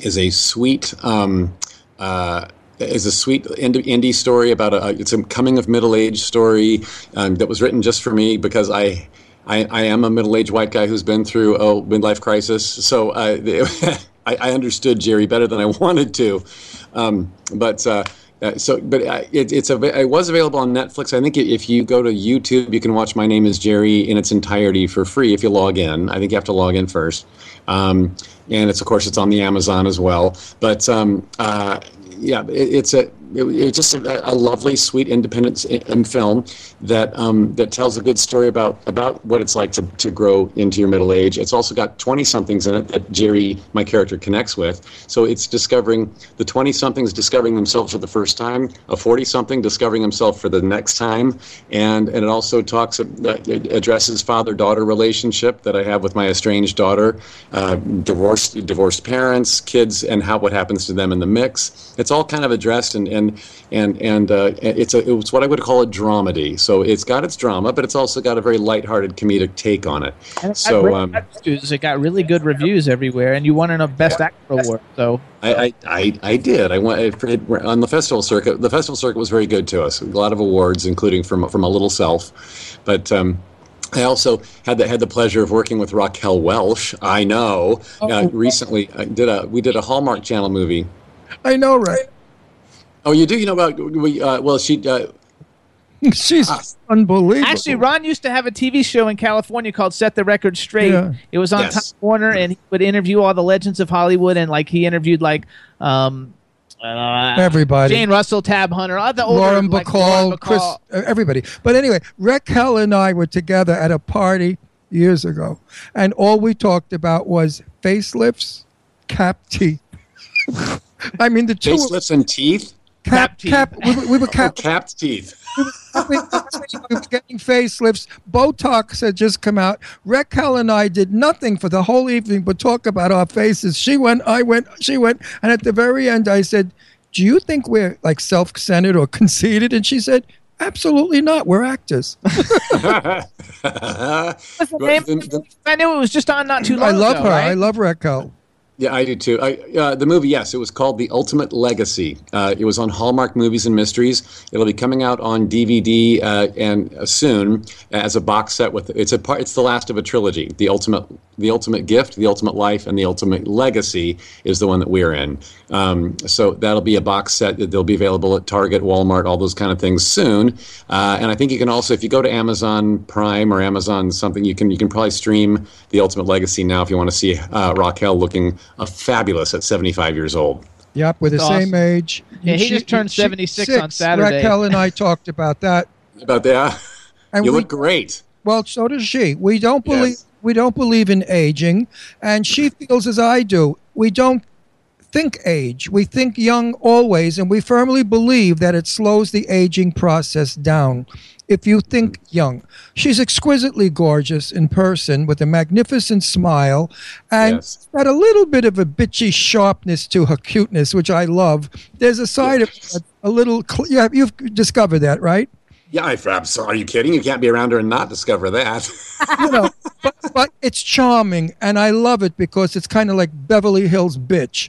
is a sweet um, uh, is a sweet indie, story about a it's a coming of middle age story um, that was written just for me because I. I, I am a middle-aged white guy who's been through a midlife crisis, so uh, I, I understood Jerry better than I wanted to. Um, but uh, uh, so, but uh, it, it's it was available on Netflix. I think if you go to YouTube, you can watch My Name Is Jerry in its entirety for free if you log in. I think you have to log in first, um, and it's of course it's on the Amazon as well. But um, uh, yeah, it, it's a it, it's just a, a lovely, sweet independent film that um, that tells a good story about about what it's like to, to grow into your middle age. It's also got twenty somethings in it that Jerry, my character, connects with. So it's discovering the twenty somethings discovering themselves for the first time, a forty something discovering himself for the next time, and and it also talks uh, it addresses father daughter relationship that I have with my estranged daughter, uh, divorced divorced parents, kids, and how what happens to them in the mix. It's all kind of addressed and and and and uh, it's a it's what I would call a dramedy. So it's got its drama, but it's also got a very lighthearted comedic take on it. And So read um, it got really good reviews everywhere, and you won a Best Actor award. So I, I, I, I did. I went I- on the festival circuit. The festival circuit was very good to us. A lot of awards, including from from my little self. But um, I also had the had the pleasure of working with Raquel Welch. I know. Uh, recently, I did a we did a Hallmark Channel movie. I know, right? Oh, you do? You know about we? Uh, well, she. Uh, She's unbelievable. Actually, Ron used to have a TV show in California called Set the Record Straight. Yeah. It was on Yes. Time Warner, and he would interview all the legends of Hollywood, and like he interviewed like um, uh, Everybody. Jane Russell, Tab Hunter, all the older, Lauren like, Bacall, Lauren Chris, Bacall. uh, everybody. But anyway, Raquel and I were together at a party years ago, and all we talked about was facelifts, cap teeth. I mean, the two facelifts and teeth. Cap, cap. We, were- we were oh, cap, capped teeth. we were getting facelifts. Botox had just come out. Raquel and I did nothing for the whole evening but talk about our faces. She went, I went, she went, and at the very end, I said, "Do you think we're like self-centered or conceited?" And she said, "Absolutely not. We're actors." What's the name? I knew it was just on not too long I love ago, her. right? I love Raquel. Yeah, I do too. I, uh, the movie, yes, it was called The Ultimate Legacy. Uh, it was on Hallmark Movies and Mysteries. It'll be coming out on DVD uh, and uh, soon as a box set. With it's a part. It's the last of a trilogy. The ultimate, the ultimate gift, the ultimate life, and the ultimate legacy is the one that we're in. Um, so that'll be a box set that they'll be available at Target, Walmart, all those kind of things soon. Uh, and I think you can also, if you go to Amazon Prime or Amazon something, you can you can probably stream The Ultimate Legacy now if you want to see uh, Raquel looking fabulous at 75 years old. Yep, we're the That's same age. Yeah, he just turned 76 on Saturday. Raquel and I talked about that. About that, And you we- look great. Well, so does she. We don't believe Yes. we don't believe in aging, and she feels as I do. We don't think age. We think young always, and we firmly believe that it slows the aging process down. If you think young, she's exquisitely gorgeous in person with a magnificent smile and Yes. got a little bit of a bitchy sharpness to her cuteness, which I love. There's a side of her, a little. Cl- yeah, you've discovered that, right? Yeah, I, I'm sorry. Are you kidding? You can't be around her and not discover that. you know, but, but it's charming, and I love it because it's kind of like Beverly Hills bitch,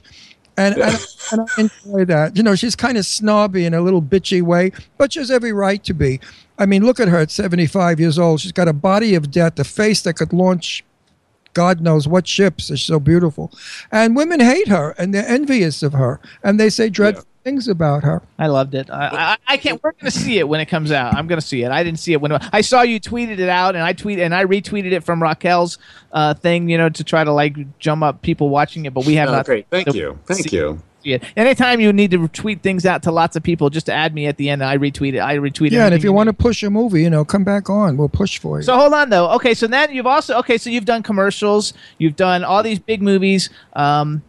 and and, and I enjoy that. You know, she's kind of snobby in a little bitchy way, but she has every right to be. I mean, look at her at 75 years old. She's got a body of death, a face that could launch. God knows what ships are so beautiful, and women hate her and they're envious of her, and they say dreadful things about her. I loved it. I, I, I can't. We're gonna see it when it comes out. I'm gonna see it. I didn't see it when I saw you tweeted it out, and I tweet and I retweeted it from Raquel's uh, thing. You know, to try to like jump up people watching it, but we have Oh, not. great. Thank so- you. Thank see- you. See it. Anytime you need to tweet things out to lots of people, just add me at the end. I retweet it. I retweet it. Yeah, and if you want to push a movie, you know, come back on. We'll push for you. So hold on though. Okay, so then you've also okay, so you've done commercials, you've done all these big movies. Um,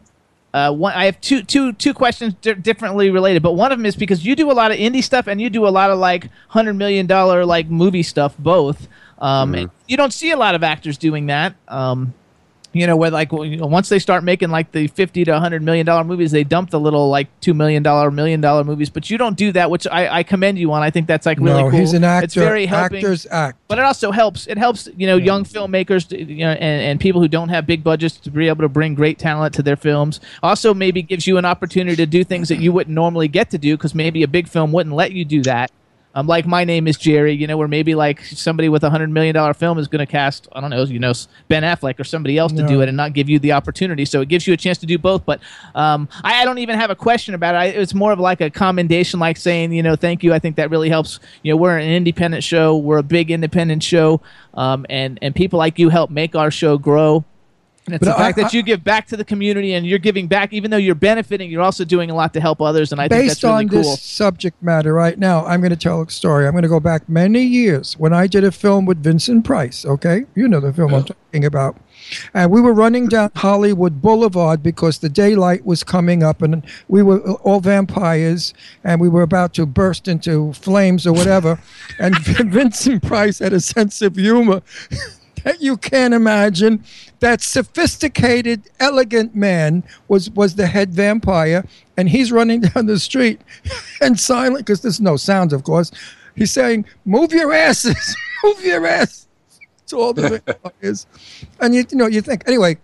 uh, one, I have two, two, two questions di- differently related, but one of them is because you do a lot of indie stuff and you do a lot of like hundred million dollar like movie stuff, both. Um, and you don't see a lot of actors doing that. Um, you know, where like you know, once they start making like the fifty to hundred million dollar movies, they dump the little like two million dollar, million dollar movies. But you don't do that, which I, I commend you on. I think that's like really no, cool. he's an actor. It's very helping Actors act. but it also helps it helps you know young filmmakers to- you know and, and people who don't have big budgets to be able to bring great talent to their films also maybe gives you an opportunity to do things that you wouldn't normally get to do because maybe a big film wouldn't let you do that um, like my name is Jerry, you know, where maybe like somebody with a hundred million dollar film is going to cast, I don't know, you know, Ben Affleck or somebody else to do it and not give you the opportunity. So it gives you a chance to do both. But um, I, I don't even have a question about it. I, it's more of like a commendation, like saying, you know, thank you. I think that really helps. You know, we're an independent show. We're a big independent show, um, and and people like you help make our show grow. And it's But the I- fact that I- you give back to the community and you're giving back, even though you're benefiting, you're also doing a lot to help others. And I think that's really cool. Based on this subject matter right now, I'm going to tell a story. I'm going to go back many years when I did a film with Vincent Price. Okay, you know the film I'm oh. talking about. And we were running down Hollywood Boulevard because the daylight was coming up, and we were all vampires, and we were about to burst into flames or whatever. and Vincent Price had a sense of humor that you can't imagine. That sophisticated, elegant man was was the head vampire, and he's running down the street and silent because there's no sounds, of course. He's saying, "Move your asses, move your ass." To all the vampires, and you, you know you think anyway.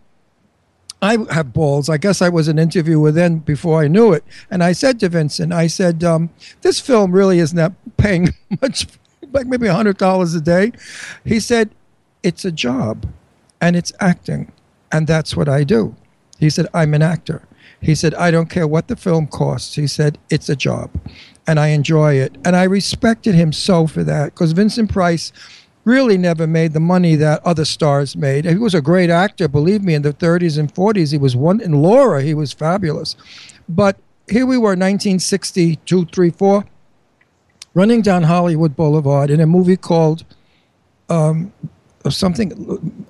I have balls. I guess I was an interviewer then before I knew it. And I said to Vincent, I said, um, this film really is not paying much, like maybe $100 a day. He said, it's a job and it's acting. And that's what I do. He said, I'm an actor. He said, I don't care what the film costs. He said, it's a job and I enjoy it. And I respected him so for that because Vincent Price really never made the money that other stars made. He was a great actor, believe me, in the 30s and 40s. He was one in Laura, he was fabulous. But here we were, 1962, 3, 4, running down Hollywood Boulevard in a movie called um, something,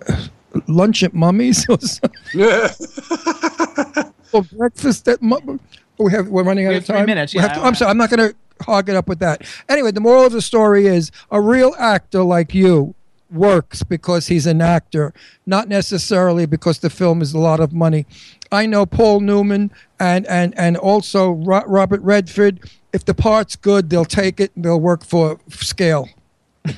Lunch at Mummies or something. or breakfast at Mum- we have, we're running out We of have three time. minutes, yeah, to- I- I'm sorry, I'm not going to hog it up with that. Anyway, the moral of the story is a real actor like you works because he's an actor, not necessarily because the film is a lot of money. I know Paul Newman and and and also Robert Redford. If the part's good, they'll take it and they'll work for scale.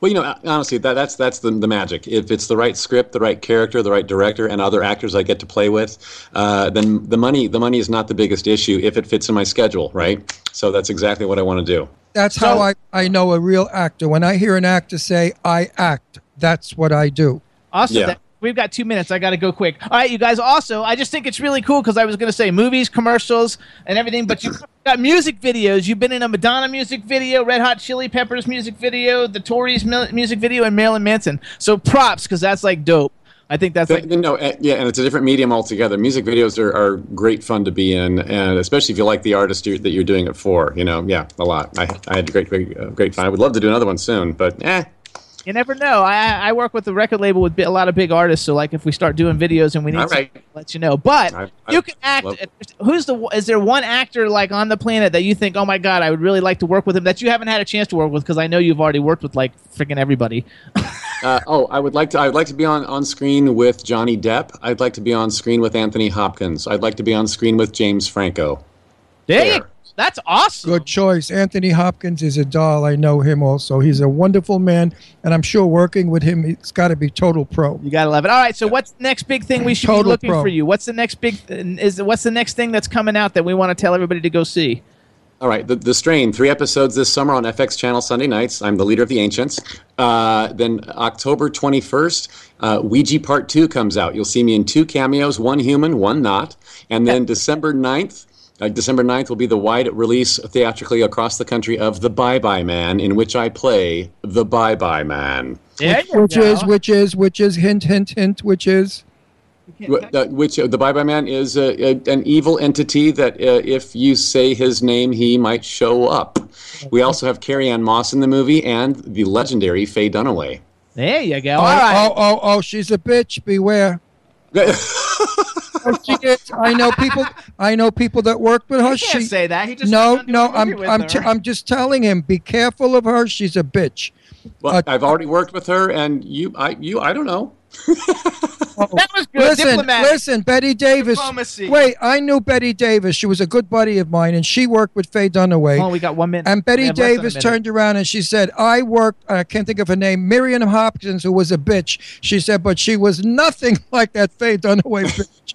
Well, you know, honestly, that, that's that's the, the magic. If it's the right script, the right character, the right director, and other actors I get to play with, uh, then the money the money is not the biggest issue if it fits in my schedule, right? So that's exactly what I want to do. That's how I, I know a real actor. When I hear an actor say, I act, that's what I do. Also, Yeah. that, we've got two minutes. I got to go quick. All right, you guys. Also, I just think it's really cool because I was going to say movies, commercials, and everything, but you've got music videos. You've been in a Madonna music video, Red Hot Chili Peppers music video, the Tories music video, and Marilyn Manson. So props because that's like dope. I think that's like no, uh, yeah, and it's a different medium altogether. Music videos are, are great fun to be in, and especially if you like the artist you're, that you're doing it for. You know, yeah, a lot. I, I had great, great, uh, great fun. I would love to do another one soon, but eh, You never know. I I work with the record label with a lot of big artists, so like if we start doing videos and we need All to let you know. But I- I you can act. Who's the? Is there one actor like on the planet that you think, oh my god, I would really like to work with him that you haven't had a chance to work with? Because I know you've already worked with like freaking everybody. Uh, oh, I would like to. I would like to be on, on screen with Johnny Depp. I'd like to be on screen with Anthony Hopkins. I'd like to be on screen with James Franco. There There. Go. That's awesome. Good choice. Anthony Hopkins is a doll. I know him also. He's a wonderful man, and I'm sure working with him, it's got to be total pro. You gotta love it. All right. So what's the next big thing we should Total be looking pro. for you? What's the next big? Is what's the next thing that's coming out that we want to tell everybody to go see? All right, the, the Strain, three episodes this summer on FX Channel Sunday nights. I'm the leader of the Ancients. Uh, then October 21st, uh, Ouija Part 2 comes out. You'll see me in two cameos, one human, one not. And then December 9th, uh, December 9th will be the wide release theatrically across the country of The Bye Bye Man, in which I play the Bye Bye Man. There you Which is, which is, which is, hint, hint, hint, which is. Uh, which uh, the Bye Bye Man is uh, uh, an evil entity that uh, if you say his name, he might show up. We also have Carrie Ann Moss in the movie and the legendary Faye Dunaway. There you go. Oh, All right. oh, oh, oh, she's a bitch. Beware. Oh, she is. I know people. I know people that work with her. He can't she say that. He just no, no. doing a I'm, I'm, her. t- I'm just telling him. Be careful of her. She's a bitch. Well, uh, I've already worked with her, and you, I, you, I don't know. Oh, that was good. Listen, Diplomatic. listen, Bette Davis. Diplomacy. Wait, I knew Bette Davis. She was a good buddy of mine, and she worked with Faye Dunaway. Oh, we got one minute. And Betty have less than a Davis turned around and she said, I worked, I can't think of her name, Miriam Hopkins, who was a bitch. She said, but she was nothing like that Faye Dunaway bitch.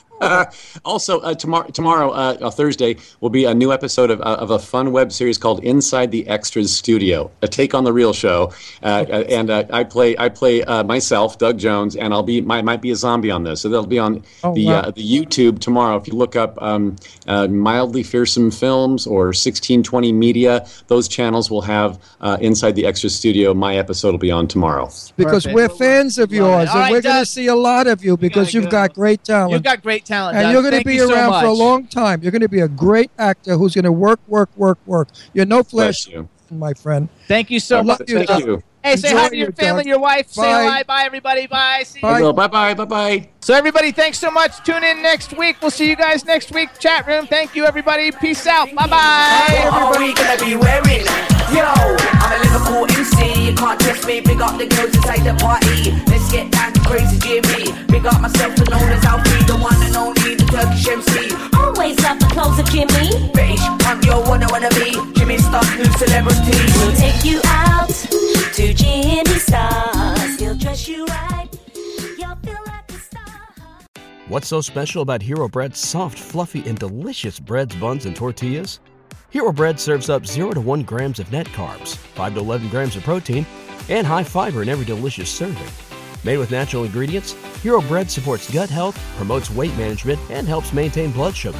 also, uh, tomorrow, tomorrow, uh, uh, Thursday, will be a new episode of, uh, of a fun web series called Inside the Extras Studio, a take on the real show. Uh, uh, and uh, I play, I play uh, myself, Doug Jones, and I'll be, might, might be a zombie on this. So that'll be on Oh, the wow. uh, the YouTube tomorrow. If you look up um, uh, mildly fearsome films or 1620 media, those channels will have uh, Inside the Extras Studio. My episode will be on tomorrow. Because Perfect. we're fans of yours, All and right, we're going to see a lot of you because you've go. got great talent. You've got great talent, and Doug. you're going to be you so around for a long time. You're going to be a great actor who's going to work, work, work, work. You're no flesh, you. my friend. Thank you so I much. love you, Thank you. Hey, say Enjoy hi to your your family, dog. your wife. Say hi. Bye, everybody. Bye. See you. Bye. Bye bye. Bye bye. So, everybody, thanks so much. Tune in next week. We'll see you guys next week. Chat room. Thank you, everybody. Peace out. Bye bye. What are we gonna be wearing? Yo, I'm a Liverpool MC. You can't test me. Big up the girls inside the party. Let's get down to crazy Jimmy. Big up myself and known as Alfie, the one and only, the Turkish MC. Always love the clothes of Jimmy. Bitch, I'm your one I wanna be. Jimmy Star, new celebrity. We'll take you out to Stars. He'll dress you right. You'll feel like a star. What's so special about Hero Bread's soft, fluffy, and delicious breads, buns, and tortillas? Hero Bread serves up 0 to 1 grams of net carbs, 5 to 11 grams of protein, and high fiber in every delicious serving. Made with natural ingredients, Hero Bread supports gut health, promotes weight management, and helps maintain blood sugar.